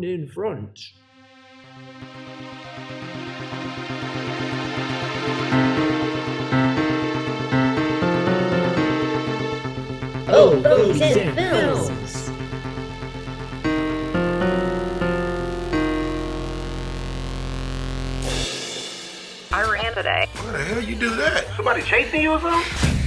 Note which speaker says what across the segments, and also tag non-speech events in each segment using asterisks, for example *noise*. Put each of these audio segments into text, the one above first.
Speaker 1: one in front.
Speaker 2: Oh, Fogies and Films!
Speaker 3: I ran today.
Speaker 4: Why the hell you do that?
Speaker 5: Somebody chasing you or something?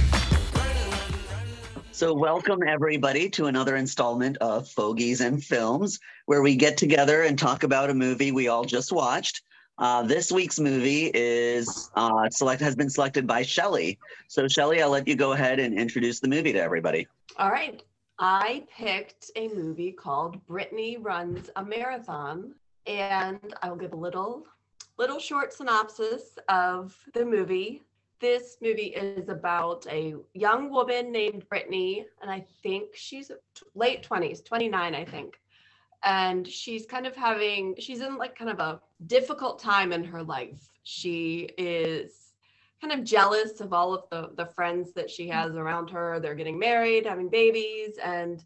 Speaker 6: So, welcome everybody to another installment of Fogies and Films, where we get together and talk about a movie we all just watched. Uh, this week's movie is uh, select has been selected by Shelley. So, Shelley, I'll let you go ahead and introduce the movie to everybody.
Speaker 3: All right. I picked a movie called Brittany Runs a Marathon, and I'll give a little little short synopsis of the movie. This movie is about a young woman named Brittany, and I think she's late 20s, 29, I think. And she's kind of having, she's in like kind of a difficult time in her life. She is kind of jealous of all of the, the friends that she mm. has around her. They're getting married, having babies, and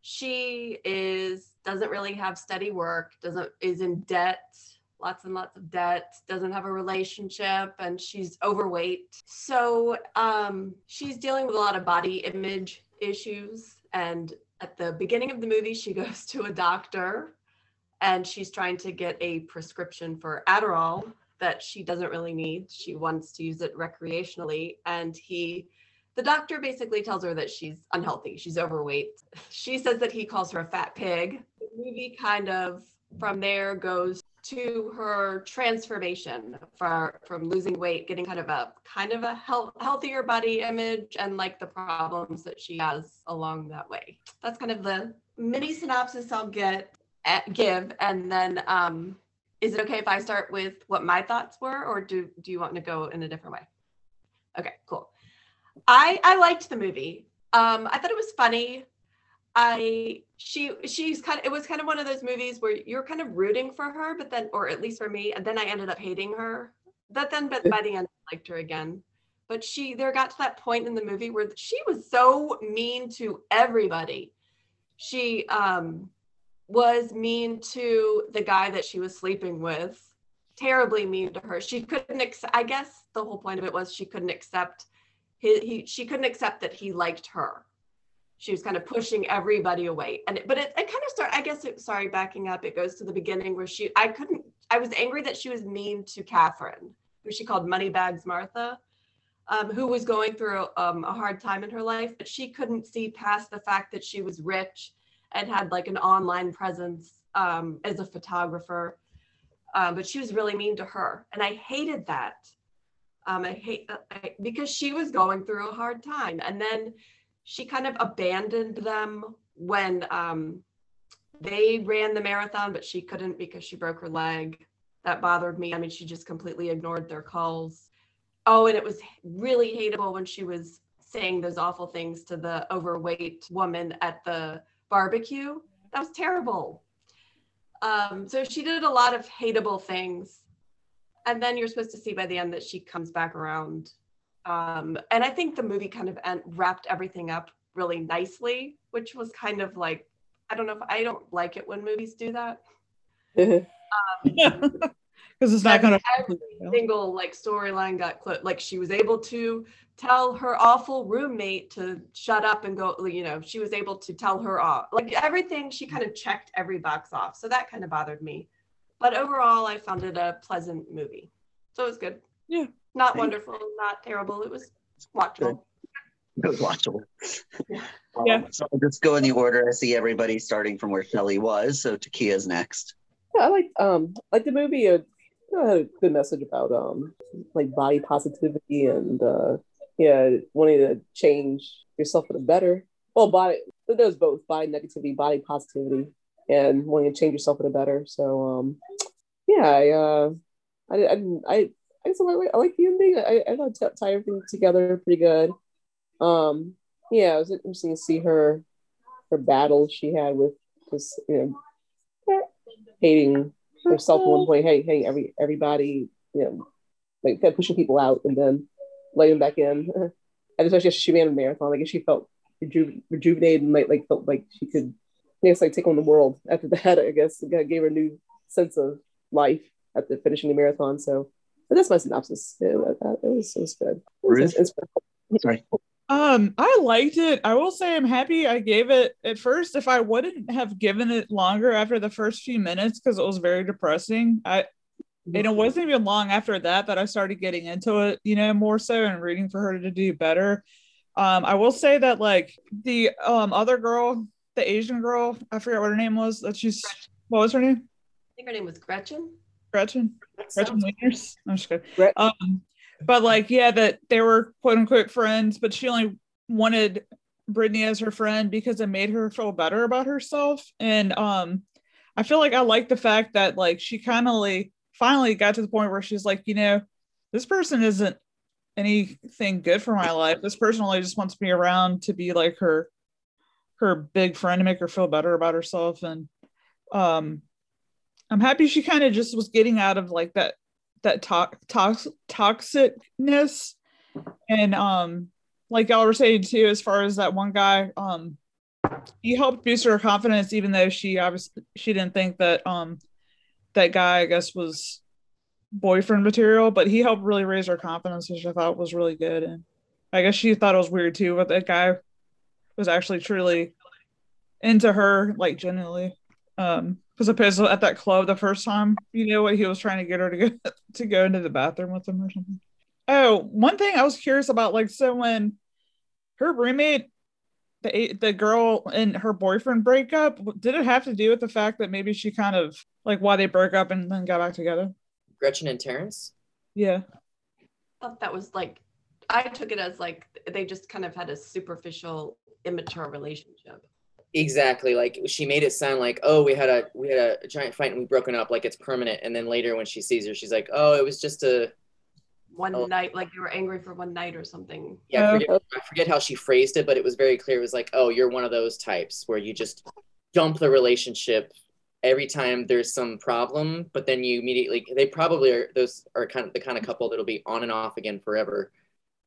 Speaker 3: she is doesn't really have steady work, doesn't is in debt lots and lots of debt, doesn't have a relationship, and she's overweight. So um, she's dealing with a lot of body image issues. And at the beginning of the movie, she *laughs* goes to a doctor and she's trying to get a prescription for Adderall that she doesn't really need. She wants to use it recreationally. And he, the doctor basically tells her that she's unhealthy, she's overweight. She says that he calls her a fat pig. The movie kind of from there goes to her transformation for, from losing weight, getting kind of a kind of a health, healthier body image, and like the problems that she has along that way. That's kind of the mini synopsis I'll get at, give, and then um, is it okay if I start with what my thoughts were, or do do you want to go in a different way? Okay, cool. I I liked the movie. Um, I thought it was funny. I she she's kind of it was kind of one of those movies where you're kind of rooting for her, but then or at least for me, and then I ended up hating her. But then but by the end I liked her again. But she there got to that point in the movie where she was so mean to everybody. She um was mean to the guy that she was sleeping with, terribly mean to her. She couldn't accept I guess the whole point of it was she couldn't accept he, he she couldn't accept that he liked her she was kind of pushing everybody away. And but it, it kind of started i guess it, sorry backing up it goes to the beginning where she i couldn't i was angry that she was mean to catherine who she called moneybags martha um, who was going through um, a hard time in her life but she couldn't see past the fact that she was rich and had like an online presence um, as a photographer. Um, but she was really mean to her and i hated that. Um, i hate I, because she was going through a hard time. And then she kind of abandoned them when um, they ran the marathon, but she couldn't because she broke her leg. That bothered me. I mean, she just completely ignored their calls. Oh, and it was really hateable when she was saying those awful things to the overweight woman at the barbecue. That was terrible. Um, so she did a lot of hateable things. And then you're supposed to see by the end that she comes back around um, and I think the movie kind of en- wrapped everything up really nicely, which was kind of like, I don't know if I don't like it when movies do that. *laughs*
Speaker 7: because um, it's not going to
Speaker 3: every single like storyline got clipped. Like she was able to tell her awful roommate to shut up and go. You know, she was able to tell her off. Like everything, she kind of checked every box off. So that kind of bothered me. But overall, I found it a pleasant movie. So it was good.
Speaker 7: Yeah.
Speaker 3: Not wonderful, not terrible. It was watchable.
Speaker 6: It was watchable.
Speaker 7: Yeah.
Speaker 6: Um, so I'll just go in the order. I see everybody starting from where Shelley was. So Takia's next.
Speaker 7: Yeah, I like um like the movie. It had a good message about um like body positivity and uh yeah wanting to change yourself for the better. Well, body it does both body negativity, body positivity, and wanting to change yourself for the better. So um yeah, I uh I I, I I just like I like the ending. I I thought tie everything together pretty good. Um, yeah, it was interesting to see her her battle she had with just you know hating herself at one point. Hey, hey, every everybody, you know, like kept pushing people out and then letting them back in. *laughs* and especially she ran a marathon, like she felt reju- rejuvenated and like like felt like she could it's like take on the world after *laughs* that. I guess it gave her a new sense of life after finishing the marathon. So but that's my synopsis. It, it, it was it was good. It was
Speaker 6: Ruth?
Speaker 7: inspirational.
Speaker 6: Sorry.
Speaker 1: Um, I liked it. I will say I'm happy I gave it at first. If I wouldn't have given it longer after the first few minutes because it was very depressing, I and it wasn't even long after that that I started getting into it, you know, more so and reading for her to do better. Um, I will say that like the um other girl, the Asian girl, I forget what her name was. That she's what was her name?
Speaker 3: I think her name was Gretchen.
Speaker 1: Gretchen. Gretchen Wieners. I'm just kidding.
Speaker 7: Gret-
Speaker 1: Um, but like, yeah, that they were quote unquote friends, but she only wanted Brittany as her friend because it made her feel better about herself. And um, I feel like I like the fact that like she kind of like finally got to the point where she's like, you know, this person isn't anything good for my life. This person only just wants me around to be like her her big friend to make her feel better about herself. And um I'm happy she kind of just was getting out of like that that to- tox- toxicness. And um like y'all were saying too as far as that one guy um he helped boost her confidence even though she obviously she didn't think that um that guy i guess was boyfriend material but he helped really raise her confidence which i thought was really good. And i guess she thought it was weird too but that guy was actually truly into her like genuinely. Um because opposed to at that club the first time. You know what? He was trying to get her to go *laughs* to go into the bathroom with him or something. Oh one thing i was curious about like so when her roommate the the girl and her boyfriend break up did it have to do with the fact that maybe she kind of like why they broke up and then got back together?
Speaker 2: Gretchen and Terrence.
Speaker 1: yeah.
Speaker 3: I thought that was like I took it as like they just kind of had a superficial, immature relationship.
Speaker 2: Exactly. Like she made it sound like, oh, we had a we had a giant fight and we broken up, like it's permanent. And then later when she sees her, she's like, oh, it was just a
Speaker 3: One
Speaker 2: Oh.
Speaker 3: night, like they were angry for one night or something.
Speaker 2: yeah. I forget, I forget how she phrased it, but it was very clear. It was like, oh, you're one of those types where you just dump the relationship every time there's some problem, but then you immediately they probably are those are kind of the kind of couple that'll be on and off again forever.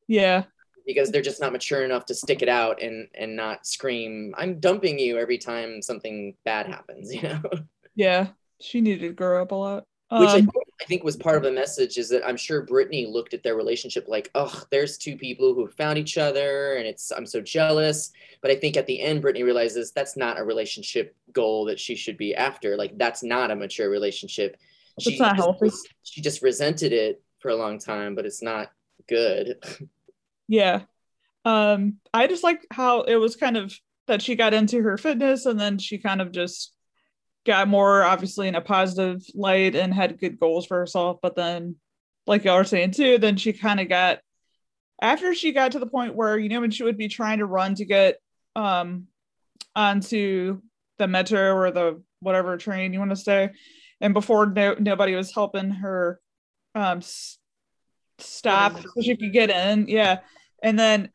Speaker 1: yeah
Speaker 2: because they're just not mature enough to stick it out and and not scream i'm dumping you every time something bad happens *laughs* you know?
Speaker 1: Yeah she needed to grow up a lot.
Speaker 2: Which I,
Speaker 1: um,
Speaker 2: think, I think was part of the message is that i'm sure brittany looked at their relationship like oh there's two people who found each other and it's i'm so jealous. But i think at the end brittany realizes that's not a relationship goal that she should be after. Like that's not a mature relationship.
Speaker 1: It's not healthy.
Speaker 2: she just resented it for a long time but it's not good *laughs*
Speaker 1: Yeah. Um, I just like how it was kind of that she got into her fitness and then she kind of just got more obviously in a positive light and had good goals for herself. But then, like y'all are saying too, then she kind of got after she got to the point where, you know, when she would be trying to run to get um onto the metro or the whatever train you want to stay, and before no nobody was helping her um s- stop so she could get in. Yeah. And then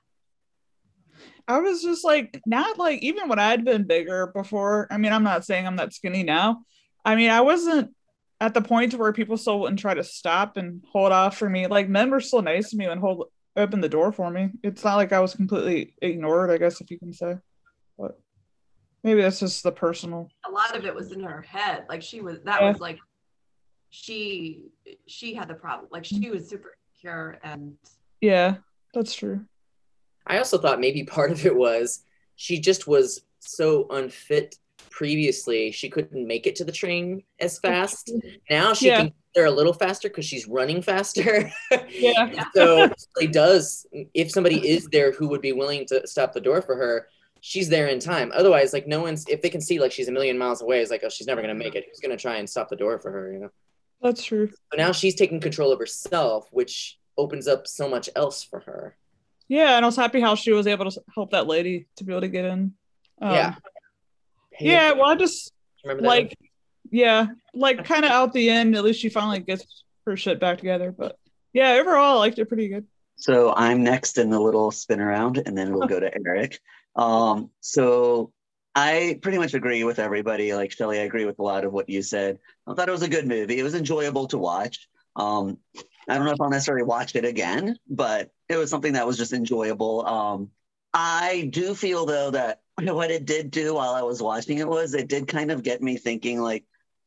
Speaker 1: I was just like, not like even when I'd been bigger before. I mean, I'm not saying I'm that skinny now. I mean, I wasn't at the point where people still wouldn't try to stop and hold off for me. Like men were still nice to me and hold open the door for me. It's not like I was completely ignored, I guess if you can say. But maybe that's just the personal.
Speaker 3: A lot of it was in her head. Like she was that
Speaker 1: Yeah.
Speaker 3: was like she she had the problem. Like she mm-hmm. was super insecure and
Speaker 1: Yeah, that's true.
Speaker 2: I also thought maybe part of it was she just was so unfit previously. She couldn't make it to the train as fast. Now she
Speaker 1: Yeah.
Speaker 2: can get there a little faster because she's running faster. *laughs*
Speaker 1: Yeah. *laughs*
Speaker 2: so it does if somebody is there who would be willing to stop the door for her, she's there in time. Otherwise, like no one's if they can see like she's a million miles away, it's like, oh, she's never gonna make it. Who's gonna try and stop the door for her, you know?
Speaker 1: That's true.
Speaker 2: So now she's taking control of herself, which opens up so much else for her.
Speaker 1: Yeah, and I was happy how she was able to help that lady to be able to get in. Um,
Speaker 2: Yeah.
Speaker 1: Yeah, well, I just
Speaker 2: Remember that?
Speaker 1: like yeah like kind of out the end at least she finally gets her shit back together but yeah overall i liked it pretty good
Speaker 6: So I'm next in the little spin around, and then we'll go to Eric. *laughs* Um, so I pretty much agree with everybody. Like Shelly, I agree with a lot of what you said. I thought it was a good movie. It was enjoyable to watch. Um, I don't know if I'll necessarily watch it again, but it was something that was just enjoyable. Um, I do feel though that *laughs* what it did do while I was watching it was it did kind of get me thinking like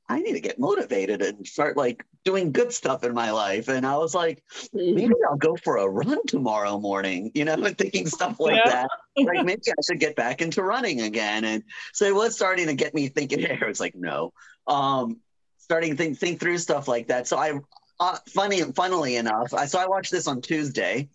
Speaker 6: I need to get motivated and start like doing good stuff in my life. And I was like, maybe I'll go for a run tomorrow morning, you know, *laughs* and thinking stuff like
Speaker 1: Yeah.
Speaker 6: that. Like maybe I should get back into running again. And so it was starting to get me thinking. *laughs* It's like no, um, starting to think think through stuff like that. So I. Uh, funny, funnily enough, I so I watched this on Tuesday,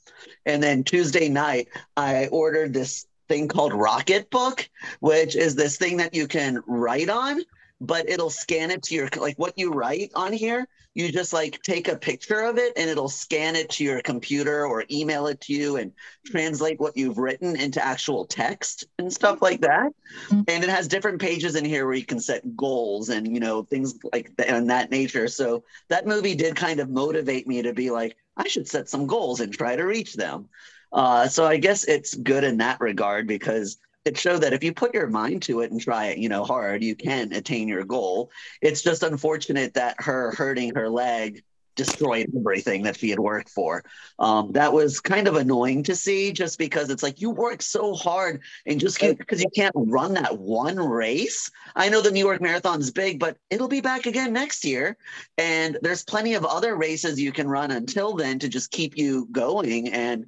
Speaker 6: and then Tuesday night I ordered this thing called Rocketbook, which is this thing that you can write on, but it'll scan it to your like what you write on here. You just like take a picture of it and it'll scan it to your computer or email it to you and translate what you've written into actual text and stuff like that. And it has different pages in here where you can set goals and you know things like that and that nature. So that movie did kind of motivate me to be like, I should set some goals and try to reach them. Uh, so I guess it's good in that regard because it showed that if you put your mind to it and try it, you know, hard, you can attain your goal. It's just unfortunate that her hurting her leg destroyed everything that she had worked for. Um, that was kind of annoying to see just because it's like you work so hard and just because you can't run that one race. I know the New York Marathon's big, but it'll be back again next year. And there's plenty of other races you can run until then to just keep you going. And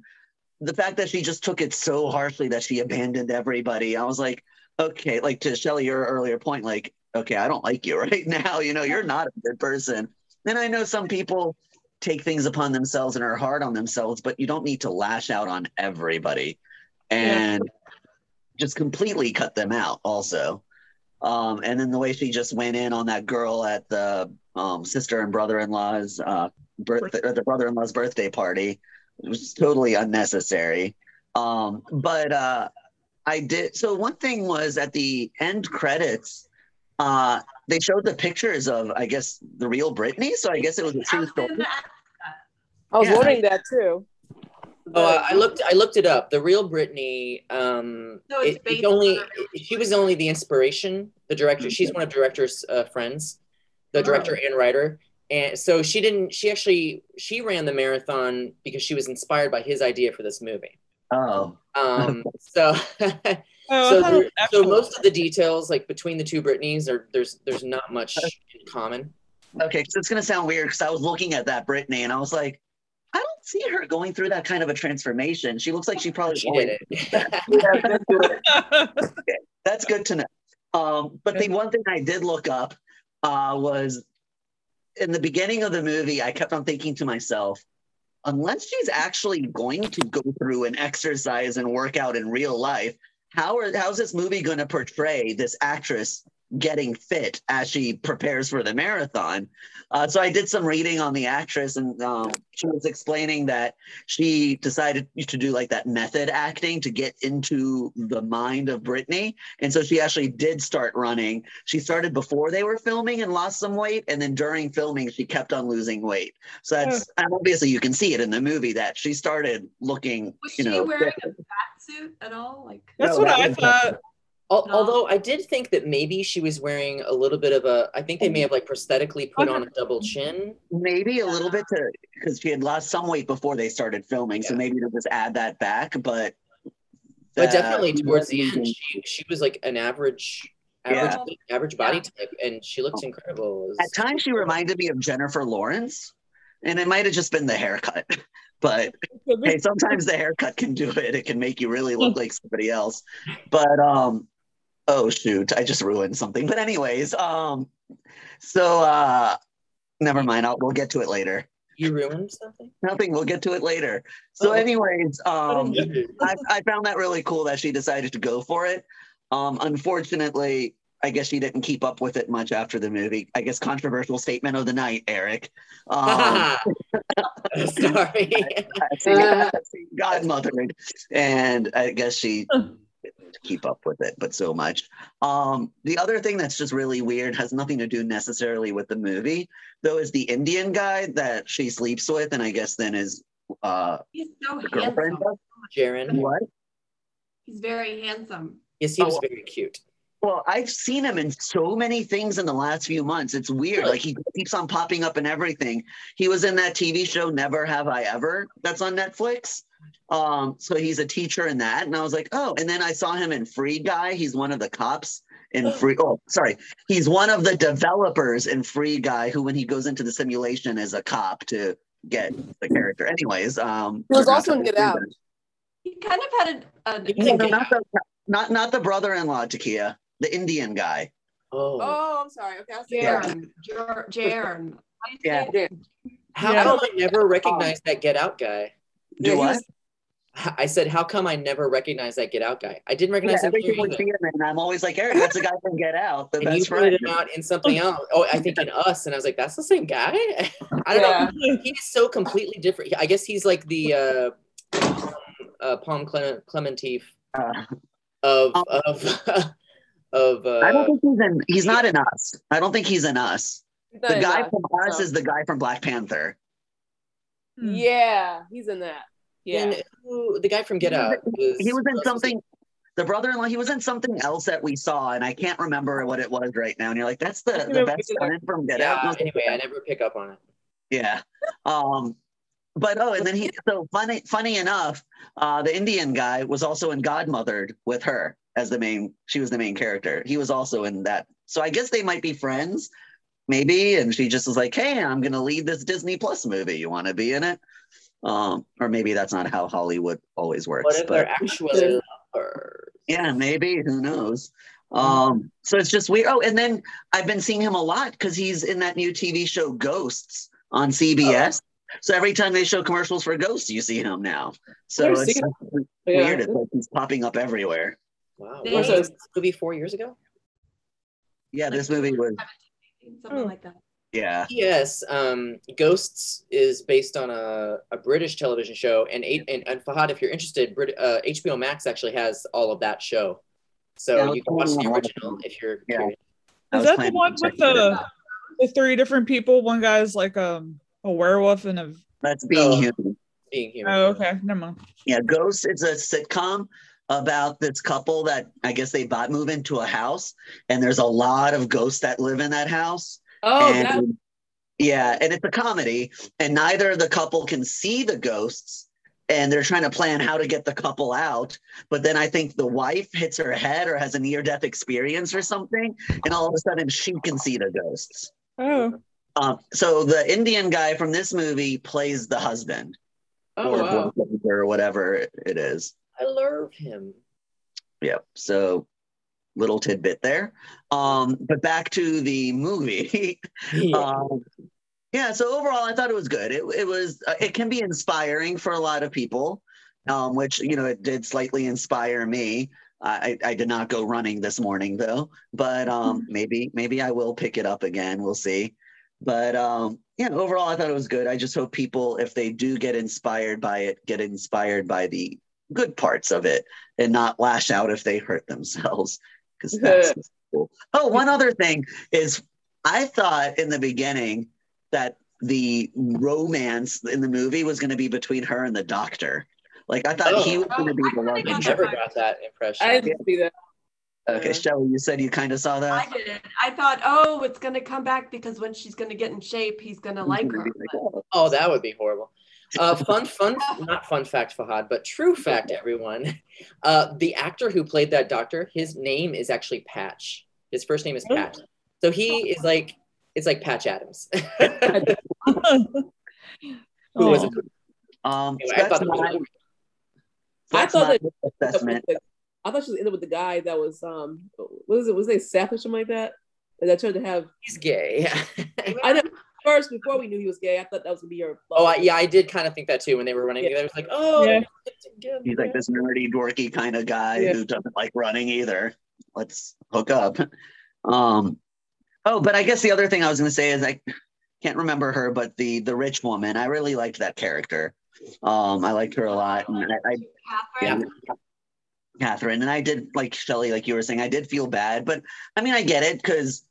Speaker 6: the fact that she just took it so harshly that she abandoned everybody, I was like, okay, like to Shelly, your earlier point, like, okay, I don't like you *laughs* right now. You know, you're not a good person. And I know some people take things upon themselves and are hard on themselves, but you don't need to lash out on everybody and just completely cut them out, also. Um, and then the way she just went in on that girl at the um, sister and brother in law's uh, birthday, the brother in law's birthday party it was totally unnecessary. Um, but uh, I did. So one thing was at the end credits, uh, they showed the pictures of, I guess, the real Brittany. So I guess it was a true story.
Speaker 7: I was
Speaker 6: Yeah.
Speaker 7: wondering that too.
Speaker 2: Oh, I I looked. I looked it up. The real Brittany. Um,
Speaker 3: So it's
Speaker 2: it- it's
Speaker 3: based on
Speaker 2: only.
Speaker 3: her-
Speaker 2: She was only the inspiration. The director. She's one of director's uh, friends. The
Speaker 3: Oh.
Speaker 2: director and writer. And so she didn't. She actually she ran the marathon because she was inspired by his idea for this movie.
Speaker 6: Oh,
Speaker 2: Um, *laughs* so. *laughs*
Speaker 1: Oh,
Speaker 2: so, there- so most of the details, like between the two Brittanys, are there's there's not much in common.
Speaker 6: okay. So it's gonna sound weird because I was looking at that Brittany and I was like, I don't see her going through that kind of a transformation. She looks like she probably
Speaker 2: She did it. *laughs*
Speaker 7: Yeah, that's good.
Speaker 6: That's good to know. Um, but the one thing I did look up uh, was in the beginning of the movie, I kept on thinking to myself, unless she's actually going to go through and exercise and work out in real life, how are how's this movie going to portray this actress getting fit as she prepares for the marathon? Uh, so I did some reading on the actress, and um, she was explaining that she decided to do like that method acting to get into the mind of Brittany. And so she actually did start running. She started before they were filming and lost some weight. And then during filming, she kept on losing weight. So that's and obviously you can see it in the movie that she started looking,
Speaker 3: Was
Speaker 6: you
Speaker 3: she
Speaker 6: know,
Speaker 3: wearing a fat suit at all? Like
Speaker 1: That's
Speaker 6: No,
Speaker 1: what
Speaker 6: that
Speaker 1: I
Speaker 6: was-
Speaker 1: thought.
Speaker 2: Al-
Speaker 3: No.
Speaker 2: Although I did think that maybe she was wearing a little bit of a. I think they may have like prosthetically put on a double chin.
Speaker 6: maybe a little bit to because she had lost some weight before they started filming. So
Speaker 2: Yeah.
Speaker 6: maybe to just add that back. But
Speaker 2: But
Speaker 6: uh,
Speaker 2: definitely towards the end, she she was like an average average
Speaker 3: Yeah.
Speaker 2: average body type, and she looks incredible. Was-
Speaker 6: At times, she reminded me of Jennifer Lawrence, and it might have just been the haircut. *laughs* But *laughs* hey, sometimes the haircut can do it. It can make you really look *laughs* like somebody else. But um, oh shoot, I just ruined something. But anyways, um, so uh, never mind. I'll we'll get to it later.
Speaker 2: You ruined something.
Speaker 6: Nothing. We'll get to it later. So,
Speaker 2: Oh.
Speaker 6: anyways, um, I, I found that really cool that she decided to go for it. Um, unfortunately, I guess she didn't keep up with it much after the movie. I guess controversial statement of the night, Eric. Um, *laughs*
Speaker 2: Sorry. *laughs*
Speaker 6: godmothered, and I guess she *laughs* keep up with it, but so much. Um, the other thing that's just really weird has nothing to do necessarily with the movie, though, is the Indian guy that she sleeps with, and I guess then is uh,
Speaker 3: he's so
Speaker 6: girlfriend.
Speaker 3: handsome.
Speaker 2: Jaron.
Speaker 6: What?
Speaker 3: He's very handsome.
Speaker 2: Yes, he was
Speaker 6: Oh.
Speaker 2: very cute.
Speaker 6: Well, I've seen him in so many things in the last few months. It's weird.
Speaker 2: Really?
Speaker 6: Like he keeps on popping up in everything. He was in that TV show Never Have I Ever that's on Netflix. Um, so he's a teacher in that, and I was like, oh. And then I saw him in Free Guy. He's one of the cops in Free. Oh, sorry, he's one of the developers in Free Guy, who when he goes into the simulation is a cop to get the character. Anyways, um,
Speaker 7: He was also in Get Out.
Speaker 3: He kind of had a, a
Speaker 2: Yeah,
Speaker 6: No, not the not not the brother-in-law Takia, the Indian guy.
Speaker 2: Oh,
Speaker 7: Oh, I'm sorry. Okay, I'll see
Speaker 6: Yeah.
Speaker 3: Jaren. Jer- Jaren. How do you
Speaker 6: Yeah.
Speaker 3: say it?
Speaker 2: how
Speaker 1: Yeah.
Speaker 2: come I never recognized that Get Out guy?
Speaker 6: Do
Speaker 7: Yeah, he was-
Speaker 2: I said, how come I never recognized that Get Out guy? I didn't
Speaker 6: Yeah,
Speaker 2: recognize him.
Speaker 6: every
Speaker 2: here
Speaker 6: time we
Speaker 2: either.
Speaker 6: see him, and I'm always like, Eric, that's the guy from Get Out, the
Speaker 2: And
Speaker 6: best
Speaker 2: you
Speaker 6: friend.
Speaker 2: pointed him out in something else. Oh, I think in Us, and I was like, that's the same guy. *laughs* I don't
Speaker 7: Yeah.
Speaker 2: know. He's so completely different. I guess he's like the uh, uh, Palm Clement, Clementif
Speaker 6: Uh,
Speaker 2: of
Speaker 6: Um,
Speaker 2: of *laughs* of. Uh,
Speaker 6: I don't think he's in. He's not in Us. I don't think he's in Us. The guy
Speaker 7: that.
Speaker 6: from Us
Speaker 7: No.
Speaker 6: is the guy from Black Panther.
Speaker 7: Yeah, he's in that. Yeah.
Speaker 2: and who, the guy from Get
Speaker 6: He was
Speaker 2: Out. was-
Speaker 6: He was in
Speaker 2: was-
Speaker 6: something. The brother-in-law. He was in something else that we saw, and I can't remember what it was right now. And you're like, that's the, the best
Speaker 7: we
Speaker 6: friend from Get
Speaker 2: Yeah.
Speaker 6: Out.
Speaker 2: Anyway, I never pick up on it.
Speaker 6: Yeah. Um, but oh, and then he so funny funny enough, uh, the Indian guy was also in Godmothered with her as the main she was the main character. He was also in that. So I guess they might be friends, maybe. And she just was like, Hey, I'm gonna lead this Disney Plus movie. You wanna be in it? Um, or maybe that's not how Hollywood always works.
Speaker 2: What if
Speaker 6: but
Speaker 2: they're actually lovers?
Speaker 6: yeah, maybe. Who knows? Um, so it's just weird. Oh, and then I've been seeing him a lot because he's in that new TV show Ghosts on CBS. So every time they show commercials for Ghosts, you see him now. So
Speaker 7: Never
Speaker 6: it's
Speaker 7: seen
Speaker 6: weird.
Speaker 7: Yeah.
Speaker 6: It's like he's popping up everywhere.
Speaker 2: Wow.
Speaker 3: They-
Speaker 2: Was this movie four years ago?
Speaker 6: Yeah, this movie was.
Speaker 3: Something
Speaker 7: Oh.
Speaker 3: like that.
Speaker 6: Yeah,
Speaker 2: Yes, um, Ghosts is based on a, a British television show, and, eight, and and Fahad, if you're interested, Brit, uh, HBO Max actually has all of that show, so
Speaker 6: Yeah,
Speaker 2: you can watch the original if you're
Speaker 6: Yeah.
Speaker 2: curious.
Speaker 1: Is that the one with the the three different people? One guy's like um a werewolf and a
Speaker 6: That's being
Speaker 2: Oh.
Speaker 6: human.
Speaker 2: Being human.
Speaker 1: oh okay, never mind.
Speaker 6: Yeah, Ghosts is a sitcom about this couple that I guess they bought move into a house, and there's a lot of ghosts that live in that house.
Speaker 7: Oh,
Speaker 6: and
Speaker 7: that,
Speaker 6: yeah, and it's a comedy, and neither of the couple can see the ghosts, and they're trying to plan how to get the couple out. But then I think the wife hits her head or has a near death experience or something, and all of a sudden she can see the ghosts.
Speaker 1: Oh,
Speaker 6: Um, so the Indian guy from this movie plays the husband
Speaker 7: oh
Speaker 6: or
Speaker 7: wow.
Speaker 6: or whatever it is.
Speaker 2: I love him.
Speaker 6: Yep. So little tidbit there. Um, but back to the movie. *laughs* um, yeah. So overall, I thought it was good. It, it was. Uh, it can be inspiring for a lot of people, um, which you know it did slightly inspire me. I, I did not go running this morning though, but um, maybe maybe I will pick it up again. We'll see. But um, yeah, overall, I thought it was good. I just hope people, if they do get inspired by it, get inspired by the good parts of it and not lash out if they hurt themselves because that's cool. Oh, one other thing is I thought in the beginning that the romance in the movie was going to be between her and the doctor. Like I thought he
Speaker 2: Oh.
Speaker 6: was going to be the
Speaker 3: I
Speaker 6: love
Speaker 3: kinda
Speaker 2: I never got that impression.
Speaker 7: I didn't see that.
Speaker 6: Okay,
Speaker 7: Yeah.
Speaker 6: Shelly, you said you kind of saw that.
Speaker 3: I didn't. I thought, oh, it's gonna come back because when she's gonna get in shape, he's gonna like her. but-
Speaker 2: oh, oh, that would be horrible. Uh, *laughs* fun, fun, not fun fact, Fahad, but true fact, everyone. Uh, the actor who played that doctor, his name is actually Patch. His first name is. Patch. So he is like, it's like Patch Adams. *laughs* Who was it?
Speaker 6: Um,
Speaker 2: Anyway,
Speaker 6: so
Speaker 2: I thought
Speaker 6: that's
Speaker 2: that was
Speaker 6: my,
Speaker 7: I thought that-
Speaker 6: assessment.
Speaker 7: I thought she was ended with the guy that was um what is it was they Seth or something like that that tried to have
Speaker 2: He's gay.
Speaker 7: I know first before we knew he was gay I thought that was gonna be your
Speaker 2: oh, I, yeah, I did kind of think that too when they were running
Speaker 7: Yeah.
Speaker 2: together. It was like, oh,
Speaker 1: Yeah.
Speaker 2: together.
Speaker 6: He's like this nerdy, dorky kind of guy
Speaker 7: Yeah.
Speaker 6: who doesn't like running either. Let's hook up. Um, oh, but I guess the other thing I was going to say is I can't remember her, but the the rich woman. I really liked that character. Um, I liked her a lot, and I, I
Speaker 3: Catherine.
Speaker 6: yeah, Catherine, and I did like Shelley, like you were saying, I did feel bad, but I mean, I get it because,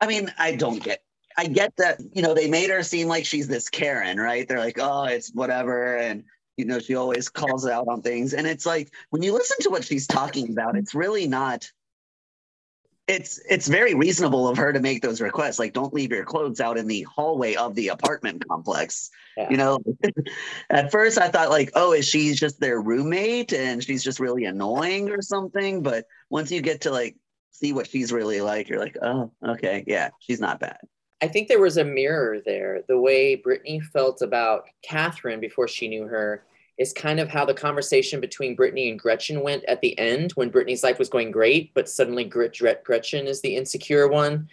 Speaker 6: I mean, I don't get. I get that, you know, they made her seem like she's this Karen, right? They're like, oh, it's whatever. And, you know, she always calls out on things. And it's like, when you listen to what she's talking about, it's really not it's it's very reasonable of her to make those requests. Like, don't leave your clothes out in the hallway of the apartment complex.
Speaker 2: Yeah.
Speaker 6: You know, *laughs* at first I thought like, oh, is she just their roommate and she's just really annoying or something? But once you get to like see what she's really like, you're like, oh, okay, yeah, she's not bad.
Speaker 2: I think there was a mirror there. The way Brittany felt about Catherine before she knew her is kind of how the conversation between Brittany and Gretchen went at the end when Brittany's life was going great, but suddenly Gretchen is the insecure one.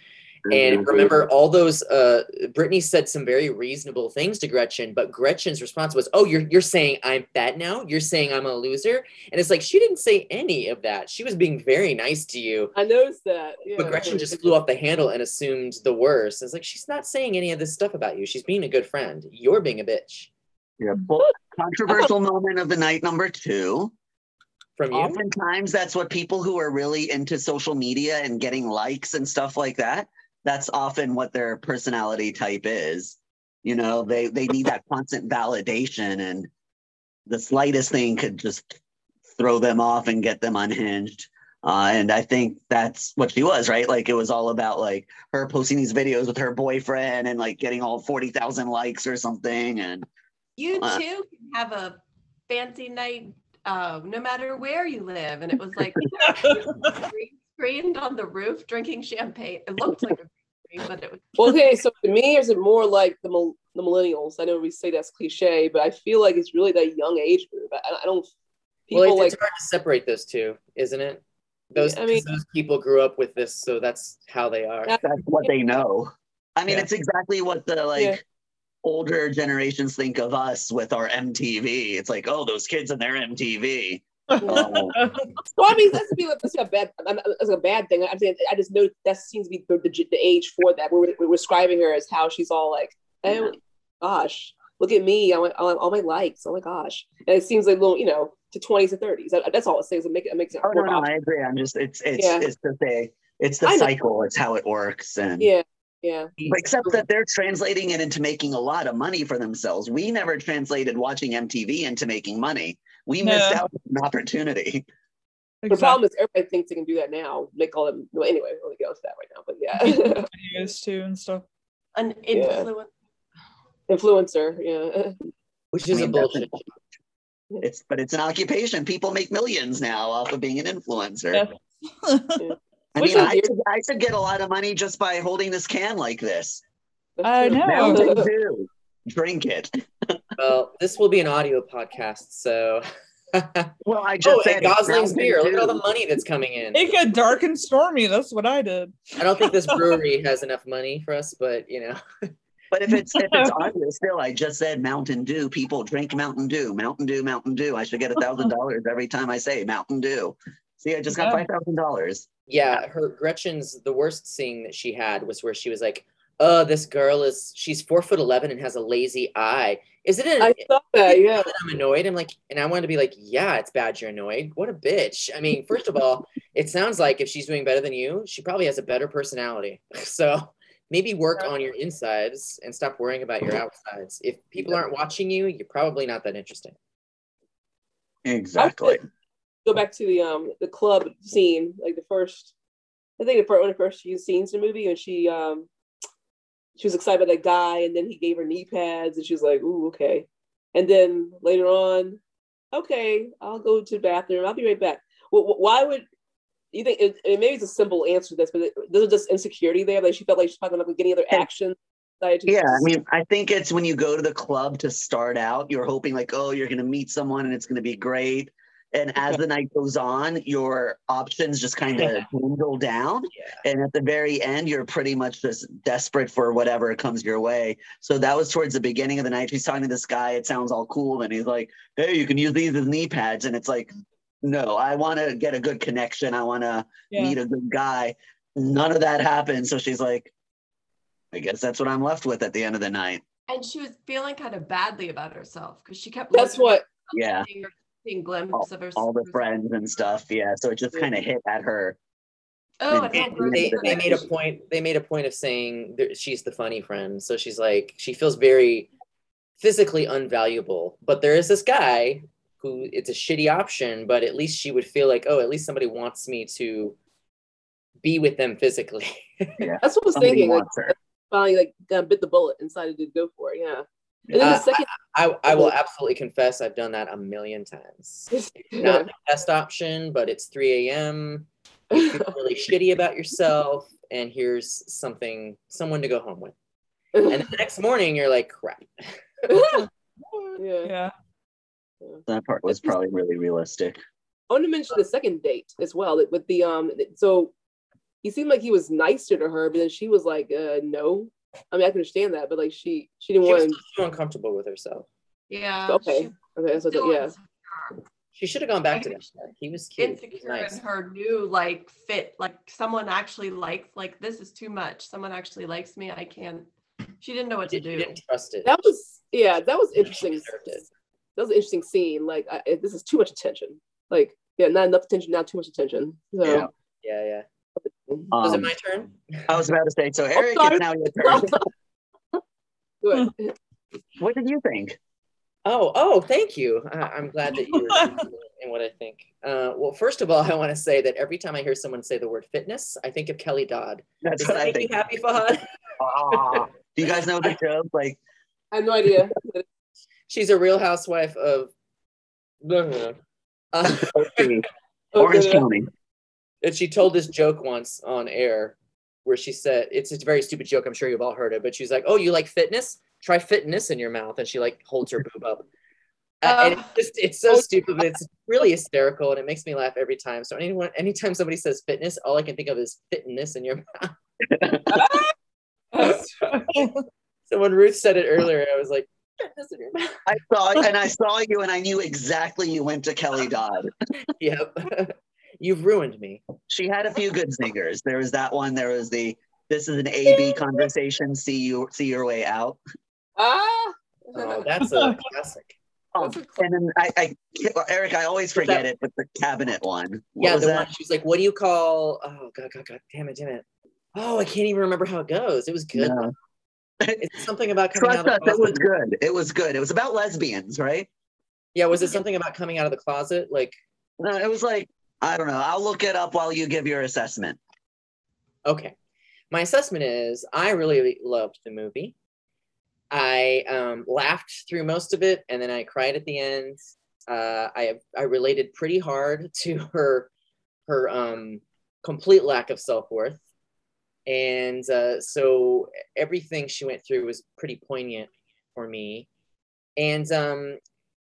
Speaker 2: And remember, all those uh, Brittany said some very reasonable things to Gretchen, but Gretchen's response was, "Oh, you're you're saying I'm fat now? You're saying I'm a loser?" And it's like she didn't say any of that. She was being very nice to you,
Speaker 7: I noticed that. Yeah.
Speaker 2: but Gretchen just flew off the handle and assumed the worst. It's like she's not saying any of this stuff about you. She's being a good friend. You're being a bitch
Speaker 6: Yeah. Well, controversial moment of the night number two.
Speaker 2: from you.
Speaker 6: Oftentimes, that's what people who are really into social media and getting likes and stuff like that. That's often what their personality type is. You know, they they need that constant validation, and the slightest thing could just throw them off and get them unhinged. Uh, and I think that's what she was, right? Like it was all about like her posting these videos with her boyfriend and like getting all forty thousand likes or something. And
Speaker 3: You
Speaker 6: Uh.
Speaker 3: too can have a fancy night, uh, no matter where you live. And it was like *laughs* green screened on the roof drinking champagne. It looked like a *laughs* green screen, but it was
Speaker 7: Well, okay, so to me, is it more like the mil- the millennials? I know we say that's cliche, but I feel like it's really that young age group. I, I don't. People
Speaker 2: well, it's,
Speaker 7: like
Speaker 2: it's hard to separate those two, isn't it? Those,
Speaker 7: I mean-
Speaker 2: those people grew up with this, so that's how they are.
Speaker 6: That's what they know. I mean,
Speaker 2: Yeah.
Speaker 6: it's exactly what the like
Speaker 7: Yeah.
Speaker 6: older generations think of us with our MTV. It's like, oh, those kids and their MTV.
Speaker 7: Well, *laughs* I mean, that's be that's a bad that's a bad thing. I'm saying I just know that seems to be the, the, the age for that. We're, we're describing her as how she's all like, oh gosh, look at me, I want all, my likes. Oh my gosh, and it seems like little, you know, to twenties and thirties. That, that's all it says. It makes it makes it
Speaker 6: oh no, no, I agree. I'm just it's it's
Speaker 7: Yeah.
Speaker 6: it's just a it's the cycle. It's how it works, and
Speaker 7: Yeah, yeah.
Speaker 6: Except that they're translating it into making a lot of money for themselves. We never translated watching MTV into making money. We
Speaker 1: No.
Speaker 6: missed out on an opportunity.
Speaker 7: The problem is everybody thinks they can do that now. Make all them. Well, anyway, we'll get into that right now. But yeah,
Speaker 1: videos *laughs* too and stuff.
Speaker 3: an
Speaker 7: Yeah. influencer. Yeah,
Speaker 2: Which is
Speaker 6: I
Speaker 2: a
Speaker 6: mean, that's
Speaker 2: bullshit.
Speaker 6: It's but it's an occupation. People make millions now off of being an influencer.
Speaker 1: Yeah.
Speaker 6: I
Speaker 7: Which
Speaker 6: mean, I
Speaker 7: weird.
Speaker 6: could, I could get a lot of money just by holding this can like this.
Speaker 7: That's
Speaker 1: I know. *laughs*
Speaker 6: Mountain Dew. Drink it. *laughs*
Speaker 2: Well, this will be an audio podcast, so. *laughs*
Speaker 6: Well, I oh, just
Speaker 2: oh,
Speaker 6: said
Speaker 2: Gosling's
Speaker 6: Mountain
Speaker 2: beer. Look at all the money that's coming in.
Speaker 1: It got dark and stormy. That's what I did.
Speaker 2: I don't think this *laughs* brewery has enough money for us, but you know.
Speaker 6: But if it's if it's audio still, I just said Mountain Dew. People drink Mountain Dew. Mountain Dew. Mountain Dew. I should get a thousand dollars every time I say Mountain Dew. See, I just got
Speaker 1: Yeah.
Speaker 6: five thousand dollars.
Speaker 2: Yeah, her Gretchen's the worst scene that she had was where she was like, "Oh, this girl is she's four foot eleven and has a lazy eye." Is it? An,
Speaker 7: I saw that. *laughs* Yeah.
Speaker 2: I'm annoyed. I'm like, and I wanted to be like, "Yeah, it's bad you're annoyed. What a bitch." I mean, first of all, it sounds like if she's doing better than you, she probably has a better personality. *laughs* So maybe work on your insides and stop worrying about your outsides. If people aren't watching you, you're probably not that interesting.
Speaker 6: Exactly.
Speaker 7: Go back to the um the club scene, like the first. I think the first, one of the first few scenes in the movie, and she um she was excited about that guy, and then he gave her knee pads, and she was like, "Ooh, okay." And then later on, okay, I'll go to the bathroom. I'll be right back. Well, why would you think? It, it maybe it's a simple answer to this, but this is just insecurity there. Like she felt like she's probably not getting other action. decided to
Speaker 6: Yeah, I mean, I think it's when you go to the club to start out, you're hoping like, oh, you're gonna meet someone and it's gonna be great. And as the night goes on, your options just kind of dwindle down.
Speaker 2: Yeah.
Speaker 6: And at the very end, you're pretty much just desperate for whatever comes your way. So that was towards the beginning of the night. She's talking to this guy. It sounds all cool. And he's like, hey, you can use these as knee pads. And it's like, no, I want to get a good connection. I want to
Speaker 1: Yeah.
Speaker 6: meet a good guy. None of that happened. So she's like, I guess that's what I'm left with at the end of the night.
Speaker 3: And she was feeling kind of badly about herself because she kept
Speaker 7: that's what.
Speaker 6: Yeah.
Speaker 3: Seeing, seeing glimpses of herself.
Speaker 6: All the friends and stuff. Yeah. So it just kind of hit at her.
Speaker 3: Oh,
Speaker 6: and-
Speaker 3: and
Speaker 6: and
Speaker 2: they, they made a point they made a point of saying that she's the funny friend so she's like she feels very physically unvaluable but there is this guy who it's a shitty option but at least she would feel like oh at least somebody wants me to be with them physically.
Speaker 6: Yeah.
Speaker 7: That's what I was
Speaker 6: Somebody
Speaker 7: thinking. Like,
Speaker 6: her.
Speaker 7: finally, like, bit the bullet and decided to go for it. Yeah. And then
Speaker 2: Uh,
Speaker 7: the second,
Speaker 2: I, I will absolutely confess I've done that a million times. Not the best option, but it's 3 a.m. You feel *laughs* really shitty about yourself, and here's something, someone to go home with. And the next morning, you're like, crap. *laughs*
Speaker 7: yeah.
Speaker 1: Yeah.
Speaker 6: That part was probably really realistic.
Speaker 7: I want to mention the second date as well. that With the um, so he seemed like he was nicer to her, but then she was like, uh, no. I mean, I can understand that, but like she she didn't
Speaker 2: She was
Speaker 7: want.
Speaker 2: too uncomfortable with herself.
Speaker 3: Yeah.
Speaker 7: Okay.
Speaker 3: she
Speaker 7: Okay, so
Speaker 3: still
Speaker 7: yeah.
Speaker 3: insecure.
Speaker 2: She should have gone back to that guy. He was cute. He was
Speaker 3: Insecure
Speaker 2: nice.
Speaker 3: in her new like fit. Like someone actually likes like this is too much. Someone actually likes me. I can't. She didn't know what to
Speaker 2: She
Speaker 3: do.
Speaker 2: didn't trust it.
Speaker 7: That was yeah, that was interesting. That was an interesting scene. Like I, this is too much attention. Like yeah, not enough attention, not too much attention. So
Speaker 6: Yeah.
Speaker 2: Yeah, yeah. Was it
Speaker 6: Um,
Speaker 2: my turn?
Speaker 6: I was about to say, so Eric,
Speaker 7: sorry.
Speaker 6: it's now your turn. *laughs* *laughs*
Speaker 7: good.
Speaker 6: what did you think?
Speaker 2: Oh, oh, thank you. I, I'm glad that you were *laughs* interested in what I think. Uh, well, first of all, I want to say that every time I hear someone say the word fitness, I think of Kelly Dodd.
Speaker 6: That's
Speaker 2: Does
Speaker 6: what
Speaker 2: that
Speaker 6: I
Speaker 2: make
Speaker 6: think.
Speaker 2: you happy, Fahad?
Speaker 6: Ah. Do you guys know the joke? Like,
Speaker 7: I have no idea.
Speaker 2: She's a real housewife of. Uh,
Speaker 7: Oh,
Speaker 6: Orange. County.
Speaker 2: And she told this joke once on air where she said, it's a very stupid joke. I'm sure you've all heard it, but she's like, Oh, you like fitness? Try fitness in your mouth. And she like holds her boob up. Uh, and it's just, it's so stupid, but it's really hysterical and it makes me laugh every time. So anyone, anytime somebody says fitness, all I can think of is fitness in your *laughs* mouth. *laughs* So when Ruth said it earlier, I was like, fitness in your mouth.
Speaker 6: I saw and I saw you, and I knew exactly you went to Kelly Dodd. *laughs*
Speaker 2: Yep. You've ruined me.
Speaker 6: She had a few good singers. There was that one. There was the "This is an A/B conversation. See you, see your way out."
Speaker 7: Ah.
Speaker 2: Oh, that's a classic.
Speaker 6: Um, and then I, I, Eric, I always forget it, but the cabinet one. What
Speaker 2: yeah,
Speaker 6: was
Speaker 2: the
Speaker 6: that?
Speaker 2: one she was like, "What do you call?" Oh god, god, god, damn it, damn it. Oh, I can't even remember how it goes. It was good.
Speaker 6: No. *laughs*
Speaker 2: It's something about coming
Speaker 6: Trust
Speaker 2: out
Speaker 6: us,
Speaker 2: of the
Speaker 6: it was
Speaker 2: closet.
Speaker 6: good. It was good. It was about lesbians, right?
Speaker 2: Yeah, was it something about coming out of the closet? Like,
Speaker 6: No, it was like I don't know. I'll look it up while you give your assessment.
Speaker 2: okay, my assessment is I really loved the movie. I um, laughed through most of it, and then I cried at the end. Uh, I I related pretty hard *laughs* to her her um, complete lack of self worth, and uh, so everything she went through was pretty poignant for me. And um,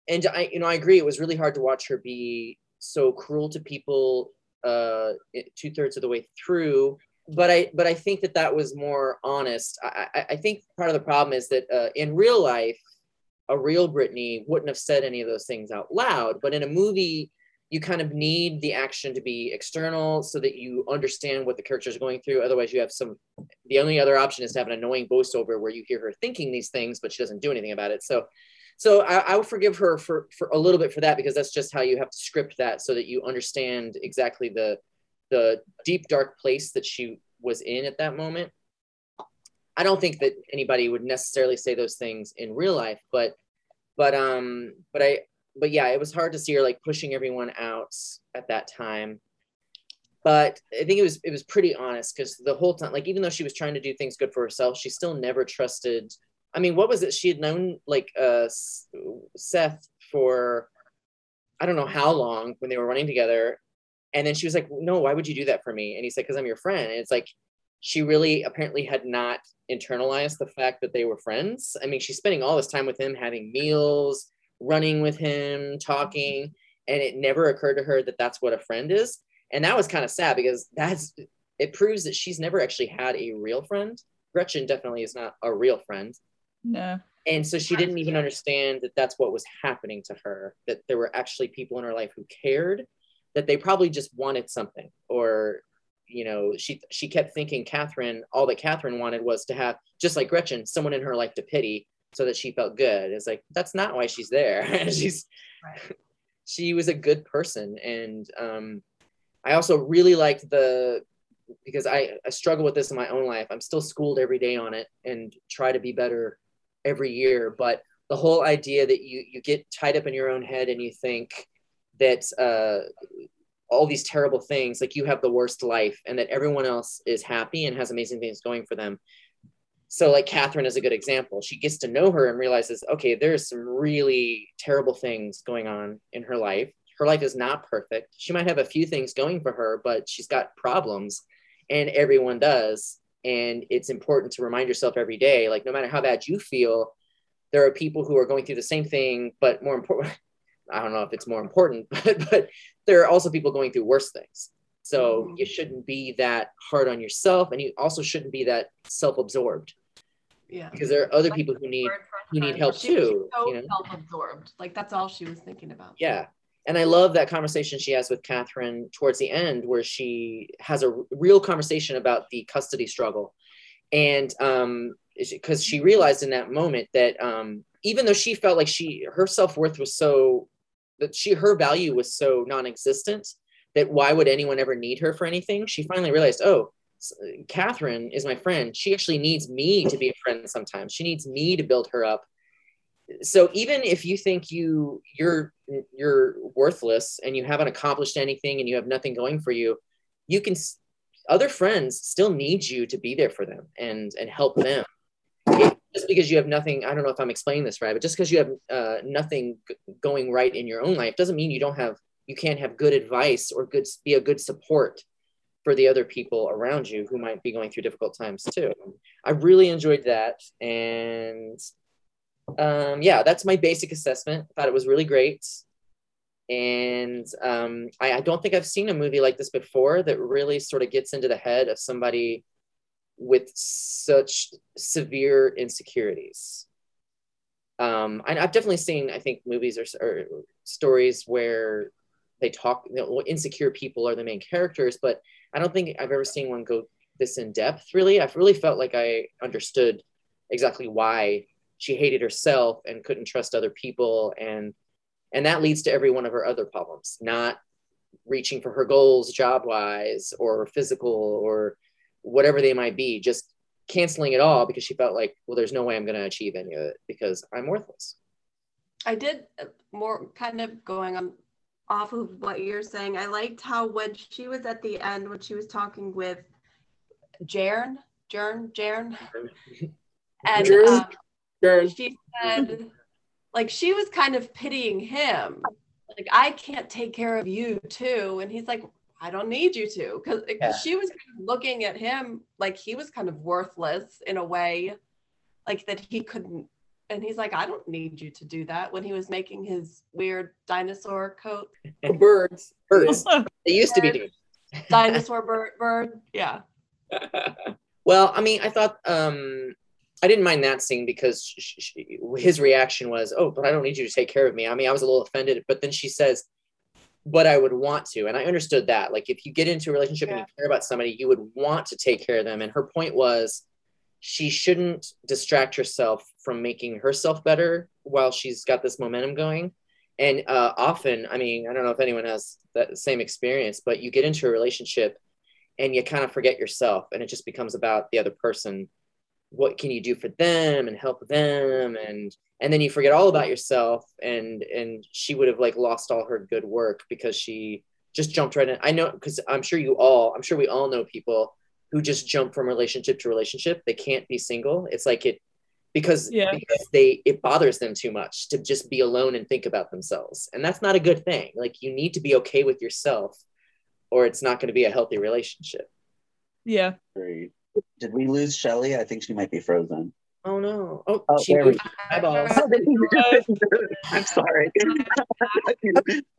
Speaker 2: and I you know I agree. It was really hard to watch her be so cruel to people uh, two thirds of the way through but I but I think that that was more honest. I I, think part of the problem is that uh, in real life, a real Brittany wouldn't have said any of those things out loud. But in a movie, you kind of need the action to be external so that you understand what the character is going through. Otherwise, you have some. The only other option is to have an annoying voiceover where you hear her thinking these things, but she doesn't do anything about it. So. So I, I will forgive her for, for a little bit for that because that's just how you have to script that so that you understand exactly the the deep dark place that she was in at that moment. I don't think that anybody would necessarily say those things in real life but but um but i but yeah it was hard to see her like pushing everyone out at that time. But i think it was it was pretty honest because the whole time like even though she was trying to do things good for herself she still never trusted i mean what was it she had known like uh seth for i don't know how long when they were running together and then she was like, no, why would you do that for me? And he said, because I'm your friend. And it's like, she really apparently had not internalized the fact that they were friends. I mean, she's spending all this time with him, having meals, running with him, talking. And it never occurred to her that that's what a friend is. And that was kind of sad because that's, it proves that she's never actually had a real friend. Gretchen definitely is not a real friend.
Speaker 1: No.
Speaker 2: And so she didn't even understand that that's what was happening to her, that there were actually people in her life who cared that they probably just wanted something or you know she she kept thinking catherine all that catherine wanted was to have just like gretchen someone in her life to pity so that she felt good. It's like that's not why she's there. *laughs* She's
Speaker 3: Right.
Speaker 2: she was a good person. And um i also really liked the because I, I struggle with this in my own life. I'm still schooled every day on it and try to be better every year but the whole idea that you you get tied up in your own head and you think that uh, all these terrible things like you have the worst life and that everyone else is happy and has amazing things going for them. So like catherine is a good example. She gets to know her and realizes okay there's some really terrible things going on in her life. Her life is not perfect. She might have a few things going for her but she's got problems and everyone does and it's important to remind yourself every day like no matter how bad you feel there are people who are going through the same thing but more important *laughs* i don't know if it's more important *laughs* but but there are also people going through worse things so
Speaker 3: mm-hmm.
Speaker 2: you shouldn't be that hard on yourself and you also shouldn't be that self-absorbed
Speaker 3: Yeah.
Speaker 2: because there are other
Speaker 3: Like
Speaker 2: people who need who need help
Speaker 3: She
Speaker 2: too,
Speaker 3: So
Speaker 2: you know?
Speaker 3: self-absorbed. Like that's all she was thinking about.
Speaker 2: Yeah. And I love that conversation she has with Catherine towards the end, where she has a r- real conversation about the custody struggle. And um, because she realized in that moment that um, even though she felt like she her self worth was so that she her value was so non-existent that why would anyone ever need her for anything? She finally realized, oh, Catherine is my friend. She actually needs me to be a friend sometimes. She needs me to build her up so even if you think you you're you're worthless and you haven't accomplished anything and you have nothing going for you you can other friends still need you to be there for them and and help them. It- just because you have nothing i don't know if i'm explaining this right but just because you have uh, nothing g- going right in your own life doesn't mean you don't have you can't have good advice or good be a good support for the other people around you who might be going through difficult times too. I really enjoyed that and um, yeah, that's my basic assessment. I thought it was really great. And um, I, I don't think I've seen a movie like this before that really sort of gets into the head of somebody with such severe insecurities. Um, I, I've definitely seen, I think, movies or, or stories where they talk, you know, insecure people are the main characters, but I don't think I've ever seen one go this in depth, really. I've really felt like I understood exactly why she hated herself and couldn't trust other people. And and that leads to every one of her other problems not reaching for her goals job wise or physical or whatever they might be just canceling it all because she felt like well there's no way i'm going to achieve any of it because i'm worthless.
Speaker 3: I did uh, more kind of going on off of what you're saying. I liked how when she was at the end, when she was talking with Jern, Jern, Jern, and um,
Speaker 7: Sure.
Speaker 3: she said, like, she was kind of pitying him. Like, I can't take care of you too. And he's like, I don't need you to. Because
Speaker 2: Yeah.
Speaker 3: she was kind of looking at him like he was kind of worthless in a way, like that he couldn't. And he's like, I don't need you to do that when he was making his weird dinosaur coat,
Speaker 7: Birds.
Speaker 2: birds *laughs* they used to be doing *laughs*
Speaker 3: dinosaur bird, bird. Yeah. *laughs*
Speaker 2: well i mean i thought um i didn't mind that scene because sh- sh- his reaction was oh but i don't need you to take care of me. I mean i was a little offended but then she says but i would want to and i understood that. Like if you get into a relationship and you care about somebody you would want to take care of them and her point was she shouldn't distract herself from making herself better while she's got this momentum going. And uh, often i mean i don't know if anyone has that same experience but you get into a relationship and you kind of forget yourself and it just becomes about the other person what can you do for them and help them? And and then you forget all about yourself and and she would have like lost all her good work because she just jumped right in. I know because i'm sure you all i'm sure we all know people who just jump from relationship to relationship. They can't be single. It's like it because
Speaker 1: Yeah.
Speaker 2: because they it bothers them too much to just be alone and think about themselves. And that's not a good thing. Like you need to be okay with yourself or it's not going to be a healthy relationship.
Speaker 1: Yeah.
Speaker 6: Great. Did we lose Shelly? I think she might be frozen.
Speaker 2: oh no oh,
Speaker 6: Oh,
Speaker 2: she
Speaker 6: there
Speaker 2: moved *laughs* eyeballs *laughs*
Speaker 6: I'm sorry. *laughs*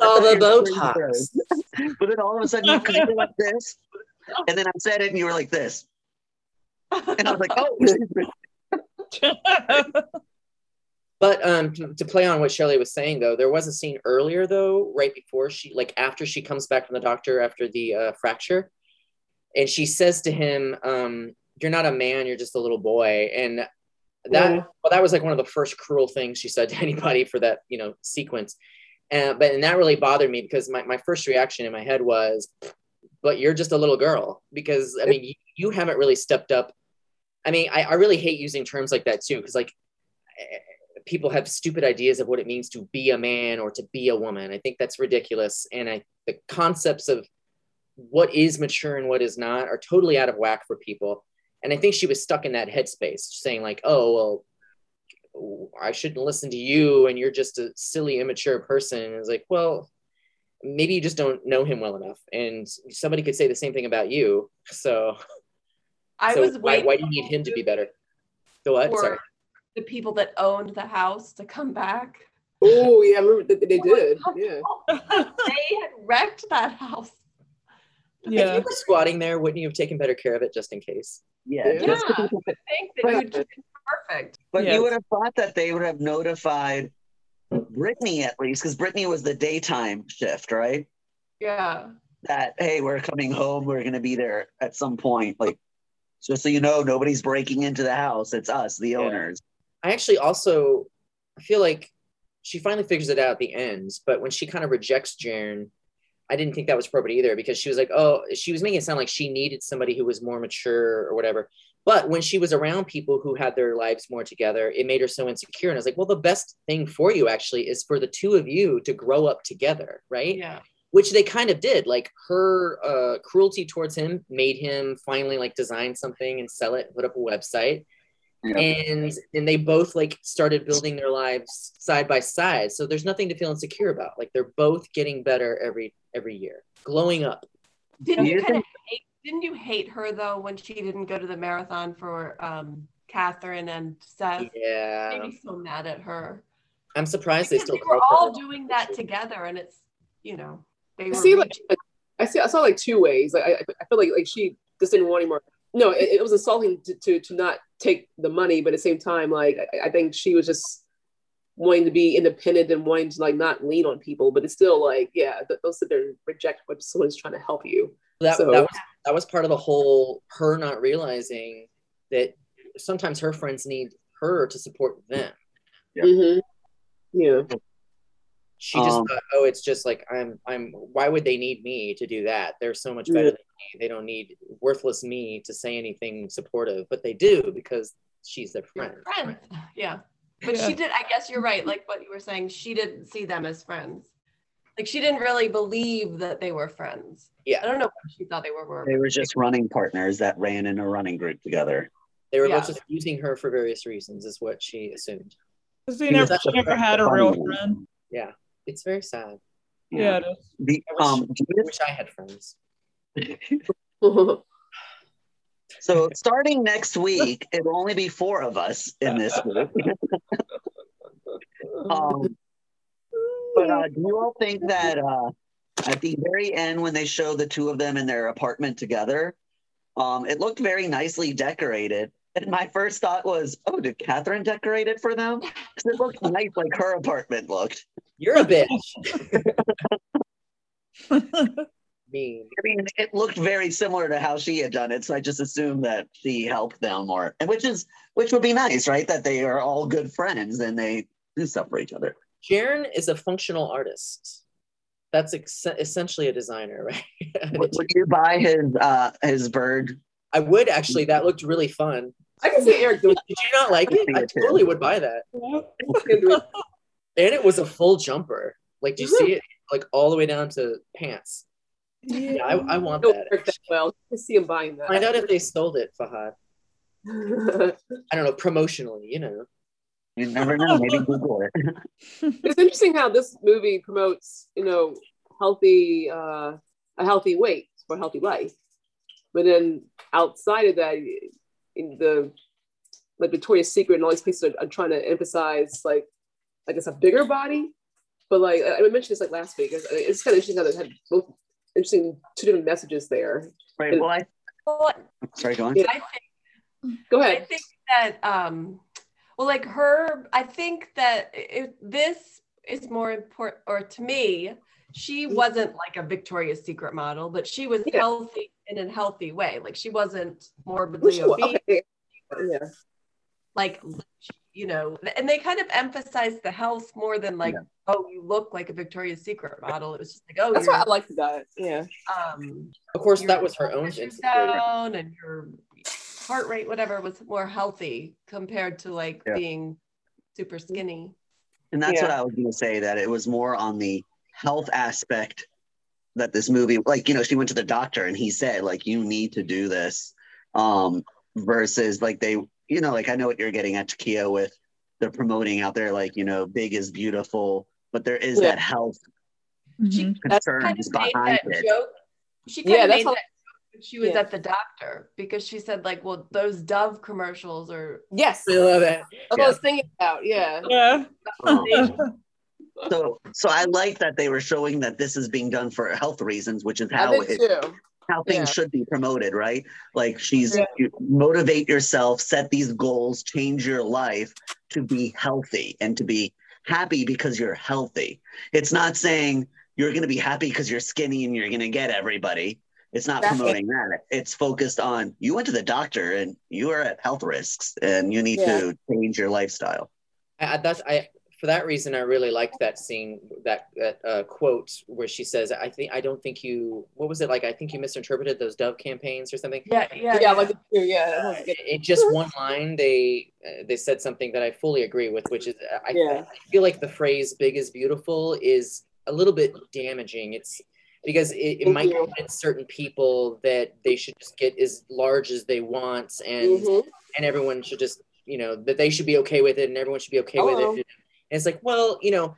Speaker 2: all the
Speaker 6: Botox.
Speaker 2: botox
Speaker 6: But then all of a sudden, because you were like this, and then I said it, and you were like this, and I was like, oh.
Speaker 2: But um, to, to play on what Shelley was saying, though, there was a scene earlier, though, right before she, like after she comes back from the doctor after the uh, fracture, and she says to him, um, "You're not a man. You're just a little boy." And that,
Speaker 7: Yeah.
Speaker 2: well, that was like one of the first cruel things she said to *laughs* anybody for that, you know, sequence. Uh, but and that really bothered me because my, my first reaction in my head was, "But you're just a little girl," because I mean, you, you haven't really stepped up. I mean, I, I really hate using terms like that too, because like people have stupid ideas of what it means to be a man or to be a woman. I think that's ridiculous. And I the concepts of what is mature and what is not are totally out of whack for people. And I think she was stuck in that headspace, saying like, "Oh well, I shouldn't listen to you, and you're just a silly, immature person." And it's like, well, maybe you just don't know him well enough, and somebody could say the same thing about you. So,
Speaker 3: I
Speaker 2: so
Speaker 3: was
Speaker 2: why, why do you need him to be better? The what? Sorry.
Speaker 3: the people that owned the house to come back.
Speaker 7: Oh yeah, I remember that they *laughs* did. Yeah.
Speaker 3: They had wrecked that house.
Speaker 2: If
Speaker 1: yeah.
Speaker 2: you were squatting there, wouldn't you have taken better care of it just in case?
Speaker 6: Yeah,
Speaker 7: Yeah.
Speaker 6: just
Speaker 3: I think that you would keep it perfect.
Speaker 6: But
Speaker 1: Yes.
Speaker 6: you would have thought that they would have notified Brittany at least, because Brittany was the daytime shift, right?
Speaker 3: Yeah.
Speaker 6: That hey, we're coming home, we're gonna be there at some point. Like, just so you know, nobody's breaking into the house. It's us, the
Speaker 2: Yeah.
Speaker 6: owners.
Speaker 2: I actually also feel like she finally figures it out at the end, but when she kind of rejects Jaren, I didn't think that was appropriate either because she was like, oh, she was making it sound like she needed somebody who was more mature or whatever. But when she was around people who had their lives more together, it made her so insecure. And I was like, well, the best thing for you actually is for the two of you to grow up together, right?
Speaker 3: Yeah.
Speaker 2: Which they kind of did. Like her uh, cruelty towards him made him finally like design something and sell it, put up a website
Speaker 6: Yeah.
Speaker 2: and and they both like started building their lives side by side so there's nothing to feel insecure about like they're both getting better every every year glowing up
Speaker 3: Didn't
Speaker 6: You
Speaker 3: you kind of hate? Didn't you hate her though when she didn't go to the marathon for um Catherine and Seth?
Speaker 2: yeah
Speaker 3: Made me so mad at her.
Speaker 2: i'm surprised they still
Speaker 3: they were
Speaker 2: call her
Speaker 3: all doing that together, and it's you know they
Speaker 7: I
Speaker 3: were.
Speaker 7: see like I see I saw like two ways. Like I, I feel like like she just didn't want anymore. No, it, it was insulting to, to to not take the money, but at the same time, like I, I think she was just wanting to be independent and wanting to like not lean on people. But it's still like, yeah, th- those sit there and reject when someone's trying to help you.
Speaker 2: that,
Speaker 7: So-
Speaker 2: that was that was part of the whole her not realizing that sometimes her friends need her to support them
Speaker 6: Yeah.
Speaker 7: Mhm. Yeah.
Speaker 2: she just
Speaker 6: Um,
Speaker 2: thought oh it's just like i'm i'm why would they need me to do that they're so much better
Speaker 7: Yeah.
Speaker 2: than me they don't need worthless me to say anything supportive but they do because she's their friend
Speaker 3: friends. *laughs* Yeah. But
Speaker 1: Yeah.
Speaker 3: she did, I guess you're right. Like what you were saying, she didn't see them as friends. Like she didn't really believe that they were friends.
Speaker 2: Yeah.
Speaker 3: I don't know what she thought they were. were
Speaker 6: They were just running partners that ran in a running group together.
Speaker 2: They were
Speaker 3: Yeah.
Speaker 2: both just using her for various reasons, is what she assumed.
Speaker 1: Because she never, she never had a real
Speaker 6: funny one.
Speaker 1: friend.
Speaker 2: It's very sad.
Speaker 1: Yeah, it is.
Speaker 6: The,
Speaker 2: I wish-
Speaker 6: um,
Speaker 2: I wish I had friends.
Speaker 6: So starting next week, it'll only be four of us in this group. *laughs* um, but uh, do you all think that uh, at the very end, when they show the two of them in their apartment together, um, it looked very nicely decorated. And my first thought was, oh, did Catherine decorate it for them? Because it looked nice like her apartment looked.
Speaker 2: You're a bitch. *laughs* *laughs* Mean.
Speaker 6: I mean, it looked very similar to how she had done it, so I just assumed that she helped them more, and which is which would be nice, right? That they are all good friends and they do stuff for each other.
Speaker 2: Jaren is a functional artist. That's ex- essentially a designer, right? *laughs*
Speaker 6: Would, would you buy his uh his bird?
Speaker 2: I would actually. That looked really fun.
Speaker 7: I can see Eric
Speaker 2: Did you not like it? I totally would buy that. *laughs* And it was a full jumper. Like, do you see it? Like all the way down to pants. Yeah, I, I want
Speaker 7: Don't
Speaker 2: that.
Speaker 7: work that well. I see him buying that.
Speaker 2: Find out if they sold it, Fahad. *laughs* I don't know, promotionally, you know.
Speaker 6: You never know. Maybe *laughs* Google it. *laughs*
Speaker 7: it's interesting how this movie promotes, you know, healthy, uh, a healthy weight for a healthy life. But then outside of that, in the like Victoria's Secret and all these places are, are trying to emphasize like, like it's a bigger body. But like I I mentioned this like last week. It's, it's kind of interesting how they had both interesting two different messages there.
Speaker 6: Right. Well, I
Speaker 3: Well,
Speaker 6: sorry. Go on.
Speaker 7: Yeah.
Speaker 3: I think
Speaker 7: Go ahead.
Speaker 3: I think that um well like her I think that it, this is more important or to me she wasn't like a Victoria's Secret model but she was
Speaker 7: Yeah.
Speaker 3: healthy in a healthy way like she wasn't
Speaker 7: Well,
Speaker 3: morbidly
Speaker 7: sure,
Speaker 3: obese
Speaker 7: okay. Yeah.
Speaker 3: like you know and they kind of emphasized the health more than like
Speaker 6: Yeah.
Speaker 3: oh you look like a Victoria's Secret model it was just like oh
Speaker 7: That's
Speaker 3: you're,
Speaker 7: I liked that. Yeah.
Speaker 3: um
Speaker 2: Of course, that was her own
Speaker 3: down and your heart rate whatever was more healthy compared to like
Speaker 6: Yeah.
Speaker 3: being super skinny
Speaker 6: And that's
Speaker 7: Yeah.
Speaker 6: what I was going to say. That it was more on the health aspect that this movie, like you know, she went to the doctor and he said like you need to do this, um, versus like they, you know, like I know what you're getting at, Takia, with the promoting out there, like you know, big is beautiful, but there is
Speaker 7: Yeah.
Speaker 6: that health
Speaker 3: She
Speaker 1: Mhm.
Speaker 7: That's
Speaker 3: kind of made
Speaker 6: behind
Speaker 3: that
Speaker 6: it.
Speaker 3: joke. She
Speaker 7: Yeah,
Speaker 3: of
Speaker 7: that's
Speaker 3: made that joke when she was
Speaker 7: Yeah.
Speaker 3: at the doctor because she said like, well, those Dove commercials are
Speaker 7: Yes.
Speaker 2: I love it.
Speaker 7: That's I was thinking about. Yeah.
Speaker 1: Yeah.
Speaker 6: Um, *laughs* so so I like that they were showing that this is being done for health reasons, which is how
Speaker 7: did
Speaker 6: it,
Speaker 7: too.
Speaker 6: How things
Speaker 7: Yeah.
Speaker 6: should be promoted, right? Like she's
Speaker 7: Yeah.
Speaker 6: you motivate yourself, set these goals, change your life to be healthy and to be happy because you're healthy. It's not saying you're going to be happy because you're skinny and you're going to get everybody. It's not
Speaker 7: That's it.
Speaker 6: promoting that. It's focused on you went to the doctor and you are at health risks and you need
Speaker 7: Yeah.
Speaker 6: to change your lifestyle.
Speaker 2: I, I- that's I for that reason I really liked that scene that that uh, quote where she says I think I don't think you what was it like I think you misinterpreted those Dove campaigns or something.
Speaker 3: yeah, yeah,
Speaker 7: Yeah, like yeah, that was good.
Speaker 2: it just one line they uh, they said something that I fully agree with, which is I,
Speaker 7: Yeah.
Speaker 2: I feel like the phrase "big is beautiful" is a little bit damaging. It's because it, it might
Speaker 7: you.
Speaker 2: convince certain people that they should just get as large as they want and
Speaker 7: Mhm.
Speaker 2: and everyone should just you know that they should be okay with it and everyone should be okay with it and it's like well you know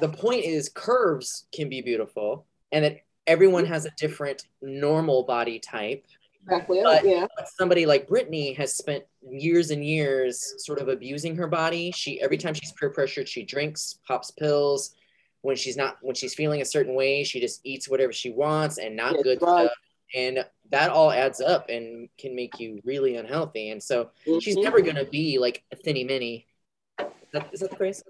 Speaker 2: the point is curves can be beautiful and that everyone has a different normal body type
Speaker 7: Exactly.
Speaker 2: But-
Speaker 7: yeah.
Speaker 2: but somebody like Brittany has spent years and years sort of abusing her body. She every time she's peer pressured, she drinks, pops pills. When she's not, when she's feeling a certain way, she just eats whatever she wants and not
Speaker 7: Yeah,
Speaker 2: good
Speaker 7: drugs.
Speaker 2: stuff. And that all adds up and can make you really unhealthy. And so she's
Speaker 7: Mhm.
Speaker 2: never gonna be like a thinny mini. Is that, is that the phrase?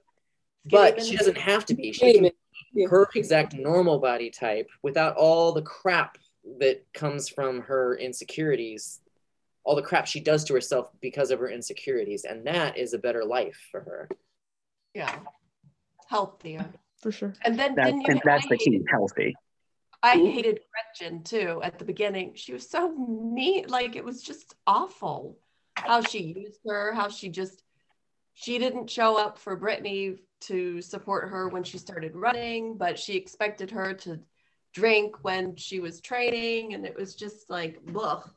Speaker 3: Skinny
Speaker 2: But she doesn't have to be. She can
Speaker 7: mini. Yeah.
Speaker 2: her exact normal body type without all the crap that comes from her insecurities all the crap she does to herself because of her insecurities and that is a better life for her
Speaker 3: yeah, healthier.
Speaker 1: For sure.
Speaker 3: And then
Speaker 6: That's,
Speaker 3: didn't you?
Speaker 6: and that's
Speaker 3: I
Speaker 6: the key, healthy.
Speaker 3: I hated Gretchen too at the beginning. She was so mean, like it was just awful how she used her, how she just she didn't show up for Brittany to support her when she started running, but she expected her to drink when she was training, and it was just like, ugh.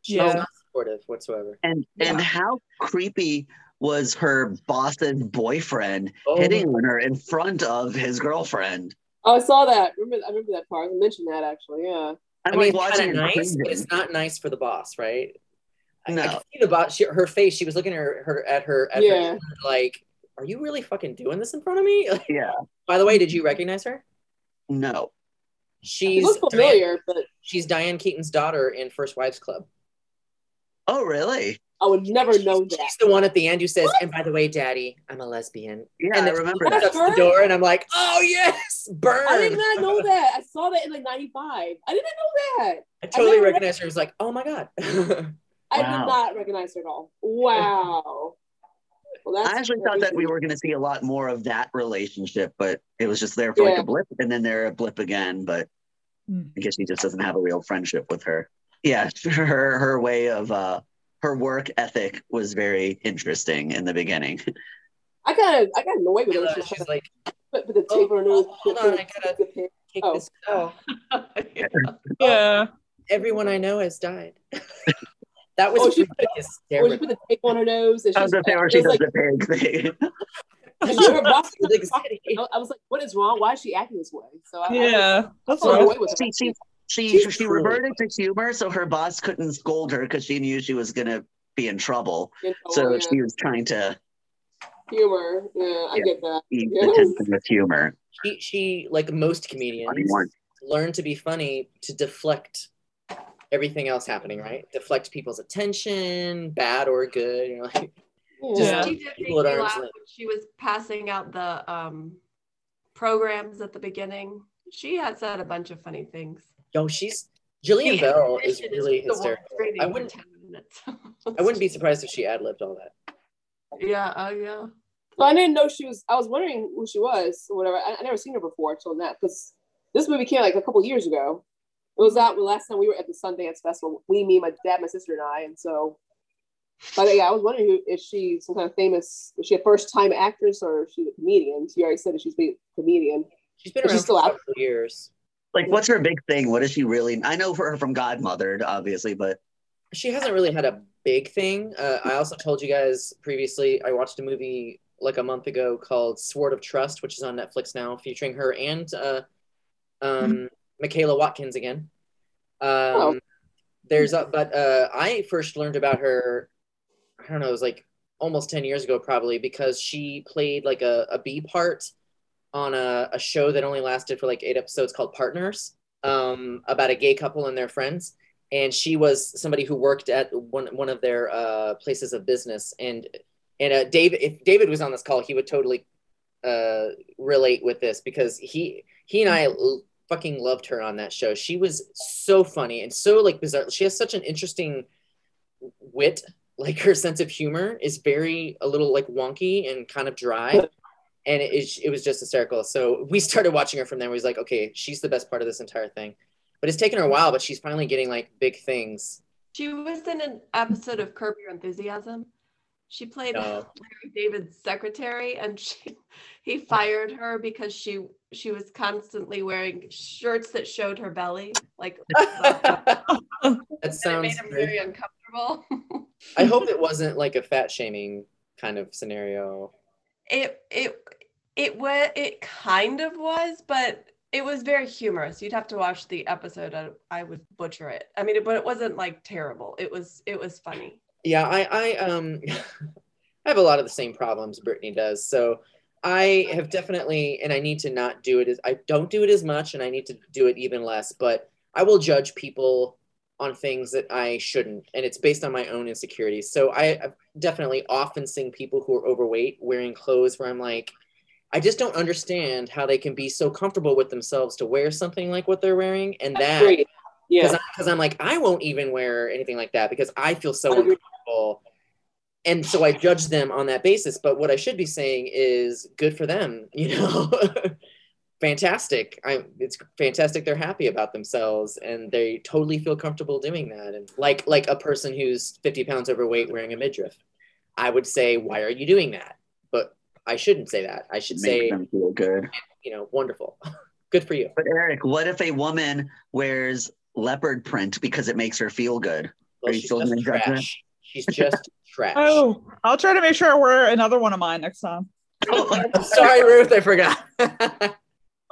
Speaker 2: she's not
Speaker 1: Yeah.
Speaker 2: supportive whatsoever
Speaker 6: And
Speaker 3: Yeah.
Speaker 6: and how creepy was her boss's boyfriend
Speaker 2: Oh.
Speaker 6: hitting on her in front of his girlfriend?
Speaker 7: Oh, I saw that. Remember, I remember that part. I mentioned that actually. Yeah.
Speaker 6: I'm
Speaker 2: i mean
Speaker 6: like
Speaker 2: it's
Speaker 6: watching it
Speaker 2: of nice but it's not nice for the boss right I- I,
Speaker 6: No.
Speaker 2: can see the boss she, her face she was looking at her, her at her at
Speaker 7: Yeah.
Speaker 2: her like are you really fucking doing this in front of me *laughs*
Speaker 6: Yeah.
Speaker 2: by the way did you recognize her
Speaker 6: No.
Speaker 7: She
Speaker 2: she's
Speaker 7: looks familiar, but
Speaker 2: she's diane keaton's daughter in first wives club
Speaker 6: Oh, really?
Speaker 7: I would never know that.
Speaker 2: She's the one at the end who says, "And by the way, Daddy, I'm a lesbian."
Speaker 6: Yeah,
Speaker 2: and
Speaker 6: I
Speaker 2: then
Speaker 6: remember that.
Speaker 7: That's
Speaker 2: shuts the door, and I'm like, "Oh yes, burn!"
Speaker 7: I did not know that. I saw that in like '95. I didn't know that. *laughs*
Speaker 2: I totally
Speaker 7: never-
Speaker 2: recognized her. I was like, "Oh my god." *laughs*
Speaker 7: I
Speaker 6: Wow.
Speaker 7: did not recognize her at all. Wow. Well, that's
Speaker 6: I actually thought that we were going to see a lot more of that relationship, but it was just there for like a blip, and then there a blip again. But
Speaker 1: Hmm.
Speaker 6: I guess he just doesn't have a real friendship with her. Yeah, *laughs* her her way of uh her work ethic was very interesting in the beginning. *laughs*
Speaker 7: I kind of, I got annoyed with her.
Speaker 2: Mila,
Speaker 7: She's
Speaker 2: she's
Speaker 7: like,
Speaker 2: like,
Speaker 7: put, put the
Speaker 2: Oh,
Speaker 7: tape on her nose.
Speaker 2: hold on, I gotta-
Speaker 7: Take
Speaker 2: "Take
Speaker 7: Oh. *laughs*
Speaker 2: this." Oh,
Speaker 1: Yeah.
Speaker 2: everyone I know has died. That was
Speaker 7: Oh, she-
Speaker 2: freaking
Speaker 7: Or oh,
Speaker 2: she
Speaker 7: put the tape on her nose. And
Speaker 6: I was thing she
Speaker 7: was
Speaker 6: does
Speaker 7: like,
Speaker 6: the pig thing. *laughs*
Speaker 7: and she- her *laughs* boss-
Speaker 2: Like,
Speaker 7: I was like, what is wrong? Why is she acting this way? So I, I was
Speaker 1: Yeah. That's
Speaker 7: so
Speaker 1: rough.
Speaker 7: annoyed with her.
Speaker 6: she she she, she reverted to humor, so her boss couldn't scold her because she knew she was gonna be in trouble.
Speaker 7: You know,
Speaker 6: So
Speaker 7: yeah.
Speaker 6: she was trying to
Speaker 7: humor. Yeah, I
Speaker 6: Yeah.
Speaker 7: get that.
Speaker 6: eat
Speaker 7: Yes.
Speaker 6: the tension with humor.
Speaker 2: she, she, like most comedians,
Speaker 6: Anymore.
Speaker 2: learn to be funny to deflect everything else happening, right? Deflect people's attention, bad or good. You know, like
Speaker 1: Yeah.
Speaker 3: She did make
Speaker 2: People at
Speaker 3: me
Speaker 2: arm's
Speaker 3: laugh when she was passing out the um, programs at the beginning. She had said a bunch of funny things.
Speaker 2: yo, she's Jillian Bell is really
Speaker 3: the one
Speaker 2: hysterical. I wouldn't, I wouldn't be surprised if she ad libbed all that.
Speaker 3: Yeah, oh yeah.
Speaker 7: So I didn't know she was. I was wondering who she was or whatever. I, I never seen her before until that because this movie came like a couple years ago. It was out the last time we were at the Sundance Festival. We, me, my dad, my sister, and I. And so, but yeah, I was wondering who is she some kind of famous? Is she a first time actress or is she a comedian? She already said that she's a comedian.
Speaker 2: She's been
Speaker 7: Is she
Speaker 2: around
Speaker 7: still
Speaker 2: for
Speaker 7: out?
Speaker 2: several years.
Speaker 6: Like, what's her big thing? What is she really? I know for her from Godmothered, obviously, but
Speaker 2: she hasn't really had a big thing. Uh, I also told you guys previously. I watched a movie like a month ago called Sword of Trust, which is on Netflix now, featuring her and uh, um, Michaela Watkins again. Um,
Speaker 7: Oh.
Speaker 2: There's a, but uh, I first learned about her. I don't know. It was like almost ten years ago, probably because she played like a, a B part on a, a show that only lasted for like eight episodes called Partners, um, about a gay couple and their friends. And she was somebody who worked at one one of their uh, places of business. And and uh, David, if David was on this call, he would totally uh, relate with this because he he and I fucking loved her on that show. She was so funny and so like bizarre. She has such an interesting wit. Like her sense of humor is very a little like wonky and kind of dry, and it, it, it was just hysterical. So we started watching her from there. We was like, okay, she's the best part of this entire thing. But it's taken her a while, but she's finally getting like big things.
Speaker 3: She was in an episode of Curb Your Enthusiasm. She played
Speaker 2: No.
Speaker 3: Larry David's secretary, and she he fired her because she she was constantly wearing shirts that showed her belly. Like *laughs*
Speaker 2: that
Speaker 3: and it
Speaker 2: sounds.
Speaker 3: made him
Speaker 2: very-
Speaker 3: very uncomfortable.
Speaker 2: I *laughs* hope it wasn't like a fat shaming kind of scenario.
Speaker 3: it it it was it kind of was, but it was very humorous. You'd have to watch the episode. I, I would butcher it. I mean, but it wasn't like terrible. It was it was funny.
Speaker 2: Yeah, I, I um *laughs* I have a lot of the same problems Brittany does. So I have definitely and I need to not do it as I don't do it as much and I need to do it even less, but I will judge people on things that I shouldn't and it's based on my own insecurities. So I I've definitely often seen people who are overweight wearing clothes where I'm like I just don't understand how they can be so comfortable with themselves to wear something like what they're wearing and that
Speaker 7: Agreed. Yeah.
Speaker 2: because I'm like I won't even wear anything like that because I feel so uncomfortable, and so I judge them on that basis. But what I should be saying is good for them, *laughs* you know. fantastic. I it's fantastic they're happy about themselves and they totally feel comfortable doing that. And like like a person who's 50 pounds overweight wearing a midriff, I would say, why are you doing that? But I shouldn't say that. I should
Speaker 6: Make
Speaker 2: say,
Speaker 6: them feel good.
Speaker 2: you know, wonderful. *laughs* good for you.
Speaker 6: But Eric, what if a woman wears leopard print because it makes her feel good?
Speaker 2: Well,
Speaker 6: Are you still
Speaker 2: just
Speaker 6: gonna judge.
Speaker 2: She's just *laughs* trash.
Speaker 1: Oh, I'll try to make sure I wear another one of mine next time. *laughs*
Speaker 2: Sorry, Ruth, I forgot. *laughs*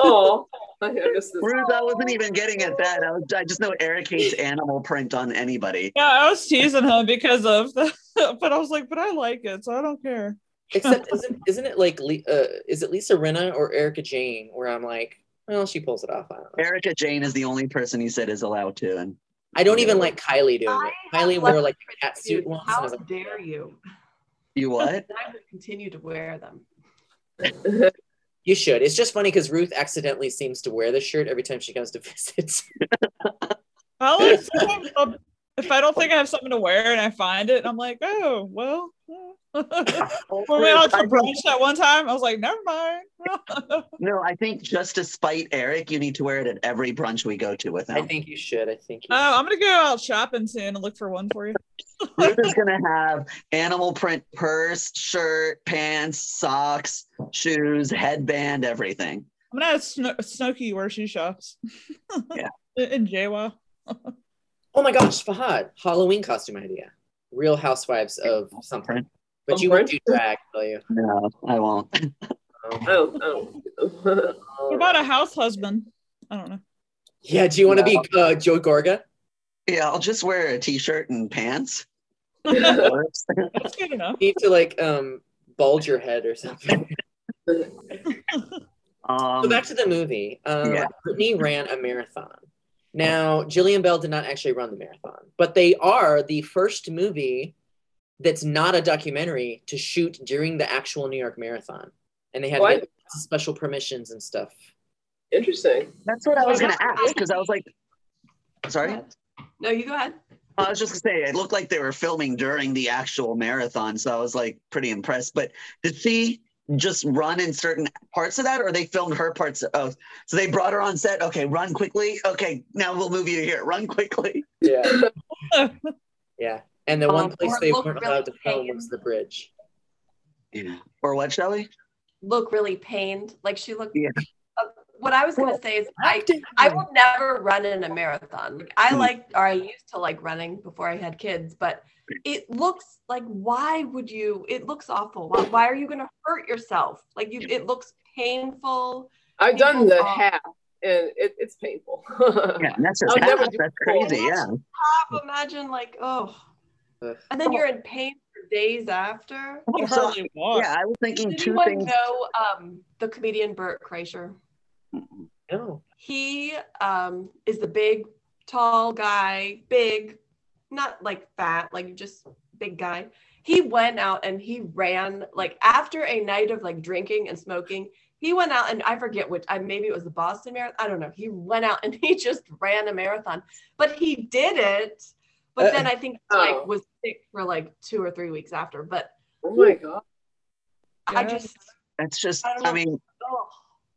Speaker 7: Oh, I missed this.
Speaker 6: Ruth, I wasn't even getting at that. I, was, I just know Eric hates animal print on anybody.
Speaker 1: Yeah, I was teasing him because of the, but I was like, but I like it, so I don't care.
Speaker 2: Except, isn't isn't it like uh, is it Lisa Rinna or Erika Jayne? Where I'm like, well, she pulls it off. I don't know.
Speaker 6: Erika Jayne is the only person he said is allowed to, and
Speaker 2: I don't even like Kylie doing
Speaker 3: I
Speaker 2: it. Kylie wore like a cat suit once. I
Speaker 3: how
Speaker 2: like,
Speaker 3: dare you?
Speaker 6: you *laughs* what?
Speaker 3: I would continue to wear them. *laughs*
Speaker 2: you should. It's just funny because Ruth accidentally seems to wear this shirt every time she comes to *laughs* visit.
Speaker 1: I like sometimes I'll- if I don't think I have something to wear and I find it, I'm like, oh well. *laughs* when we went out to brunch that one time, I was like, never mind. *laughs*
Speaker 6: No, I think just to spite Eric, you need to wear it at every brunch we go to with him.
Speaker 2: I think you should. I think. You
Speaker 1: Oh, I'm gonna go out shopping soon and look for one for you. *laughs*
Speaker 6: Ruth is gonna have animal print purse, shirt, pants, socks, shoes, headband, everything.
Speaker 1: I'm gonna have Sno- Snooki where she shops.
Speaker 6: Yeah.
Speaker 1: In JWoww.
Speaker 2: Oh my gosh, Fahad, Halloween costume idea. Real Housewives of something. But you won't do drag, will you?
Speaker 6: No, I won't. *laughs*
Speaker 7: Oh, oh.
Speaker 1: What about a house husband? I don't know.
Speaker 2: Yeah, do you want to be uh, Joe Gorga?
Speaker 6: Yeah, I'll just wear a t-shirt and pants. *laughs*
Speaker 1: That's good enough.
Speaker 2: You need to like um bulge your head or something. *laughs*
Speaker 6: Um,
Speaker 2: So back to the movie. Um,
Speaker 6: Yeah.
Speaker 2: Brittany ran a marathon. Now, Jillian Bell did not actually run the marathon, but they are the first movie that's not a documentary to shoot during the actual New York Marathon. And they had to
Speaker 7: What?
Speaker 2: special permissions and stuff.
Speaker 7: Interesting.
Speaker 6: that's what I was oh, gonna ask because I was like, sorry.
Speaker 3: No, you go ahead.
Speaker 6: I was just gonna say it looked like they were filming during the actual marathon, so I was like pretty impressed. But did she just run in certain parts of that, or they filmed her parts? Of, so they brought her on set. Okay, run quickly. Okay, now we'll move you here. Run quickly.
Speaker 2: Yeah. *laughs* yeah. And the one
Speaker 3: Um,
Speaker 2: place they weren't
Speaker 3: really
Speaker 2: allowed to film
Speaker 3: pained.
Speaker 2: was the bridge.
Speaker 6: Yeah. Or what, Shelly?
Speaker 3: Look really pained. Like she looked
Speaker 6: Yeah.
Speaker 3: uh, what I was gonna say is I I will never run in a marathon. Like, I
Speaker 6: Hmm.
Speaker 3: like or I used to like running before I had kids, but it looks like why would you? It looks awful. Why, why are you gonna hurt yourself? Like you, it looks painful.
Speaker 7: I've done the
Speaker 3: People-
Speaker 7: half, and it, it's painful. *laughs*
Speaker 6: Yeah, that's just
Speaker 7: I'll
Speaker 6: half. That's
Speaker 7: full.
Speaker 6: crazy. Yeah.
Speaker 3: Half imagine like oh, and then you're in pain for days after. *laughs*
Speaker 1: You
Speaker 6: So, yeah, I was thinking
Speaker 3: Did
Speaker 6: two
Speaker 3: anyone
Speaker 6: things.
Speaker 3: know um, the comedian Bert Kreischer?
Speaker 2: No.
Speaker 3: he um is the big tall guy big not like fat like just big guy he went out and he ran like after a night of like drinking and smoking he went out and i forget which I, maybe it was the boston marathon i don't know he went out and *laughs* he just ran a marathon but he did it but then i think
Speaker 7: Oh.
Speaker 3: like was sick for like two or three weeks after but
Speaker 7: oh my god!
Speaker 3: i
Speaker 1: Yeah.
Speaker 3: just
Speaker 6: That's just.
Speaker 3: I
Speaker 6: I mean,
Speaker 3: oh.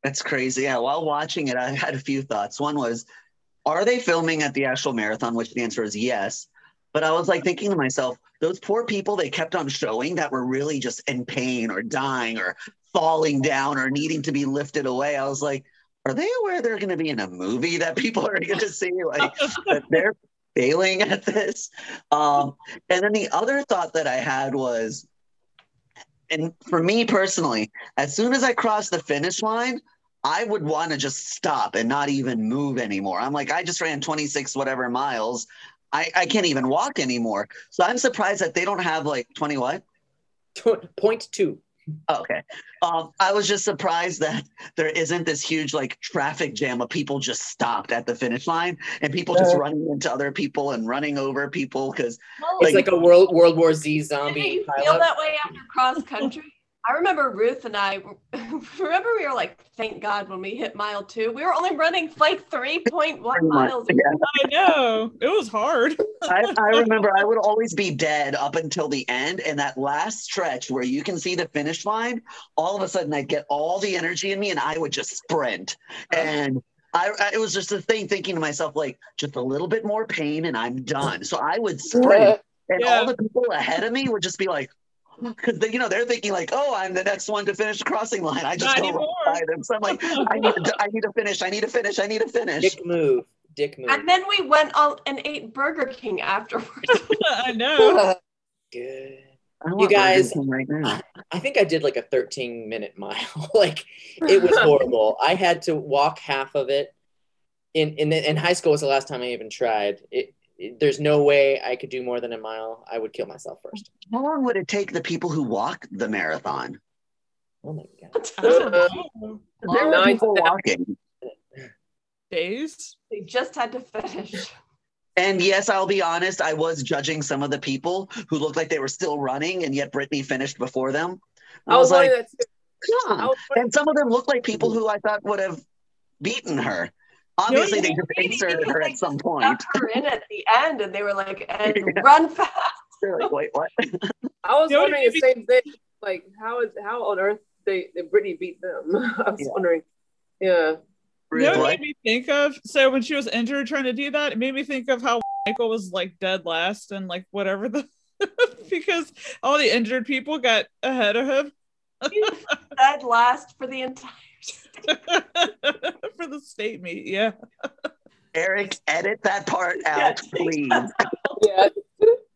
Speaker 6: That's crazy. Yeah. While watching it, I had a few thoughts. One was, are they filming at the actual marathon? Which the answer is yes. But I was like thinking to myself, those poor people they kept on showing that were really just in pain or dying or falling down or needing to be lifted away. I was like, are they aware they're going to be in a movie that people are going *laughs* to see? Like that they're failing at this. Um, and then the other thought that I had was, and for me personally, as soon as I crossed the finish line, I would want to just stop and not even move anymore. I'm like, I just ran 26 whatever miles. I, I can't even walk anymore. So I'm surprised that they don't have like 20 what?
Speaker 2: Point two.
Speaker 6: Oh, okay. Um, I was just surprised that there isn't this huge like traffic jam of people just stopped at the finish line and people just
Speaker 7: Yeah.
Speaker 6: running into other people and running over people because
Speaker 3: Well,
Speaker 2: It's like a World World War Z
Speaker 3: Didn't
Speaker 2: zombie
Speaker 3: you feel that way after cross country? I remember Ruth and I. *laughs* Remember we were like, "Thank God!" When we hit mile two, we were only running like three point one miles.
Speaker 6: Yeah.
Speaker 1: I know. It was hard. *laughs*
Speaker 6: I, I remember I would always be dead up until the end. And that last stretch where you can see the finish line, all of a sudden I'd get all the energy in me and I would just sprint. Uh-huh. And I, I it was just a thing thinking to myself, like, just a little bit more pain and I'm done. So I would sprint. *laughs* And
Speaker 1: Yeah.
Speaker 6: all the people ahead of me would just be like, because you know they're thinking like, oh, I'm the next one to finish the crossing line. I just
Speaker 1: Not
Speaker 6: go right by them. So I'm like, *laughs* I need to, I need to finish. I need to finish. I need to finish.
Speaker 2: Dick move. Dick move.
Speaker 3: And then we went out and ate Burger King afterwards. *laughs*
Speaker 1: I know. *laughs*
Speaker 2: Good.
Speaker 6: I
Speaker 2: You guys-
Speaker 6: right now.
Speaker 2: I think I did like a 13 minute mile. like it was horrible. I had to walk half of it. In in in high school was the last time I even tried. It, it- there's no way I could do more than a mile. I would kill myself first.
Speaker 6: How long would it take the people who walk the marathon?
Speaker 2: Oh my god.
Speaker 1: I don't.
Speaker 6: There were people
Speaker 7: to
Speaker 6: walking.
Speaker 1: Days.
Speaker 3: they just had to finish.
Speaker 6: And yes, I'll be honest, I was judging some of the people who looked like they were still running, and yet Brittany finished before them. I,
Speaker 7: I
Speaker 6: was
Speaker 7: was
Speaker 6: like,
Speaker 7: wondering that too.
Speaker 6: "Come
Speaker 7: I
Speaker 6: on."
Speaker 7: was wondering-
Speaker 6: And some of them looked like people who I thought would have beaten her. Obviously, they just
Speaker 3: Maybe
Speaker 6: inserted her
Speaker 3: they
Speaker 6: at some
Speaker 3: Got
Speaker 6: point.
Speaker 3: her in at the end, and they were like, *laughs* "And
Speaker 6: Yeah.
Speaker 3: run fast." *laughs*
Speaker 6: They're like, wait, what? *laughs*
Speaker 7: I was
Speaker 1: You
Speaker 7: wondering the same thing. Like, how is how on earth they, did Brittany beat them? I was
Speaker 6: Yeah.
Speaker 7: wondering. Yeah. Really?
Speaker 1: You know what it made me think of? So when she was injured trying to do that, it made me think of how Michael was like dead last and like whatever the because all the injured people got ahead of him
Speaker 3: He said last for the entire. *laughs*
Speaker 1: for the state meet. Yeah.
Speaker 6: Eric, edit that part out, please. *laughs*
Speaker 7: Yeah.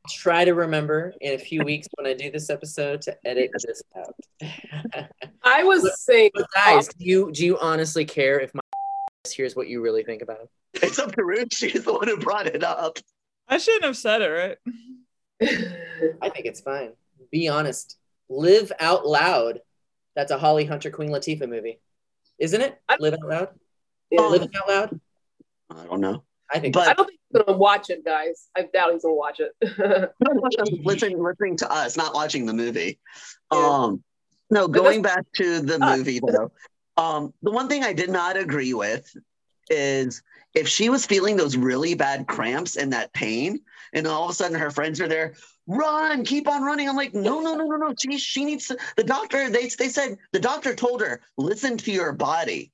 Speaker 2: Try to remember in a few weeks when I do this episode to edit this out. *laughs*
Speaker 7: I was saying,
Speaker 2: But guys, do you do you honestly care if my here's what you really think about him?
Speaker 6: It's up to Ruth. She's the one who brought it up.
Speaker 1: I shouldn't have said it, right?
Speaker 2: I think it's fine. Be honest. Live out loud. That's a Holly Hunter Queen Latifah movie, isn't it?
Speaker 7: I-
Speaker 2: Live out loud.
Speaker 7: Yeah.
Speaker 2: Live out loud.
Speaker 6: I don't know.
Speaker 2: I think.
Speaker 6: But-
Speaker 7: I don't think he's gonna watch it, guys. I doubt he's gonna watch it. *laughs* *laughs*
Speaker 6: listening, listening to us, not watching the movie.
Speaker 7: Yeah.
Speaker 6: Um, no, going back to the movie though, um, the one thing I did not agree with is if she was feeling those really bad cramps and that pain, and all of a sudden her friends are there, run, keep on running. I'm like, no, no, no, no, no. She she needs to, the doctor. They they said the doctor told her listen to your body.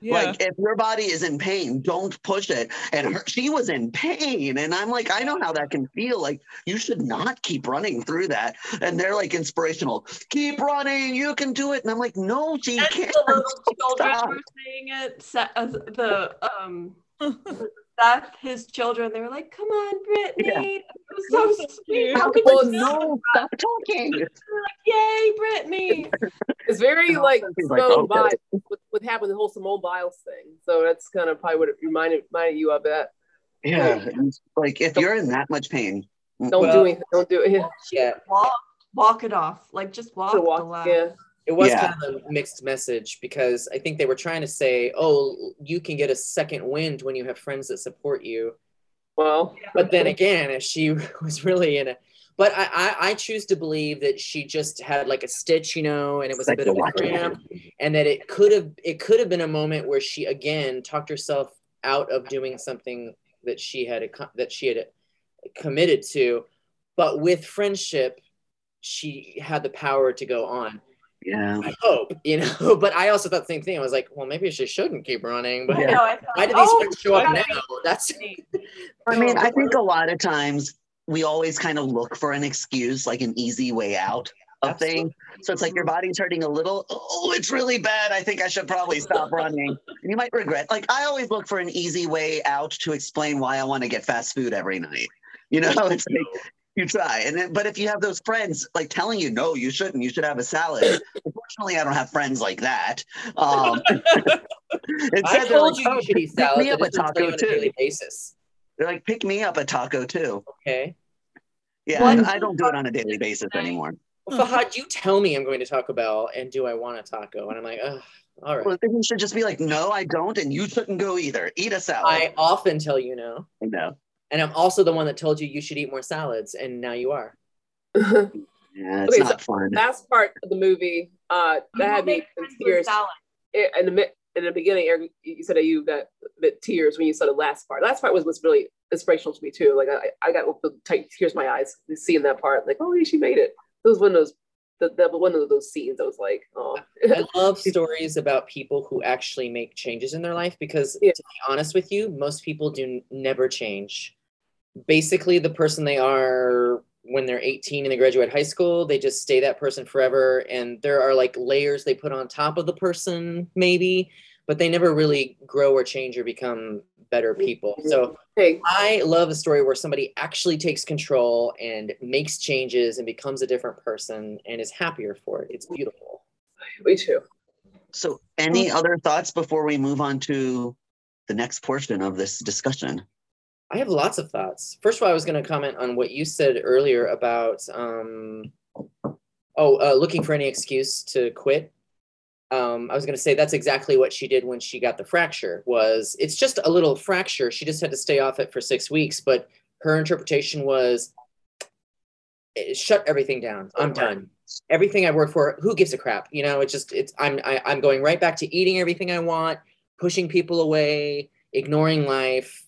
Speaker 1: Yeah.
Speaker 6: Like if your body is in pain, don't push it. And her, she was in pain, and I'm like, I know how that can feel. Like you should not keep running through that. And they're like inspirational. Keep running, you can do it. And I'm like, no, she
Speaker 3: And
Speaker 6: can't.
Speaker 3: the little *laughs* children
Speaker 6: Stop.
Speaker 3: were saying it. Sa- uh, the um, *laughs* Seth, his children, they were like, "Come on, Brittany!" It was so
Speaker 1: So
Speaker 3: sweet. How could
Speaker 6: Well,
Speaker 3: you do
Speaker 6: no, stop talking.
Speaker 3: that? Yay, Brittany!
Speaker 7: It's *laughs* very like
Speaker 6: He's like,
Speaker 7: Simone oh,
Speaker 6: okay.
Speaker 7: Biles. What, what happened? The whole Simone Biles thing. So that's kind of probably what it reminded reminded you of that.
Speaker 6: Yeah, it's like if you're in that much pain,
Speaker 7: Don't
Speaker 2: Well-
Speaker 7: do anything. Don't do it. Yeah.
Speaker 2: Yeah,
Speaker 3: Walk, walk it off. Like just walk,
Speaker 7: To
Speaker 3: the
Speaker 7: walk. Yeah.
Speaker 2: It was
Speaker 6: Yeah.
Speaker 2: kind of a mixed message because I think they were trying to say, "Oh, you can get a second wind when you have friends that support you."
Speaker 7: Well.
Speaker 2: But then again, if she *laughs* was really in a, but I, I I choose to believe that she just had like a stitch, you know, and it was a bit of a cramp, and that it could have it could have been a moment where she again talked herself out of doing something that she had that she had committed to, but with friendship, she had the power to go on.
Speaker 6: Yeah.
Speaker 2: I hope, you know. *laughs* But I also thought the same thing. I was like, well, maybe she shouldn't keep running. But
Speaker 3: I know, I thought,
Speaker 2: why do these
Speaker 3: oh,
Speaker 2: friends show up
Speaker 3: okay.
Speaker 2: now? That's *laughs*
Speaker 6: I mean, I think a lot of times we always kind of look for an excuse, like an easy way out of things. So it's like your mm-hmm. body's hurting a little. Oh, it's really bad. I think I should probably stop running. And *laughs* you might regret. Like I always look for an easy way out to explain why I want to get fast food every night. You know, it's like you try. And then, but if you have those friends like telling you, no, you shouldn't, you should have a salad. Unfortunately, I don't have friends like that. Um, *laughs* *laughs*
Speaker 2: I
Speaker 6: instead, they're
Speaker 2: told
Speaker 6: like,
Speaker 2: you
Speaker 6: "Oh,
Speaker 2: you should eat salad.
Speaker 6: pick me up a
Speaker 2: it doesn't tell you
Speaker 6: taco
Speaker 2: on a daily
Speaker 6: too.
Speaker 2: basis.
Speaker 6: They're like, pick me up a taco too.
Speaker 2: Okay.
Speaker 6: Yeah,
Speaker 3: One-
Speaker 6: I, I don't do it on a daily basis anymore.
Speaker 2: Well, Fahad, you tell me I'm going to Taco Bell, and do I want a taco? And I'm like, Ugh, all right.
Speaker 6: Well, then you should just be like, no, I don't, and you shouldn't go either. Eat a salad.
Speaker 2: I often tell you no,
Speaker 6: no.
Speaker 2: And I'm also the one that told you you should eat more salads, and now you are.
Speaker 6: Yeah, it's
Speaker 7: Okay,
Speaker 6: not fun.
Speaker 7: last part of the movie, uh, that had me in tears. It- in the in the beginning, Eric, you said that you got a bit tears when you saw the last part. Last part was was really inspirational to me too. Like I, I got the tight tears in my eyes seeing that part. Like, oh, yeah, she made it. It was one of those, the, the one of those scenes. I was like, oh,
Speaker 2: I *laughs* love stories about people who actually make changes in their life because,
Speaker 7: Yeah.
Speaker 2: to be honest with you, most people do n- never change. Basically, the person they are when they're 18 and they graduate high school, they just stay that person forever. And there are like layers they put on top of the person, maybe, but they never really grow or change or become better people. So,
Speaker 7: hey,
Speaker 2: I love a story where somebody actually takes control and makes changes and becomes a different person and is happier for it. It's beautiful.
Speaker 7: me too.
Speaker 6: So, any hmm. other thoughts before we move on to the next portion of this discussion?
Speaker 2: I have lots of thoughts. First of all, I was going to comment on what you said earlier about, um, oh, uh, looking for any excuse to quit. Um, I was going to say that's exactly what she did when she got the fracture. Was it's just a little fracture. She just had to stay off it for six weeks, but her interpretation was, "Eh, shut everything down. I'm done. Everything I worked for, who gives a crap? You know, it's just it's I'm I, I'm going right back to eating everything I want, pushing people away, ignoring life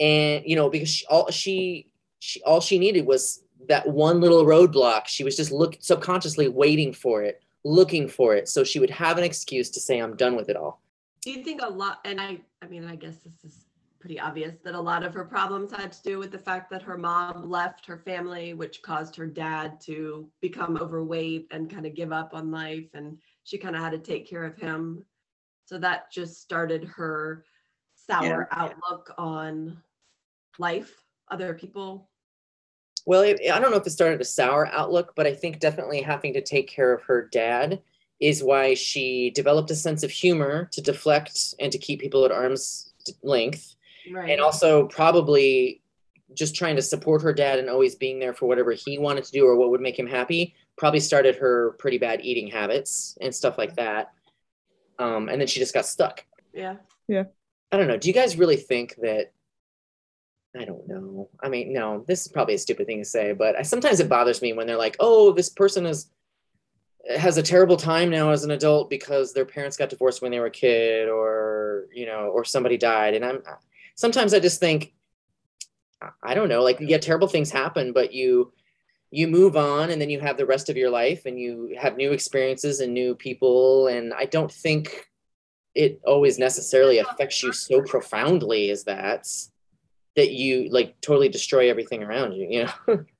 Speaker 2: and you know because she, all she, she all she needed was that one little roadblock she was just look subconsciously waiting for it looking for it so she would have an excuse to say i'm done with it all
Speaker 3: Do you think a lot, and I, I mean, I guess this is pretty obvious that a lot of her problems had to do with the fact that her mom left her family, which caused her dad to become overweight and kind of give up on life. And she kind of had to take care of him. So that just started her sour outlook on life, other people.
Speaker 2: well it, i don't know if it started a sour outlook but i think definitely having to take care of her dad is why she developed a sense of humor to deflect and to keep people at arm's length
Speaker 3: Right.
Speaker 2: and also probably just trying to support her dad and always being there for whatever he wanted to do or what would make him happy probably started her pretty bad eating habits and stuff like that um, and then she just got stuck
Speaker 3: yeah. Yeah.
Speaker 2: I don't know do you guys really think that i don't know. I mean no this is probably a stupid thing to say but I, sometimes it bothers me when they're like oh this person is has a terrible time now as an adult because their parents got divorced when they were a kid or you know or somebody died. And i'm sometimes i just think I- i don't know like yeah. terrible things happen but you you move on and then you have the rest of your life and you have new experiences and new people and i don't think it always necessarily affects you so profoundly as that that you like totally destroy everything around you you know? *laughs*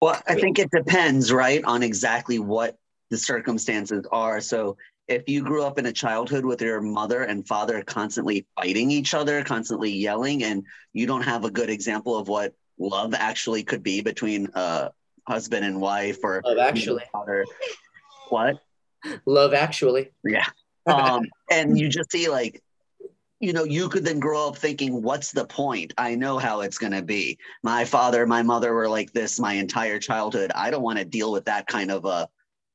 Speaker 6: Well i think it depends right on exactly what the circumstances are. So if you grew up in a childhood with your mother and father constantly fighting each other constantly yelling and you don't have a good example of what love actually could be between a husband and wife or
Speaker 2: love actually.
Speaker 6: father. What?
Speaker 2: Love actually.
Speaker 6: Yeah. *laughs* Um and you just see like you know you could then grow up thinking what's the point? I know how it's going to be. My father my mother were like this my entire childhood. I don't want to deal with that kind of a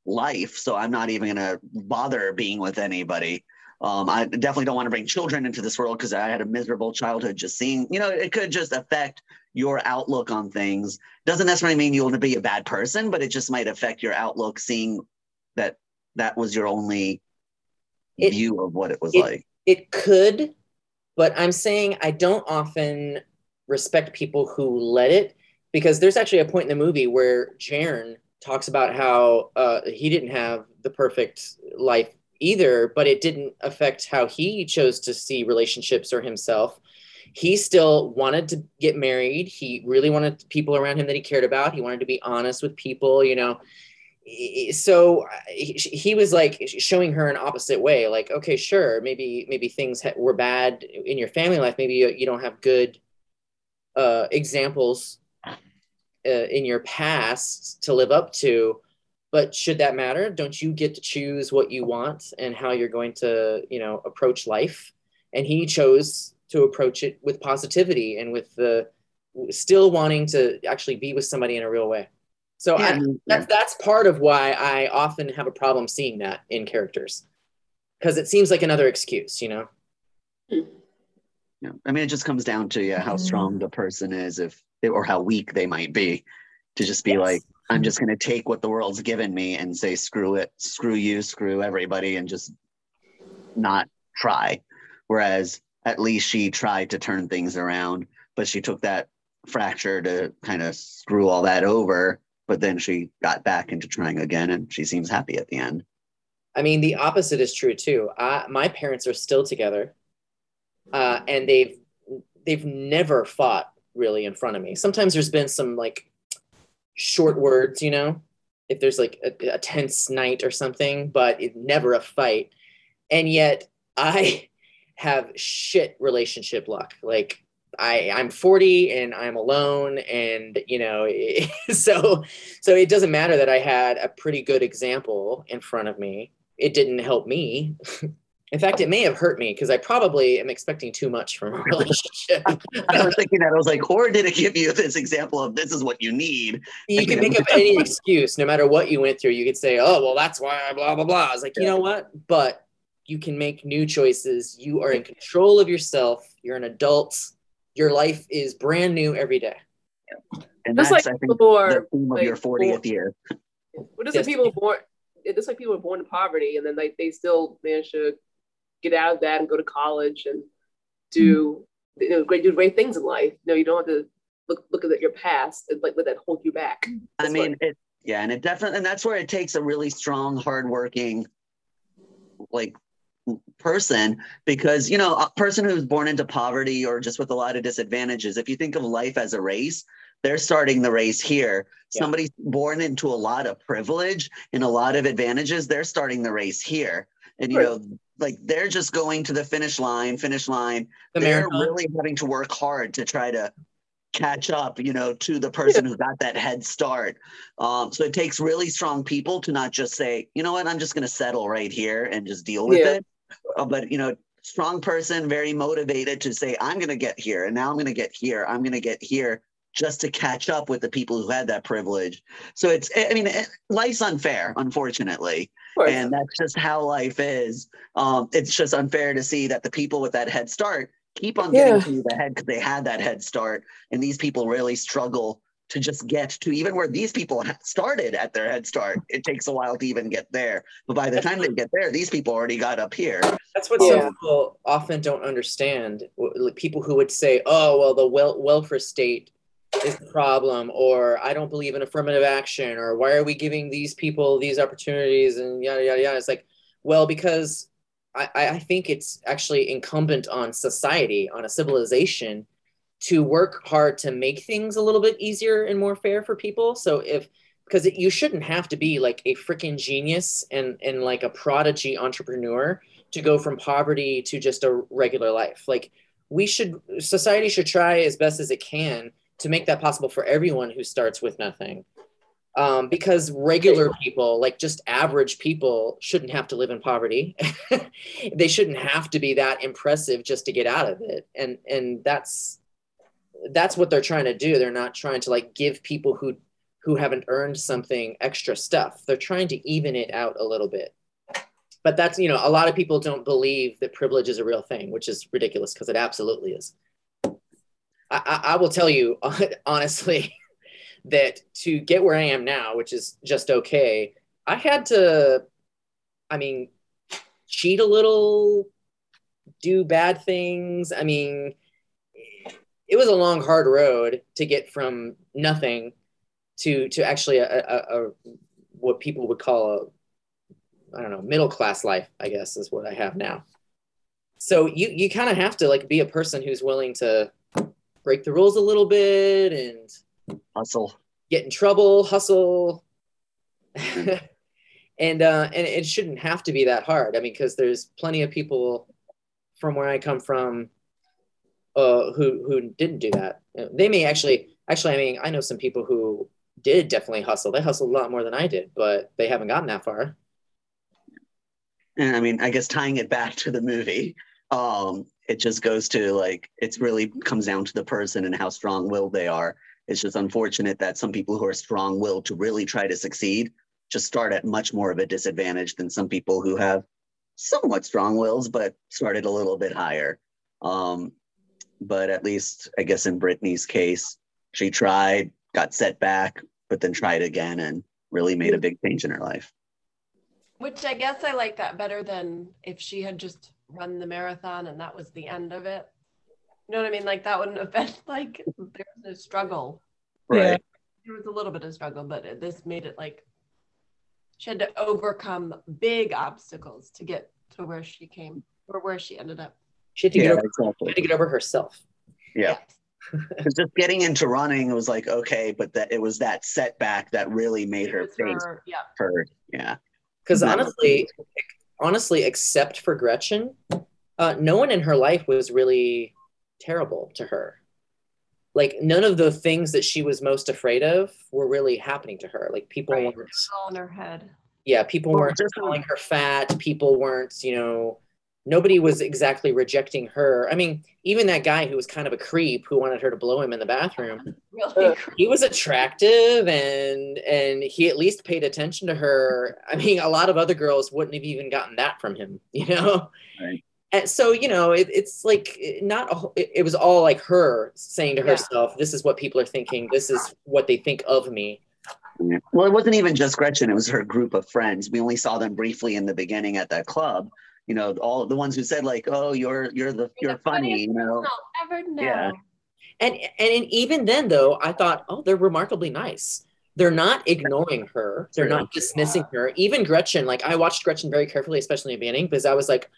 Speaker 6: life so i'm not even going to bother being with anybody. Um, i definitely don't want to bring children into this world because i had a miserable childhood just seeing you know it could just affect your outlook on things. Doesn't necessarily mean you'll be a bad person but it just might affect your outlook seeing that that was your only
Speaker 2: It-
Speaker 6: view of what it was
Speaker 2: it-
Speaker 6: like
Speaker 2: it could but i'm saying i don't often respect people who let it because there's actually a point in the movie where Jaren talks about how uh, he didn't have the perfect life either, but it didn't affect how he chose to see relationships or himself. He still wanted to get married. He really wanted people around him that he cared about. He wanted to be honest with people, you know. So he, was like showing her an opposite way, like, okay, sure, maybe maybe things were bad in your family life. Maybe you, you don't have good uh, examples uh, in your past to live up to but should that matter don't you get to choose what you want and how you're going to you know approach life and he chose to approach it with positivity and with the still wanting to actually be with somebody in a real way so
Speaker 6: Yeah,
Speaker 2: I,
Speaker 6: I
Speaker 2: that's that's part of why i often have a problem seeing that in characters because it seems like another excuse you know
Speaker 6: Yeah, I mean, it just comes down to yeah, how strong the person is, if or how weak they might be, to just be like, I'm just going to take what the world's given me and say, screw it, screw you, screw everybody, and just not try. Whereas at least she tried to turn things around, but she took that fracture to kind of screw all that over. But then she got back into trying again, and she seems happy at the end.
Speaker 2: I mean, the opposite is true too. I, my parents are still together, uh, and they've they've never fought really in front of me. Sometimes there's been some like short words, you know, if there's like a, a tense night or something, but it never a fight. And yet, I *laughs* have shit relationship luck. Like I I'm 40 and I'm alone, and you know, *laughs* so so it doesn't matter that I had a pretty good example in front of me it didn't help me. *laughs* In fact, it may have hurt me because I probably am expecting too much from a *laughs* relationship.
Speaker 6: I was thinking that I was like, or did it give you this example of this is what you need?
Speaker 2: you can make up any excuse, no matter what you went through. You could say, "Oh, well, that's why I blah blah blah." I was like, you know what? But you can make new choices. You are in control of yourself. You're an adult. Your life is brand new every day.
Speaker 6: And
Speaker 7: Just
Speaker 6: that's
Speaker 7: like
Speaker 6: I think
Speaker 7: people are
Speaker 6: the theme of
Speaker 7: like,
Speaker 6: your 40th year.
Speaker 7: Well, just
Speaker 2: Yes.
Speaker 7: like people born, it's like people are born in poverty, and then like they still manage to get out of that and go to college and do mm-hmm. you know great do great things in life. No, you don't have to look look at your past and like let that hold you back.
Speaker 6: I mean,
Speaker 7: what-
Speaker 6: it yeah, and it definitely and that's where it takes a really strong, hardworking, like person because you know a person who's born into poverty or just with a lot of disadvantages if you think of life as a race they're starting the race here
Speaker 2: Yeah.
Speaker 6: somebody born into a lot of privilege and a lot of advantages they're starting the race here and you
Speaker 7: Right.
Speaker 6: know like they're just going to the finish line finish line
Speaker 2: The
Speaker 6: they're
Speaker 2: marathon.
Speaker 6: really having to work hard to try to catch up you know to the person who got that head start um, so it takes really strong people to not just say you know what i'm just going to settle right here and just deal with
Speaker 7: Yeah.
Speaker 6: it but you know strong person very motivated to say i'm going to get here and now i'm going to get here i'm going to get here just to catch up with the people who had that privilege so it's i mean it- life's unfair unfortunately and that's just how life is. Um, it's just unfair to see that the people with that head start keep on getting
Speaker 7: Yeah.
Speaker 6: to the head because they had that head start, and these people really struggle to just get to even where these people started at their head start. It takes a while to even get there, but by the time they get there, these people already got up here.
Speaker 2: That's what
Speaker 7: Yeah.
Speaker 2: some people often don't understand. People who would say, "Oh, well, the wel- welfare state is the problem," or "I don't believe in affirmative action," or "Why are we giving these people these opportunities?" and yada yada yada. It's like, well, because I, I think it's actually incumbent on society, on a civilization, to work hard to make things a little bit easier and more fair for people. So if because you shouldn't have to be like a freaking genius and and like a prodigy entrepreneur to go from poverty to just a regular life. Like we should society should try as best as it can to make that possible for everyone who starts with nothing um, because regular people, like just average people, shouldn't have to live in poverty. *laughs* they shouldn't have to be that impressive just to get out of it, and and that's that's what they're trying to do. They're not trying to like give people who who haven't earned something extra stuff. They're trying to even it out a little bit. But that's you know a lot of people don't believe that privilege is a real thing, which is ridiculous because it absolutely is. I, I, I will tell you *laughs* honestly *laughs* that to get where I am now, which is just okay, I had to, I mean, cheat a little, do bad things. I mean, it was a long, hard road to get from nothing to to actually a, a, a what people would call a I don't know middle class life. I guess is what I have now. So you you kind of have to like be a person who's willing to break the rules a little bit and
Speaker 6: hustle,
Speaker 2: get in trouble, hustle. *laughs* and uh, and it shouldn't have to be that hard. I mean, because there's plenty of people from where I come from uh, who who didn't do that. They may actually actually. I mean, I know some people who did definitely hustle. They hustled a lot more than I did, but they haven't gotten that far.
Speaker 6: And I mean, I guess tying it back to the movie, um, it just goes to like it's really comes down to the person and how strong-willed they are it's just unfortunate that some people who are strong-willed to really try to succeed just start at much more of a disadvantage than some people who have somewhat strong wills but started a little bit higher um, but at least i guess in brittany's case she tried got set back but then tried again and really made a big change in her life
Speaker 3: which i guess i like that better than if she had just run the marathon and that was the end of it you know what I mean? Like that wouldn't have been *laughs* like there was a struggle.
Speaker 6: Right.
Speaker 3: There was a little bit of struggle, but this made it like she had to overcome big obstacles to get to where she came or where she ended up.
Speaker 2: She had to, yeah, get, over, exactly. she had to get over herself.
Speaker 6: Yeah. *laughs* Because just getting into running was like okay, but that it was that setback that really made her face her, yeah. hurt. Yeah.
Speaker 2: Because honestly, honestly, except for Gretchen, uh, no one in her life was really terrible to her. Like none of the things that she was most afraid of were really happening to her. Like people
Speaker 3: right.
Speaker 2: weren't
Speaker 3: all in her head.
Speaker 2: Yeah, people weren't just calling her fat. People weren't, you know, nobody was exactly rejecting her. I mean, even that guy who was kind of a creep who wanted her to blow him in the bathroom. *laughs*
Speaker 3: Really?
Speaker 2: he was attractive and and he at least paid attention to her. I mean, a lot of other girls wouldn't have even gotten that from him, *laughs* you know?
Speaker 6: Right
Speaker 2: and so you know it, it's like not a, it, it, was all like her saying to herself this is what people are thinking this is what they think of me
Speaker 6: well it wasn't even just gretchen it was her group of friends we only saw them briefly in the beginning at that club you know all the ones who said like oh you're you're the you're, funny you know
Speaker 3: ever know.
Speaker 6: yeah
Speaker 2: and and even then though i thought oh they're remarkably nice they're not ignoring her they're not dismissing her even gretchen like i watched gretchen very carefully especially in the beginning because i was like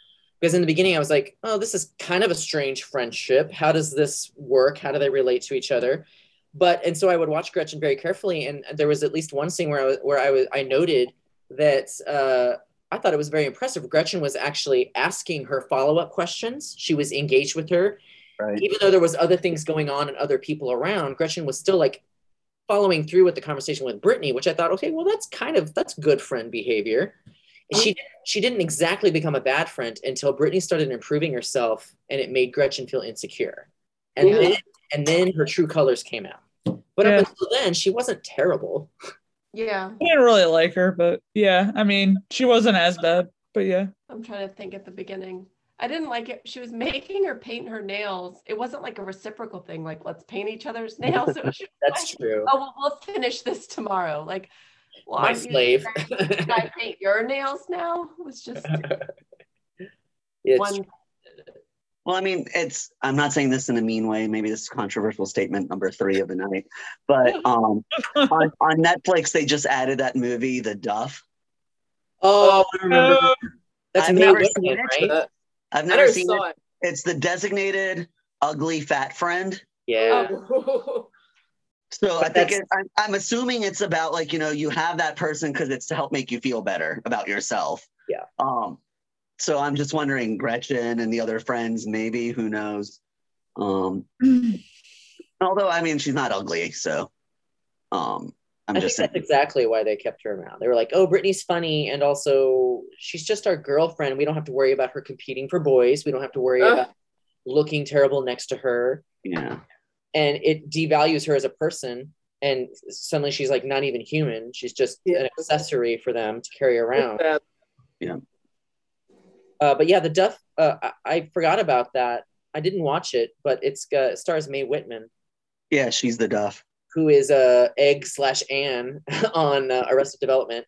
Speaker 2: because in the beginning I was like, oh, this is kind of a strange friendship. How does this work? How do they relate to each other? But and so I would watch Gretchen very carefully, and there was at least one scene where I was where I was I noted that uh, I thought it was very impressive. Gretchen was actually asking her follow up questions. She was engaged with her,
Speaker 6: right.
Speaker 2: even though there was other things going on and other people around. Gretchen was still like following through with the conversation with Brittany, which I thought, okay, well that's kind of that's good friend behavior she she didn't exactly become a bad friend until Brittany started improving herself, and it made Gretchen feel insecure, and yeah. then and then her true colors came out. But yeah. up until then, she wasn't terrible. *laughs*
Speaker 3: Yeah,
Speaker 1: I didn't really like her, but yeah, I mean, she wasn't as bad. But yeah,
Speaker 3: I'm trying to think at the beginning. I didn't like it. She was making her paint her nails. It wasn't like a reciprocal thing, like let's paint each other's nails. *laughs*
Speaker 2: That's
Speaker 3: like,
Speaker 2: true.
Speaker 3: Oh, well, we'll finish this tomorrow. Like
Speaker 2: well, my slave.
Speaker 3: Can I paint your nails now? It was just *laughs*
Speaker 2: it's
Speaker 3: one.
Speaker 6: Well, I mean, it's. I'm not saying this in a mean way. Maybe this is controversial statement number three of the night, but *laughs* um, on, on Netflix they just added that movie, The Duff.
Speaker 2: Oh, I remember. That's
Speaker 6: I've never seen it.
Speaker 2: right?
Speaker 7: Uh,
Speaker 6: I've
Speaker 7: I
Speaker 6: never
Speaker 7: never
Speaker 6: seen
Speaker 7: saw
Speaker 6: it. It's the designated ugly fat friend.
Speaker 2: Yeah.
Speaker 7: Oh. *laughs*
Speaker 6: So I think
Speaker 2: that's-
Speaker 6: it, I'm, I'm assuming it's about like you know you have that person because it's to help make you feel better about yourself.
Speaker 2: Yeah.
Speaker 6: Um. So I'm just wondering, Gretchen and the other friends, maybe who knows. Um. *clears throat* Although I mean, she's not ugly, so. Um. I'm
Speaker 2: I
Speaker 6: just
Speaker 2: think
Speaker 6: saying.
Speaker 2: that's exactly why they kept her around. They were like, "Oh, Brittany's funny, and also she's just our girlfriend. We don't have to worry about her competing for boys. We don't have to worry
Speaker 7: Ugh.
Speaker 2: about looking terrible next to her,
Speaker 6: Yeah.
Speaker 2: and it devalues her as a person. And suddenly she's like not even human. She's just
Speaker 7: Yeah.
Speaker 2: an accessory for them to carry around.
Speaker 7: Uh,
Speaker 2: Uh, but yeah, the Duff. Uh, I, I forgot about that. I didn't watch it, but it's uh, stars Mae Whitman,
Speaker 6: Yeah, she's the Duff.
Speaker 2: who is uh, Egg slash Anne *laughs* on uh, Arrested Development,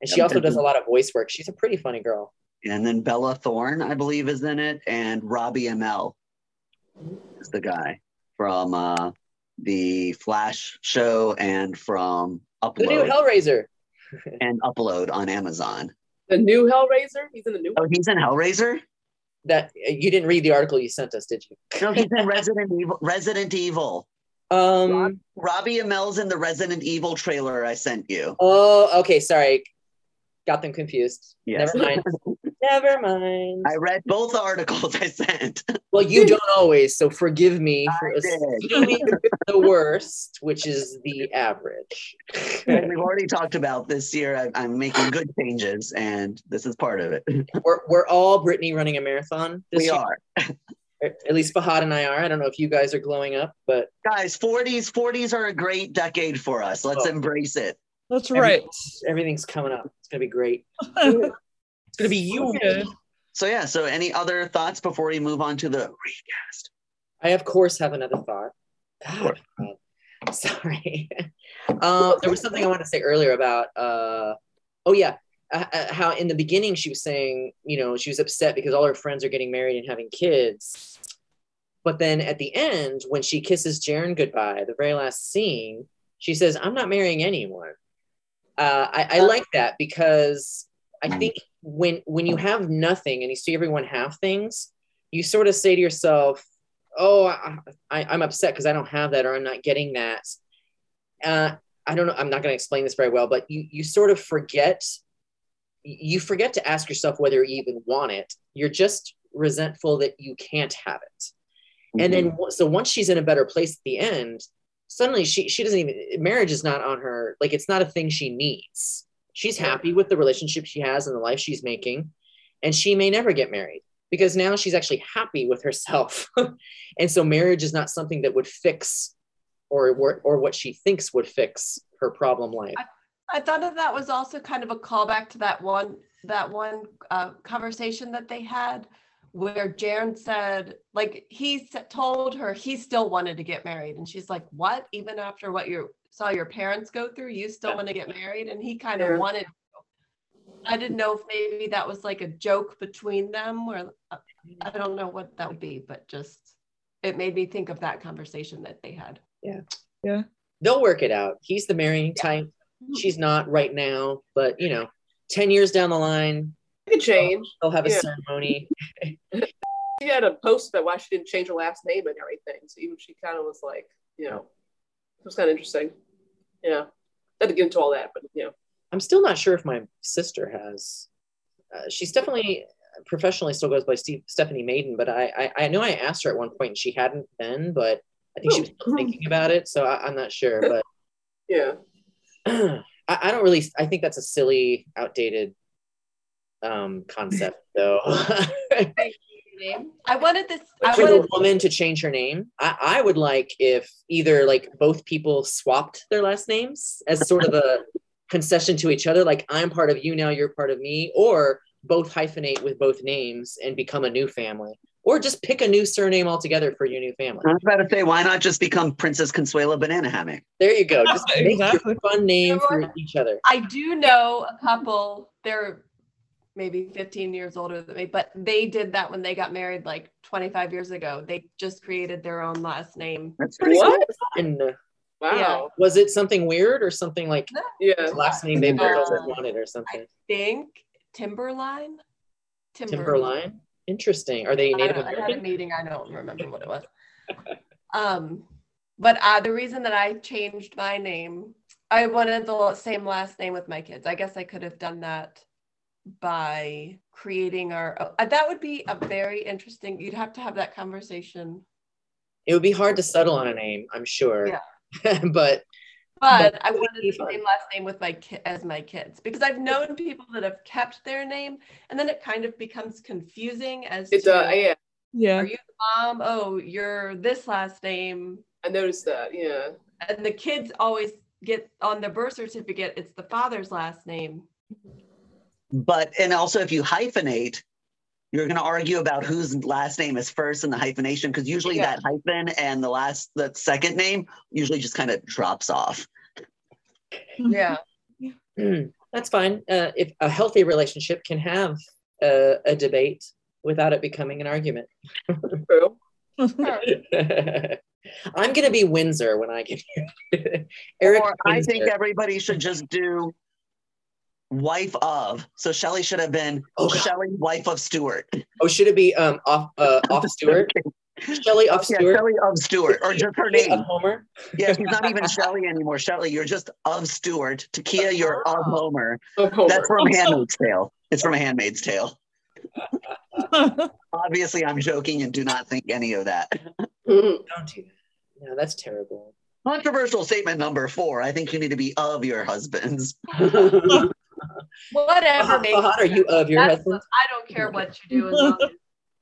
Speaker 2: and she also does a lot of voice work. She's a pretty funny girl.
Speaker 6: And then Bella Thorne, I believe, is in it, and Robbie Amell is the guy from uh, the Flash show and from Upload.
Speaker 2: The new Hellraiser.
Speaker 6: and Upload on Amazon.
Speaker 7: The new Hellraiser. He's in the new.
Speaker 6: Oh, he's in Hellraiser.
Speaker 2: That you didn't read the article you sent us, did you?
Speaker 6: No, he's in *laughs* Resident Evil. Resident Evil.
Speaker 2: Um.
Speaker 6: Robbie Amell's in the Resident Evil trailer I sent you.
Speaker 2: Oh, okay. Sorry, got them confused.
Speaker 6: Yes.
Speaker 2: Never mind. *laughs* Never mind.
Speaker 6: I read both articles *laughs* I sent.
Speaker 2: Well, you don't always, so forgive me for
Speaker 6: I did.
Speaker 2: assuming the worst, which is the average.
Speaker 6: And we've already talked about this year. I, I'm making good changes, and this is part of it. *laughs*
Speaker 2: we're, we're all Brittany running a marathon. This
Speaker 6: We
Speaker 2: year.
Speaker 6: are.
Speaker 2: At least Fahad and I are. I don't know if you guys are glowing up, but
Speaker 6: Guys, 40s, 40s are a great decade for us. Let's
Speaker 2: Oh.
Speaker 6: embrace it.
Speaker 1: That's right.
Speaker 2: everything's coming up. It's gonna be great. *laughs* It's gonna be you.
Speaker 1: Okay.
Speaker 6: So yeah, so any other thoughts before we move on to the recast?
Speaker 2: I of course have another thought. God, God. *laughs* sorry. uh, there was something I wanted to say earlier about. Uh, oh yeah, uh, uh, how in the beginning she was saying, you know, she was upset because all her friends are getting married and having kids. But then at the end, when she kisses Jaren goodbye, the very last scene, she says, "I'm not marrying anyone." Uh, I, I like that because I think when when you have nothing and you see everyone have things, you sort of say to yourself, "Oh, I, I, I'm upset because I don't have that, or I'm not getting that." Uh, I don't know. I'm not going to explain this very well, but you you sort of forget. You forget to ask yourself whether you even want it. You're just resentful that you can't have it. And then so once she's in a better place at the end, suddenly she she doesn't even marriage is not on her like it's not a thing she needs. She's happy with the relationship she has and the life she's making, and she may never get married because now she's actually happy with herself. *laughs* and so marriage is not something that would fix or or what she thinks would fix her problem life.
Speaker 3: I thought that that was also kind of a callback to that one that one uh, conversation that they had where Jaren said like he told her he still wanted to get married and she's like what even after what you saw your parents go through you still want to get married and he kind of
Speaker 7: Yeah.
Speaker 3: wanted I didn't know if maybe that was like a joke between them or uh, I don't know what that would be but just it made me think of that conversation that they had. Yeah, yeah.
Speaker 2: They'll work it out. He's the marrying type. She's not right now, but you know, 10 years down the line,
Speaker 7: It could change.
Speaker 2: they'll have a
Speaker 7: Yeah.
Speaker 2: ceremony. *laughs* *laughs*
Speaker 7: She had a post about why she didn't change her last name and everything. So even she kind of was like, you know, it was kind of interesting. Yeah. I had to get into all that, but yeah.
Speaker 2: I'm still not sure if my sister has. Uh, she's definitely professionally still goes by Steve, Stephanie Maiden, but I, I I know I asked her at one point and she hadn't then, but I think she was still thinking about it, so I, I'm not sure. But *laughs* *clears throat*
Speaker 7: Yeah.
Speaker 2: I, I don't really. I think that's a silly, outdated um, concept, though. *laughs*
Speaker 3: I wanted this I
Speaker 2: For
Speaker 3: wanted
Speaker 2: the woman to change her name, I, I would like if either like both people swapped their last names as sort of a *laughs* concession to each other, like I'm part of you now, you're part of me, or both hyphenate with both names and become a new family, or just pick a new surname altogether for your new family.
Speaker 6: I was about to say, why not just become Princess Consuela Banana Hammock?
Speaker 2: There you go. Just *laughs* make
Speaker 1: Exactly.
Speaker 2: a fun name for each other.
Speaker 3: I do know a couple, they're maybe 15 years older than me, but they did that when they got married like 25 years ago. They just created their own last name.
Speaker 6: That's pretty
Speaker 7: What?
Speaker 2: And uh,
Speaker 7: Wow.
Speaker 2: was it something weird or something like
Speaker 7: Yeah.
Speaker 2: last name they both
Speaker 3: Uh,
Speaker 2: wanted or something?
Speaker 3: I think Timberline.
Speaker 2: Timberline. Interesting. Are they Native
Speaker 3: don't- I had a meeting. I don't remember what it was. *laughs* Um, but uh, the reason that I changed my name, I wanted the same last name with my kids. I guess I could have done that by creating our. Uh, that would be a very interesting. You'd have to have that conversation.
Speaker 2: It would be hard to settle on a name, I'm sure.
Speaker 3: Yeah. *laughs*
Speaker 2: but
Speaker 3: But
Speaker 2: But
Speaker 3: I
Speaker 2: it would
Speaker 3: wanted
Speaker 2: be
Speaker 3: the
Speaker 2: fun.
Speaker 3: same last name with my ki- as my kids because I've known people that have kept their name and then it kind of becomes confusing as
Speaker 7: It's
Speaker 3: to
Speaker 7: uh yeah,
Speaker 1: Yeah.
Speaker 3: are you the mom? Oh, you're this last name.
Speaker 7: I noticed that. Yeah.
Speaker 3: And the kids always get on the birth certificate, it's the father's last name.
Speaker 6: But and also if you hyphenate, you're going to argue about whose last name is first in the hyphenation because usually
Speaker 3: Yeah.
Speaker 6: that hyphen and the last the second name usually just kind of drops off.
Speaker 3: Yeah. *clears throat*
Speaker 2: that's fine. Uh, if a healthy relationship can have a, a debate without it becoming an argument. *laughs*
Speaker 7: True. *laughs*
Speaker 2: I'm gonna be Windsor when I get here. *laughs* Eric,
Speaker 6: Or I think everybody should just do wife of. So Shelley should have been
Speaker 2: Oh, God.
Speaker 6: Shelley, wife of Stewart.
Speaker 2: Oh, should it be um off uh, *laughs* off Stewart? Shelley off
Speaker 6: Yeah,
Speaker 2: Stewart.
Speaker 6: Shelley of Stewart, or just her
Speaker 2: Shelley of
Speaker 6: name.
Speaker 2: Homer.
Speaker 6: Yeah, she's not even Shelley anymore. Shelley, you're just of Stewart. Takia, you're of Homer.
Speaker 7: Of Homer.
Speaker 6: That's from Handmaid's Tale. It's from A Handmaid's Tale. *laughs* Obviously, I'm joking and do not think any of that.
Speaker 7: Mhm.
Speaker 2: Don't do that. No, that's terrible.
Speaker 6: Controversial statement number four. I think you need to be of your husbands. *laughs*
Speaker 3: Whatever
Speaker 2: Fahad,
Speaker 3: makes
Speaker 2: Fahad, are you of your
Speaker 3: That's-
Speaker 2: husband?
Speaker 3: I don't care what you do as long as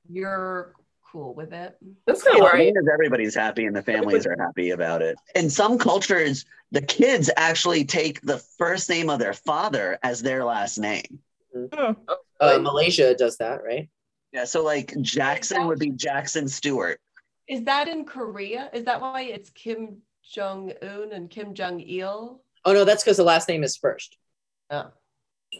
Speaker 3: you're cool with it.
Speaker 7: That's kind of
Speaker 6: As
Speaker 7: where I
Speaker 6: long as everybody's happy and the families are happy about it. In some cultures, the kids actually take the first name of their father as their last name.
Speaker 1: Oh,
Speaker 2: Uh, Malaysia does that, right?
Speaker 6: Yeah, so like Jackson would be Jackson Stewart.
Speaker 3: Is that in Korea? Is that why it's Kim Jong Un and Kim Jong Il?
Speaker 2: Oh no, that's because the last name is first.
Speaker 3: Oh.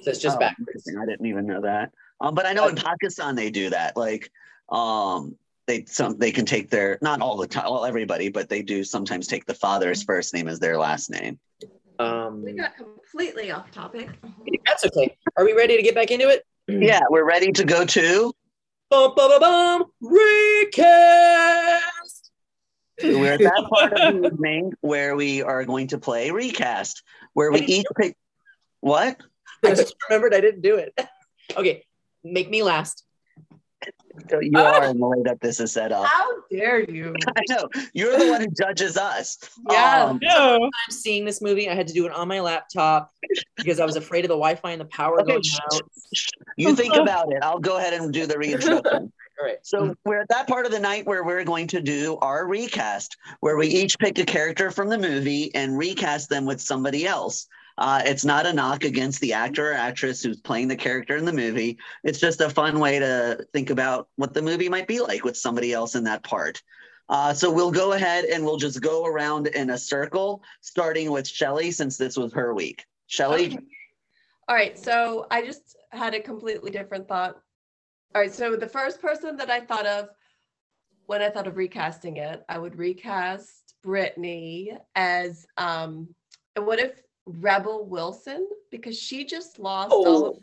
Speaker 2: So it's just
Speaker 6: Oh,
Speaker 2: backwards.
Speaker 6: I didn't even know that. Um, but I know in Pakistan they do that. Like, um, they some they can take their not all the time, well everybody, but they do sometimes take the father's first name as their last name.
Speaker 2: Um,
Speaker 3: We got completely off topic.
Speaker 2: that's okay. Are we ready to get back into it? *clears throat*
Speaker 6: Yeah, we're ready to go to.
Speaker 2: Bum, bum, bum, bum. Recast.
Speaker 6: We're at that part of the *laughs* evening where we are going to play recast, where we each pick. What? *laughs*
Speaker 2: I just remembered I didn't do it. *laughs* okay, make me last.
Speaker 6: You are in the way that this is set up.
Speaker 3: How dare you? *laughs*
Speaker 6: I know you're the one who judges us.
Speaker 3: Yeah.
Speaker 6: Um,
Speaker 1: no.
Speaker 2: I'm seeing this movie. I had to do it on my laptop because I was afraid of the Wi-Fi and the power
Speaker 6: Okay,
Speaker 2: going out.
Speaker 6: you think about it. I'll go ahead and do the reintroduction.
Speaker 2: All right.
Speaker 6: So we're at that part of the night where we're going to do our recast, where we each pick a character from the movie and recast them with somebody else. Uh, it's not a knock against the actor or actress who's playing the character in the movie. It's just a fun way to think about what the movie might be like with somebody else in that part. Uh, so we'll go ahead and we'll just go around in a circle, starting with Shelly, since this was her week. Shelly,
Speaker 3: Okay. All right, so I just had a completely different thought. All right, so the first person that I thought of when I thought of recasting it, I would recast Brittany as um and what if Rebel Wilson because she just lost all of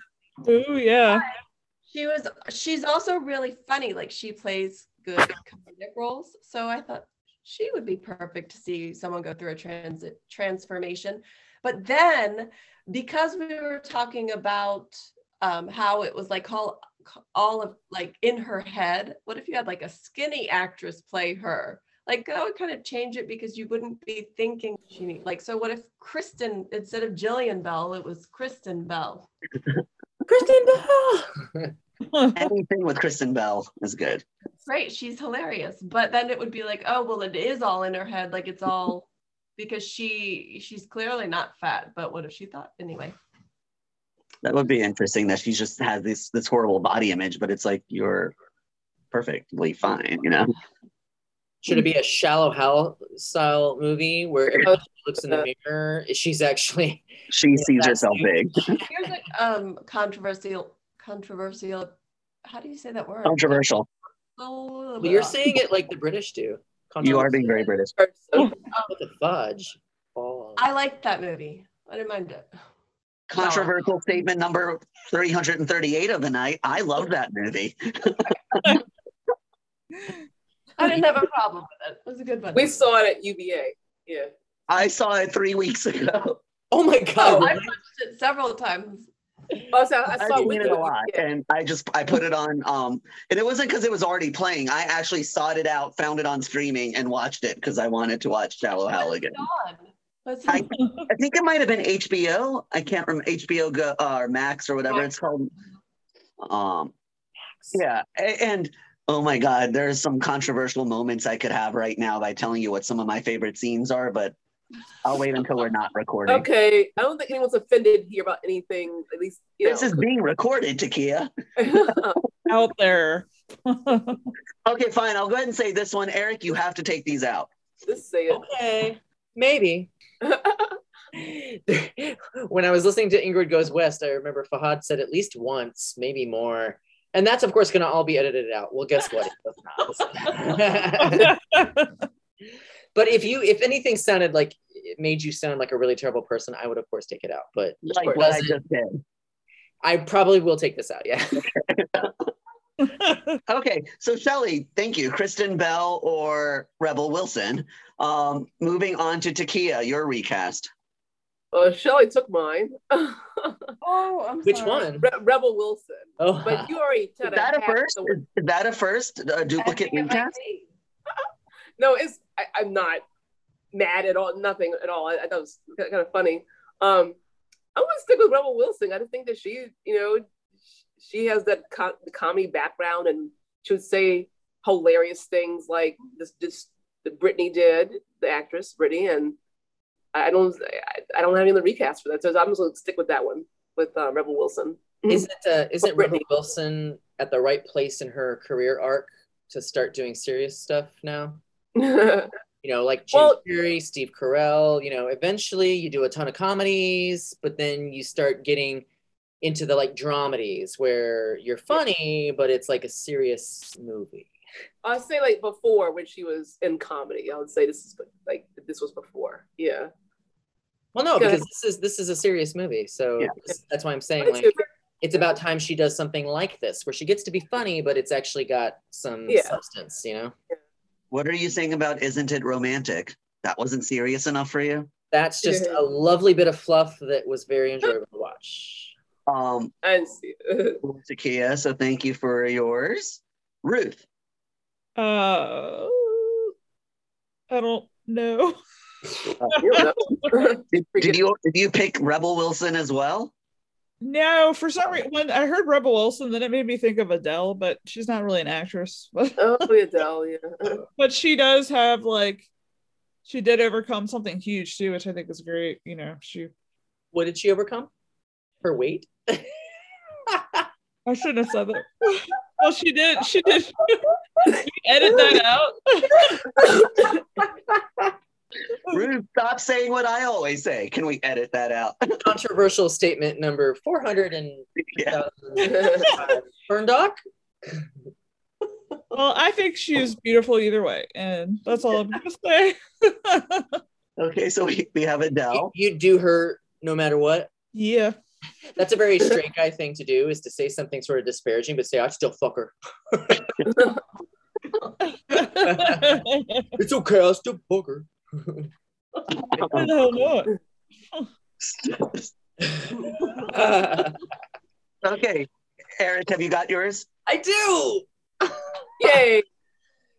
Speaker 7: Oh,
Speaker 1: yeah.
Speaker 3: she was she's also really funny like she plays good comedic roles so i thought she would be perfect to see someone go through a transit transformation. But then because we were talking about um, how it was like all all of like in her head what if you had like a skinny actress play her like that would kind of change it because you wouldn't be thinking she need like so what if kristen instead of jillian bell it was kristen bell
Speaker 2: Kristen Bell. *laughs*
Speaker 6: anything with Kristen Bell is good.
Speaker 3: Right, she's hilarious. But then it would be like, oh well, it is all in her head, like it's all *laughs* because she she's clearly not fat. But what if she thought anyway?
Speaker 6: That would be interesting that she just has this this horrible body image, but it's like you're perfectly fine, you know?
Speaker 2: Should it be a Shallow Hal style movie where every time she looks in the mirror, she's actually *laughs*
Speaker 6: She sees herself
Speaker 2: you.
Speaker 6: big. *laughs*
Speaker 3: Here's a um controversial controversial. How do you say that word?
Speaker 6: Controversial.
Speaker 2: Well, you're saying it like the British do.
Speaker 6: You are being very British.
Speaker 2: What the fudge? Oh.
Speaker 3: I liked that movie. I didn't mind it.
Speaker 6: Controversial statement number 338 of the night. I love that movie. *laughs*
Speaker 3: I didn't have a *laughs* problem with it. It was a good one.
Speaker 7: We saw it at UVA. Yeah.
Speaker 6: I saw it three weeks ago.
Speaker 2: Oh my god!
Speaker 3: oh,
Speaker 2: god!
Speaker 3: I watched it several times.
Speaker 7: Also, I
Speaker 6: I've
Speaker 7: saw
Speaker 6: seen
Speaker 7: with
Speaker 6: it a lot,
Speaker 7: Yeah.
Speaker 6: and I just I put it on. Um, and it wasn't because it was already playing. I actually sought it out, found it on streaming, and watched it because I wanted to watch Shallow Hal again. I, I think it might have been HBO. I can't remember HBO Go, uh, or Max or whatever it's called. Um, yeah, a- and oh my God, there's some controversial moments I could have right now by telling you what some of my favorite scenes are, but I'll wait until we're not recording.
Speaker 7: Okay. I don't think anyone's offended here about anything, at least, you
Speaker 6: This is being recorded, Takia. *laughs*
Speaker 7: know.
Speaker 1: Out there. *laughs*
Speaker 6: Okay, fine. I'll go ahead and say this one, Eric. You have to take these out.
Speaker 7: Just say it.
Speaker 2: Okay, maybe. *laughs* when I was listening to Ingrid Goes West, I remember Fahad said at least once, maybe more. And that's, of course, going to all be edited out. Well, guess what? It does not. *laughs* but if you, if anything sounded like it made you sound like a really terrible person, I would, of course, take it out. But
Speaker 6: Like what I just did.
Speaker 2: I probably will take this out. Yeah. *laughs*
Speaker 6: Okay, so Shelly, thank you. Kristen Bell or Rebel Wilson. Um, moving on to Takia, your recast.
Speaker 7: Uh, Shelly took mine. *laughs*
Speaker 3: Oh, I'm
Speaker 2: Which
Speaker 3: sorry.
Speaker 2: one?
Speaker 7: Re- Rebel Wilson.
Speaker 2: Oh,
Speaker 7: But you already
Speaker 6: Is that a first?
Speaker 7: the-
Speaker 6: Is, is that a first? A
Speaker 3: I
Speaker 6: duplicate
Speaker 3: think it might
Speaker 6: recast? *laughs*
Speaker 7: No, it's I, I'm not mad at all. Nothing at all. I, I thought it was kind of funny. Um, I'm gonna stick with Rebel Wilson. I just think that she, you know, she has that co- the comedy background, and she would say hilarious things like this. This that Brittany did, the actress Brittany, and I don't, I, I don't have any other recast for that. So I'm just gonna stick with that one with uh, Rebel Wilson.
Speaker 2: isn't uh, isn't
Speaker 7: Brittany.
Speaker 2: Rebel Wilson at the right place in her career arc to start doing serious stuff now? *laughs* you know, like Jim
Speaker 7: Well-
Speaker 2: Carrey, Steve Carell, you know, eventually you do a ton of comedies, but then you start getting into the like dramedies where you're funny, but it's like a serious movie.
Speaker 7: I'd say like before when she was in comedy. I would say this is like this was before. Yeah.
Speaker 2: Well, no, because this is this is a serious movie, so
Speaker 6: Yeah.
Speaker 2: that's why I'm saying like
Speaker 7: it's-
Speaker 2: it's about time she does something like this, where she gets to be funny, but it's actually got some
Speaker 7: Yeah.
Speaker 2: substance, you know.
Speaker 6: What are you saying about Isn't It Romantic? That wasn't serious enough for you?
Speaker 2: That's just
Speaker 7: Yeah.
Speaker 2: a lovely bit of fluff that was very enjoyable to watch.
Speaker 6: Um,
Speaker 7: I didn't see it. *laughs*
Speaker 6: Takia, so thank you for yours. Ruth.
Speaker 1: uh, I don't know. *laughs*
Speaker 7: You don't know.
Speaker 6: Did, did you did you pick Rebel Wilson as well?
Speaker 1: No, for some reason, when I heard Rebel Wilson, then it made me think of Adele, but she's not really an actress. *laughs*
Speaker 7: Oh, Adele, yeah.
Speaker 1: but she does have like, she did overcome something huge too, which I think is great. You know, she.
Speaker 2: What did she overcome? Her weight? *laughs*
Speaker 1: I shouldn't have said that. well, she did. She did. *laughs* Edit that out.
Speaker 6: Ruth, stop saying what I always say. Can we edit that out? *laughs*
Speaker 2: Controversial statement number 400 and
Speaker 6: yeah. *laughs*
Speaker 2: Burndock?
Speaker 1: Well, I think she's beautiful either way, and that's all I'm gonna say. *laughs*
Speaker 6: Okay, so we, we have
Speaker 2: You,
Speaker 6: Adele.
Speaker 2: you do her no matter what.
Speaker 1: yeah.
Speaker 2: That's a very straight guy thing to do is to say something sort of disparaging, but say, I'd still fuck her. It's okay, I'll still fuck her.
Speaker 1: Why the hell not?
Speaker 6: Okay, Eric, have you got yours?
Speaker 2: I do.
Speaker 7: Yay.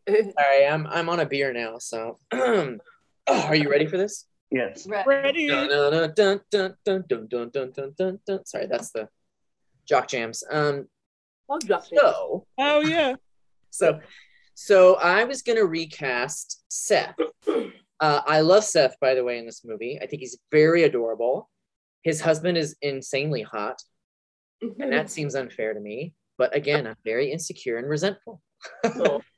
Speaker 2: All right, I'm I'm on a beer now, so oh, are you ready for this?
Speaker 6: Yes.
Speaker 1: Ready?
Speaker 2: Dun, dun, dun, dun, dun, dun, dun, dun, dun, dun, dun. Sorry, that's the jock jams. Um,
Speaker 7: Love Justin.
Speaker 2: so
Speaker 1: Oh yeah.
Speaker 2: so so I was gonna recast Seth. Uh, I love Seth, by the way, in this movie. I think he's very adorable. His husband is insanely hot, and that seems unfair to me. But again, I'm very insecure and resentful.
Speaker 7: Oh. *laughs*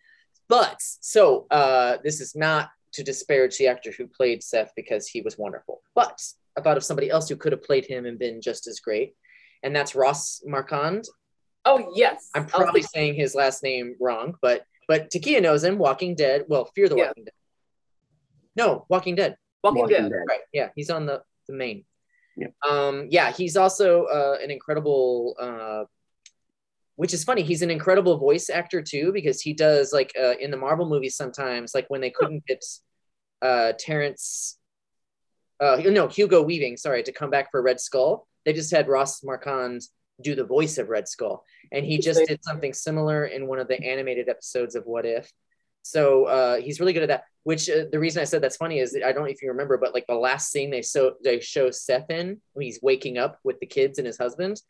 Speaker 2: But so uh, this is not to disparage the actor who played Seth because he was wonderful, but about of somebody else who could have played him and been just as great, and that's Ross Marquand.
Speaker 7: Oh yes.
Speaker 2: I'm probably
Speaker 7: thinking-
Speaker 2: saying his last name wrong, but but Takia knows him. Walking Dead. Well, Fear the
Speaker 7: Yeah.
Speaker 2: Walking Dead. No, Walking Dead.
Speaker 7: Walking,
Speaker 6: Walking
Speaker 7: Dead.
Speaker 6: Dead.
Speaker 2: Right. Yeah, he's on the the main.
Speaker 6: Yep.
Speaker 2: Um, yeah, he's also uh, an incredible. Uh, which is funny. He's an incredible voice actor too, because he does like uh, in the Marvel movies sometimes, like when they couldn't get uh, Terrence, uh, no Hugo Weaving, sorry, to come back for Red Skull. They just had Ross Marquand do the voice of Red Skull, and he just did something similar in one of the animated episodes of What If. So uh, he's really good at that. Which uh, the reason I said that's funny is that I don't know if you remember, but like the last scene they so they show Seth in when he's waking up with the kids and his husband,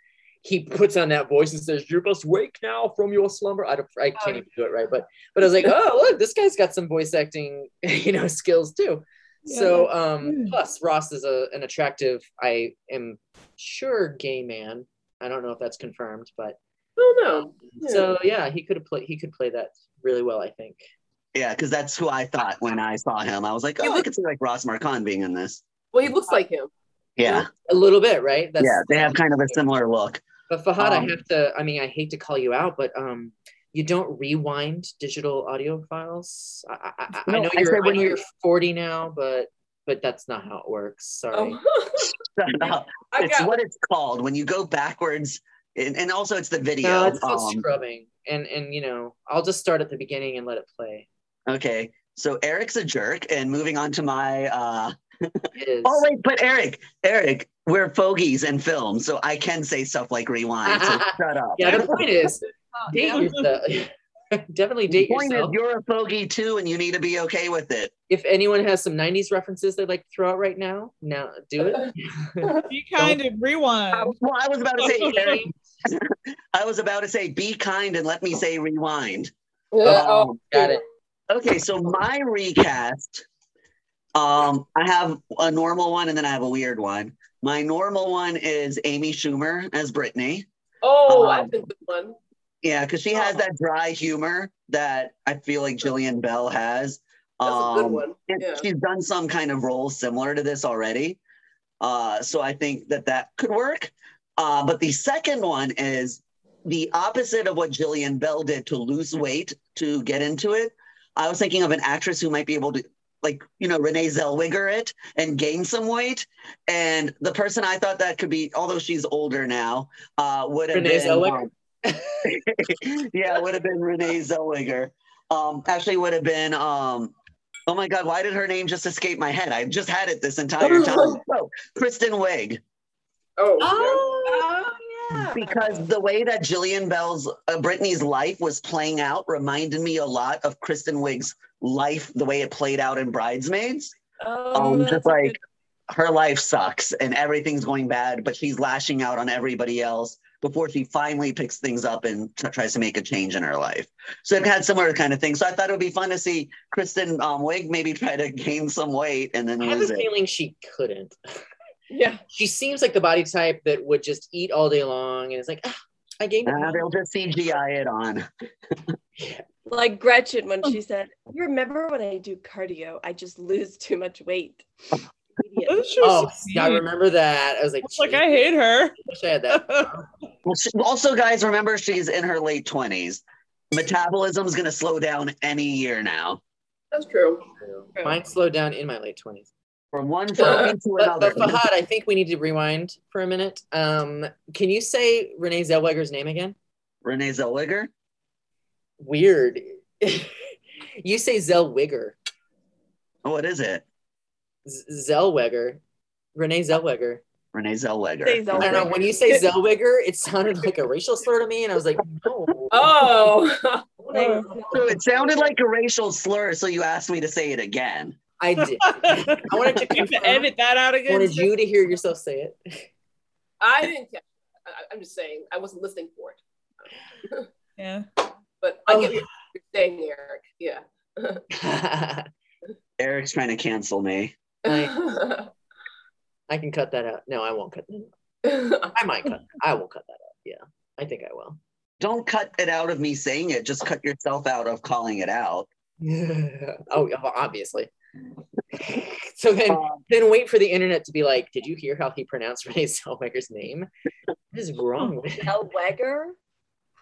Speaker 2: he puts on that voice and says, "You must wake now from your slumber." I don't, I can't even do it right, but but I was like, *laughs* oh look, this guy's got some voice acting, *laughs* you know, skills too. So um, plus Ross is a an attractive, I am sure gay man. I don't know if that's confirmed, but
Speaker 7: Oh no.
Speaker 2: so yeah, he could have played. He could play that really well, I think.
Speaker 6: Yeah, because that's who I thought when I saw him. I was like, oh, I could see like Ross Marquand being in this.
Speaker 7: Well, he looks like him.
Speaker 6: Yeah,
Speaker 2: A little bit, right?
Speaker 6: yeah, they have kind of a similar look.
Speaker 2: But Fahad, I
Speaker 6: Um,
Speaker 2: have to. I mean, I hate to call you out, but um, you don't rewind digital audio files. I, I, I, I know
Speaker 6: I
Speaker 2: you're.
Speaker 6: said
Speaker 2: I
Speaker 6: when
Speaker 2: know
Speaker 6: you-
Speaker 2: you're 40 now, but but that's not how it works. Sorry.
Speaker 7: Oh. *laughs*
Speaker 6: No, it's
Speaker 7: got
Speaker 6: what it's called when you go backwards, and, and also it's the video.
Speaker 2: No, it's called
Speaker 6: Um,
Speaker 2: scrubbing, and and you know, I'll just start at the beginning and let it play.
Speaker 6: Okay, so Eric's a jerk, and moving on to my. uh
Speaker 2: It is.
Speaker 6: Oh wait, but Eric, Eric, we're fogies and film, so I can say stuff like rewind. So *laughs* shut up.
Speaker 2: yeah, the point is, *laughs* date *laughs* yourself. Definitely
Speaker 6: The
Speaker 2: date
Speaker 6: point
Speaker 2: yourself.
Speaker 6: is, you're a fogey too, and you need to be okay with it.
Speaker 2: if anyone has some 90s references they'd like to throw out right now, now do it.
Speaker 1: Be kind and rewind.
Speaker 6: Um, well, I was about to say, Eric, I was about to say, be kind and let me say rewind.
Speaker 2: Oh, got it.
Speaker 6: Okay, so my recast, um, I have a normal one and then I have a weird one. My normal one is Amy Schumer as Brittany.
Speaker 7: Oh,
Speaker 6: Um,
Speaker 7: I think the one.
Speaker 6: Yeah, because she has that dry humor that I feel like Jillian Bell has.
Speaker 7: That's a good
Speaker 6: Um,
Speaker 7: one. Yeah.
Speaker 6: She's done some kind of role similar to this already. Uh, so I think that that could work. Uh, but the second one is the opposite of what Jillian Bell did to lose weight to get into it. I was thinking of an actress who might be able to, like, you know, Renee Zellweger it and gain some weight. And the person I thought that could be, although she's older now, uh, would have
Speaker 2: Renee
Speaker 6: been.
Speaker 2: Zellweger?
Speaker 6: um, *laughs* yeah, would have been Renee Zellweger. Um, actually, would have been. Um, oh my God, why did her name just escape my head? I just had it this entire *laughs* time. Oh, Kristen Wiig.
Speaker 7: Oh,
Speaker 3: Oh, yeah.
Speaker 6: Because the way that Jillian Bell's uh, Brittany's life was playing out reminded me a lot of Kristen Wiig's life, the way it played out in Bridesmaids.
Speaker 3: Oh,
Speaker 6: Um, just like
Speaker 3: good-
Speaker 6: her life sucks and everything's going bad, but she's lashing out on everybody else before she finally picks things up and tr- tries to make a change in her life. So it had similar kind of thing. So I thought it would be fun to see Kristen um, Wiig maybe try to *laughs* gain some weight and then
Speaker 2: I have a
Speaker 6: it.
Speaker 2: feeling she couldn't. *laughs*
Speaker 7: yeah.
Speaker 2: She seems like the body type that would just eat all day long and it's like, ah, I gained
Speaker 6: Uh, they'll just CGI it on. *laughs*
Speaker 3: Like Gretchen when she said, "You remember when I do cardio, I just lose too much weight." *laughs* Idiot.
Speaker 1: That's just
Speaker 2: Oh, yeah, I remember that. I was like,
Speaker 1: It's like I hate her.
Speaker 2: wish I had that. *laughs*
Speaker 6: Well, she, also, guys, remember she's in her late 20s. Metabolism's going to slow down any year now.
Speaker 7: That's true.
Speaker 2: Mine slowed down in my late 20s.
Speaker 6: From one phobia to
Speaker 2: But,
Speaker 6: another.
Speaker 2: but Fahad, I think we need to rewind for a minute. Um, can you say Renee Zellweger's name again?
Speaker 6: Renee Zellweger.
Speaker 2: Weird. *laughs* you say Zellweger.
Speaker 6: Oh, what is it?
Speaker 2: Z- Zellweger. Renee Zellweger.
Speaker 6: Renee Zellweger.
Speaker 3: Say
Speaker 2: I don't know. When you say Zellweger, it sounded like a racial slur to me, and I was like, no.
Speaker 7: Oh, *laughs*
Speaker 6: So it sounded like a racial slur, so you asked me to say it again.
Speaker 2: I did. I wanted to *laughs*
Speaker 1: You to edit that out again.
Speaker 2: I
Speaker 1: again.
Speaker 2: wanted you to hear yourself say it.
Speaker 7: I didn't catch. I, I'm just saying. I wasn't listening for it.
Speaker 1: Yeah.
Speaker 7: But I
Speaker 2: Oh.
Speaker 7: get what you're saying, Eric. Yeah. *laughs*
Speaker 6: Eric's trying to cancel me.
Speaker 2: I can cut that out. No, I won't cut that. out. I might cut. I will cut that out. Yeah, I think I will.
Speaker 6: Don't cut it out of me saying it. Just cut yourself out of calling it out. *laughs*
Speaker 2: oh, yeah, well, obviously. So then,
Speaker 6: Um,
Speaker 2: then wait for the internet to be like, "Did you hear how he pronounced *laughs* Renee Zellweger's name? What is wrong with him?"
Speaker 3: Zellweger.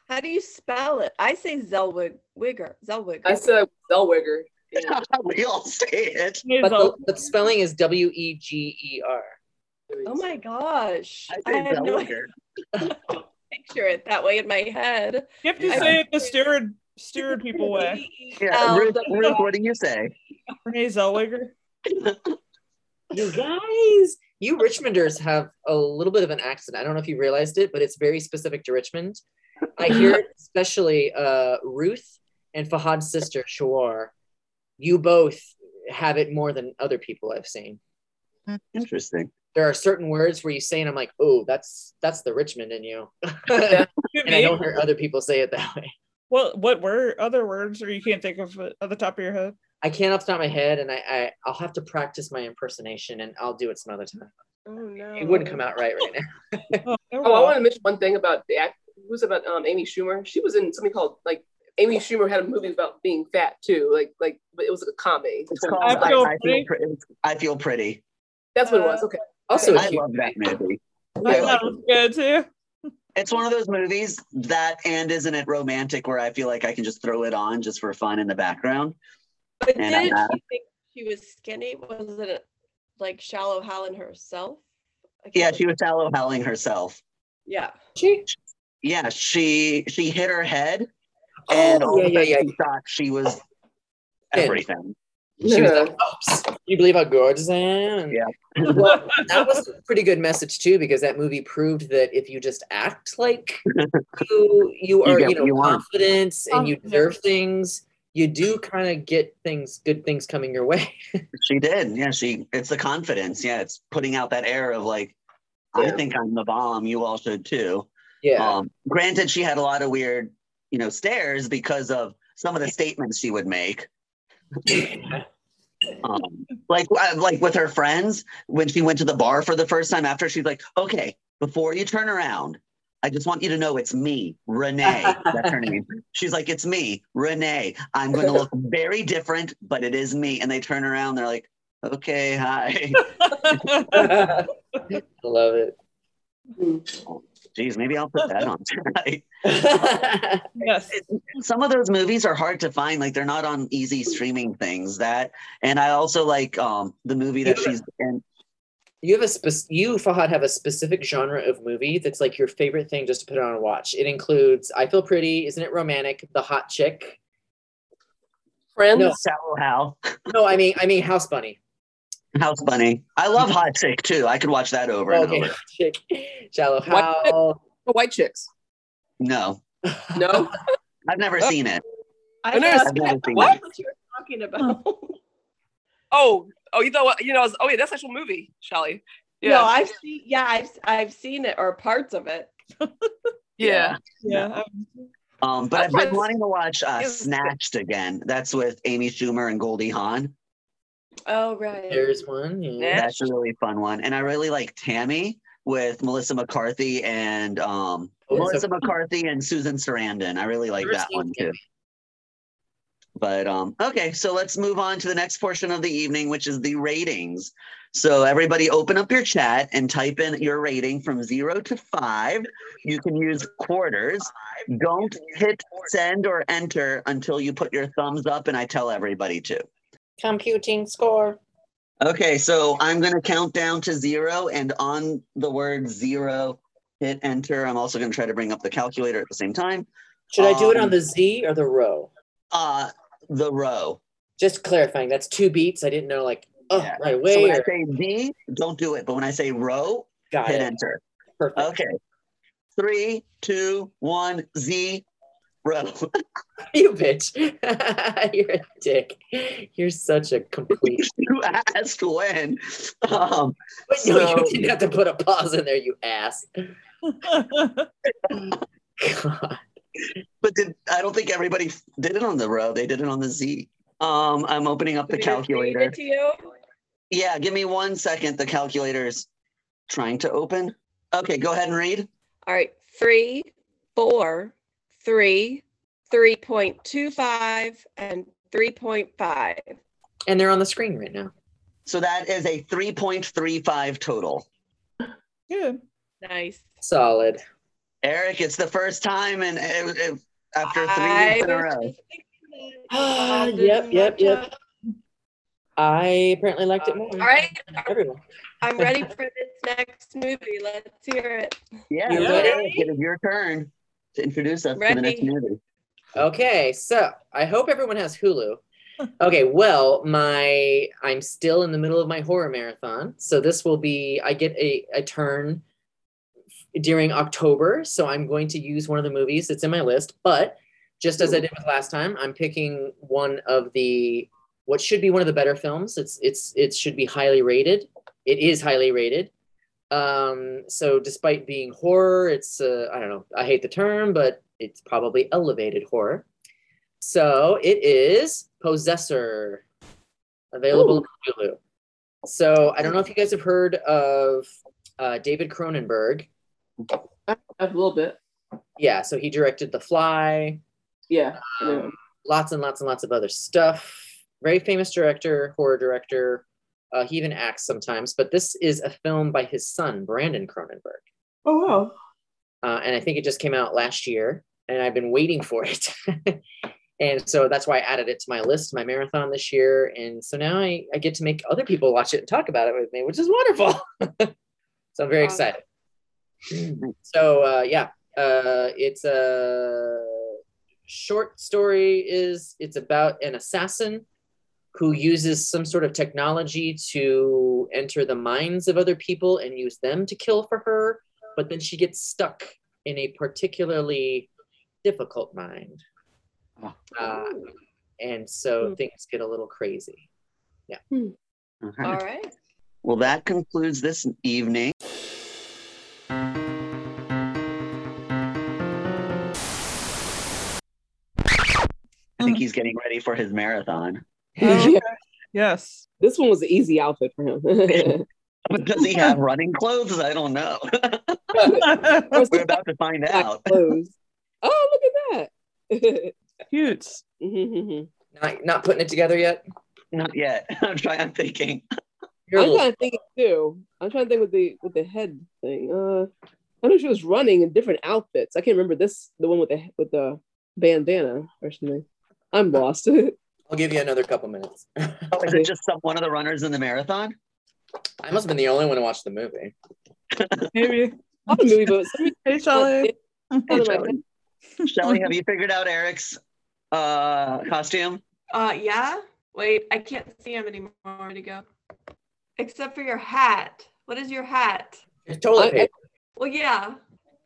Speaker 3: How do you spell it? I say Zellweger. Zellweger.
Speaker 7: I said Zellweger. *laughs* Yeah.
Speaker 6: we all say it.
Speaker 2: But the, the spelling is W E G E R.
Speaker 3: Oh my gosh.
Speaker 6: I
Speaker 3: I
Speaker 6: say
Speaker 3: had no
Speaker 6: Zellweger. *laughs*
Speaker 3: picture it that way in my head.
Speaker 1: You have to
Speaker 3: I-
Speaker 1: say it the steward steward people way. *laughs*
Speaker 6: Yeah,
Speaker 3: Um,
Speaker 6: Ruth, Ruth, what do you say?
Speaker 1: Renee Zellweger. *laughs*
Speaker 2: You guys, you Richmonders have a little bit of an accent. I don't know if you realized it, but it's very specific to Richmond. I hear it *laughs* especially uh, Ruth and Fahad's sister, Shawar. You both have it more than other people I've seen.
Speaker 6: Interesting.
Speaker 2: There are certain words where you say, and I'm like, oh, that's that's the Richmond in you. And I don't hear other people say it that way.
Speaker 1: What what were other words or you can't think of at the top of your head?
Speaker 2: I can't off the top of my head, and I, I I'll have to practice my impersonation, and I'll do it some other time.
Speaker 3: Oh no.
Speaker 2: It wouldn't come out right right now. *laughs*
Speaker 1: Oh,
Speaker 7: Oh, I want to mention one thing about the act. It was about um, Amy Schumer. She was in something called like Amy Schumer had a movie about being fat too. Like like, but it was like a comedy.
Speaker 6: It's called
Speaker 1: I
Speaker 6: I,
Speaker 1: Feel
Speaker 6: I, feel
Speaker 1: Pretty.
Speaker 6: pretty. I feel pretty.
Speaker 7: That's what it was. Okay.
Speaker 2: Also, a
Speaker 6: I
Speaker 2: cute
Speaker 6: love that movie.
Speaker 1: I
Speaker 7: Yeah.
Speaker 1: thought it was good too.
Speaker 6: It's one of those movies that and isn't it romantic where I feel like I can just throw it on just for fun in the background.
Speaker 3: But
Speaker 6: And,
Speaker 3: didn't
Speaker 6: uh,
Speaker 3: she think she was skinny? Was it like shallow Helen herself?
Speaker 6: Yeah,
Speaker 3: can't-
Speaker 6: she was shallow howling herself.
Speaker 3: Yeah.
Speaker 2: She,
Speaker 6: Yeah, she she hit her head and
Speaker 2: oh,
Speaker 6: of
Speaker 2: yeah, yeah, yeah.
Speaker 6: she thought she was everything.
Speaker 2: She was like, "Oops, you believe how gorgeous I am?"
Speaker 6: Yeah.
Speaker 2: well, *laughs* that was a pretty good message too, because that movie proved that if you just act like you you are,
Speaker 6: get
Speaker 2: you know,
Speaker 6: you want.
Speaker 2: confident and you
Speaker 1: yeah.
Speaker 2: deserve things, you do kind of get things, good things coming your way. *laughs*
Speaker 6: She did. Yeah, she it's the confidence. Yeah, it's putting out that air of like, I think I'm the bomb. You all should too.
Speaker 2: Yeah.
Speaker 6: Um, granted, she had a lot of weird, you know, stares because of some of the statements she would make. Um, like uh, like with her friends when she went to the bar for the first time after she's like, okay, before you turn around, I just want you to know it's me, Renee. That's her name. *laughs* She's like, it's me, Renee. I'm going to look very different, but it is me. And they turn around, they're like, okay, hi. *laughs*
Speaker 2: I love it.
Speaker 6: Geez, maybe I'll put that on *laughs* tonight. *laughs*
Speaker 1: yes.
Speaker 6: Some of those movies are hard to find. Like they're not on easy streaming things. That and I also like um the movie that she's in.
Speaker 2: you have a spec- you Fahad have a specific genre of movie that's like your favorite thing just to put on and watch. It includes I Feel Pretty, Isn't It Romantic, The Hot Chick.
Speaker 7: Friends.
Speaker 2: No.
Speaker 6: Shallow Hal,
Speaker 2: No, I mean I mean House Bunny.
Speaker 6: House Bunny. I love *laughs* Hot Chick too. I could watch that over and over.
Speaker 2: Hot *laughs* Chick, Shallow
Speaker 7: What?
Speaker 2: Hal.
Speaker 7: The white chicks.
Speaker 6: No,
Speaker 7: No. *laughs*
Speaker 6: I've never
Speaker 7: Oh.
Speaker 6: seen it.
Speaker 3: I
Speaker 7: I never
Speaker 3: thought
Speaker 6: I've never seen
Speaker 3: what?
Speaker 6: it.
Speaker 3: what you were talking about.
Speaker 4: Oh, oh, you know what? You know, it's- oh yeah, that's actual movie, Shelly. Yeah,
Speaker 3: No, I've seen yeah, I've I've seen it or parts of it.
Speaker 4: yeah.
Speaker 1: Yeah.
Speaker 6: Um, but
Speaker 4: I'm
Speaker 6: I've been wanting to watch uh, Snatched again. That's with Amy Schumer and Goldie Hawn.
Speaker 3: Oh right.
Speaker 2: There's one. Yeah.
Speaker 4: Yeah.
Speaker 6: That's a really fun one. And I really like Tammy with Melissa McCarthy and um,
Speaker 2: Oh,
Speaker 6: Melissa
Speaker 2: a-
Speaker 6: McCarthy and Susan Sarandon. I really like that one too. But um, okay, so let's move on to the next portion of the evening, which is the ratings. So everybody open up your chat and type in your rating from zero to five. You can use quarters. Don't hit send or enter until you put your thumbs up, and I tell everybody to.
Speaker 2: Computing score.
Speaker 6: Okay, so I'm going to count down to zero, and on the word zero, hit enter. I'm also going to try to bring up the calculator at the same time.
Speaker 2: Should I do it on
Speaker 6: Um,
Speaker 2: the Z or the row?
Speaker 6: Uh, the row.
Speaker 2: Just clarifying, that's two beats. I didn't know like oh
Speaker 6: Yeah.
Speaker 2: right
Speaker 6: So
Speaker 2: away.
Speaker 6: when I say Z, don't do it. But when I say row,
Speaker 2: Got
Speaker 6: hit
Speaker 2: it.
Speaker 6: enter.
Speaker 2: Perfect.
Speaker 6: Okay. Three, two, one, Z, row. *laughs*
Speaker 2: you bitch. *laughs* You're a dick. You're such a complete. *laughs*
Speaker 6: you asked when. Um,
Speaker 2: But no, you didn't have to put a pause in there, you ass. God.
Speaker 6: but did, I don't think everybody did it on the row. They did it on the Z. Um, I'm opening up the
Speaker 3: Did it read
Speaker 6: calculator.
Speaker 3: it to you?
Speaker 6: Yeah, give me one second. The calculator's trying to open. Okay, go ahead and read.
Speaker 3: All right. Three, four, three, three point two five, and three point five.
Speaker 2: And they're on the screen right now.
Speaker 6: So that is a 3.35 total.
Speaker 1: Good.
Speaker 3: Nice.
Speaker 2: Solid.
Speaker 6: Eric, it's the first time and it, it- after three
Speaker 3: I
Speaker 6: weeks in a row.
Speaker 3: just thinking *gasps* that.
Speaker 2: Uh,
Speaker 3: I didn't
Speaker 2: yep, yep, yep. I apparently liked it more.
Speaker 3: All right,
Speaker 2: Everyone.
Speaker 3: I'm ready *laughs* for this next movie. Let's hear it.
Speaker 6: Yeah,
Speaker 2: You
Speaker 6: go
Speaker 2: ready?
Speaker 6: It is your turn to introduce us to the next movie.
Speaker 2: Okay, so I hope everyone has Hulu. Okay, well, my I'm still in the middle of my horror marathon, so this will be I get a, a turn during October, so I'm going to use one of the movies that's in my list. But just as I did with last time, I'm picking one of the what should be one of the better films. It's it's it should be highly rated. It is highly rated. Um, so despite being horror, it's uh, I don't know. I hate the term, but it's probably elevated horror. So it is Possessor, available on Hulu. So I don't know if you guys have heard of uh, David Cronenberg.
Speaker 7: A little bit.
Speaker 2: Yeah, so he directed The Fly,
Speaker 7: Yeah. yeah.
Speaker 2: um, lots and lots and lots of other stuff. Very famous director, horror director. Uh, he even acts sometimes, but this is a film by his son, Brandon Cronenberg.
Speaker 7: Oh wow.
Speaker 2: uh, and I think it just came out last year, and I've been waiting for it. *laughs* and so that's why I added it to my list, my marathon this year. And so now I, I get to make other people watch it and talk about it with me, which is wonderful. *laughs* so I'm very
Speaker 3: Awesome.
Speaker 2: excited. so uh, yeah, uh, it's a short story. Is it's about an assassin who uses some sort of technology to enter the minds of other people and use them to kill for her but then she gets stuck in a particularly difficult mind.
Speaker 6: Oh.
Speaker 2: Uh, and so
Speaker 3: Hmm.
Speaker 2: things get a little crazy.
Speaker 6: All
Speaker 3: All
Speaker 6: right.
Speaker 3: right.
Speaker 6: Well, that concludes this evening. I think he's getting ready for his marathon.
Speaker 1: Oh, *laughs*
Speaker 7: Yeah.
Speaker 1: okay. Yes.
Speaker 7: This one was an easy outfit for him. *laughs*
Speaker 6: Does he have running clothes? I don't know. *laughs* We're about to find out.
Speaker 7: Clothes. Oh, look at that.
Speaker 1: Cute.
Speaker 7: Mm-hmm, mm-hmm, mm-hmm.
Speaker 2: Not, not putting it together yet.
Speaker 6: Not yet. I'm trying. I'm thinking.
Speaker 2: You're a little-
Speaker 7: trying to think too. I'm trying to think with the with the head thing. Uh, I know she was running in different outfits. I can't remember this, the one with the with the bandana or something. I'm lost.
Speaker 2: I'll give you another couple minutes.
Speaker 6: Oh, *laughs* is it just some one of the runners in the marathon?
Speaker 2: I must have been the only one to watch the movie. *laughs*
Speaker 1: Maybe.
Speaker 7: Not a movie, but
Speaker 1: Hey, Shelly.
Speaker 7: out of my
Speaker 6: Shelley. Shelly, have you figured out Eric's uh, costume?
Speaker 3: Uh, yeah. Wait, I can't see him anymore. Where'd go? Except for your hat. What is your hat?
Speaker 2: It's toilet
Speaker 7: I- I-
Speaker 2: paper.
Speaker 3: Well, yeah.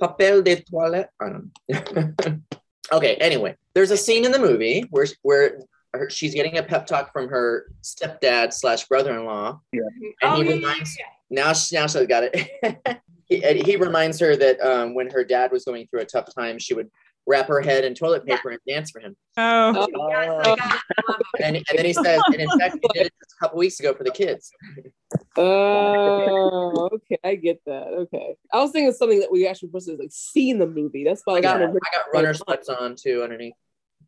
Speaker 2: Papel de toilette. I don't know. *laughs* okay. Anyway, there's a scene in the movie where where her, she's getting a pep talk from her stepdad slash brother-in-law, And
Speaker 3: oh,
Speaker 2: he
Speaker 3: yeah, yeah,
Speaker 2: reminds-
Speaker 3: yeah.
Speaker 2: now she, now she's got it. *laughs* he, he reminds her that um, when her dad was going through a tough time, she would wrap her head in toilet paper and dance for him.
Speaker 1: Oh.
Speaker 7: Oh,
Speaker 3: Yes, I got it. I love it.
Speaker 2: And, and then he says, and in fact, he did it just a couple weeks ago for the kids.
Speaker 7: Oh, okay, I get that. Okay, I was thinking something that we actually supposed to like see in the movie. That's why I
Speaker 2: I got,
Speaker 7: trying
Speaker 2: I got runner sweats on too underneath.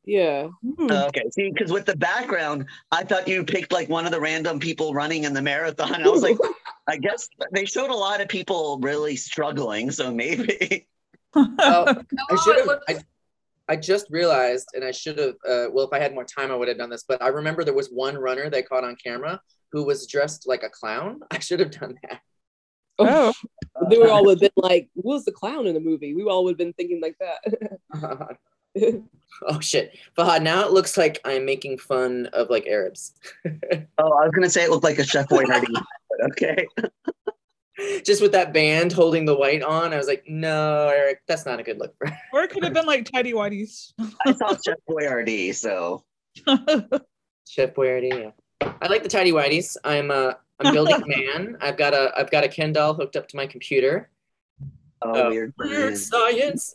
Speaker 7: Yeah.
Speaker 1: Hmm.
Speaker 6: Okay, see, because with the background, I thought you picked like one of the random people running in the marathon. I was like, *laughs* I guess they showed a lot of people really struggling, so maybe. *laughs*
Speaker 2: Oh, I
Speaker 3: Oh,
Speaker 2: should have. I, I just realized, and I should have. Uh, well, if I had more time, I would have done this. But I remember there was one runner they caught on camera who was dressed like a clown. *laughs* I should have done that.
Speaker 1: Oh.
Speaker 7: They were all would have been like, "Who was the clown in the movie?" We all would have been thinking like that. *laughs*
Speaker 2: oh shit, Fahad! Now it looks like I'm making fun of like Arabs. *laughs*
Speaker 6: Oh, I was gonna say it looked like a Chef Boyardee, but okay. *laughs*
Speaker 2: just with that band holding the white on, I was like, no, Eric, that's not a good look for.
Speaker 1: Or it could have been like tidy whities.
Speaker 6: I saw Chef Boyardee, so
Speaker 2: Chef Boyardee. Yeah. I like the tidy whities. I'm uh I'm building a man. I've got a I've got a Ken doll hooked up to my computer.
Speaker 6: oh,
Speaker 2: Oh.
Speaker 6: weird.
Speaker 2: Weird science.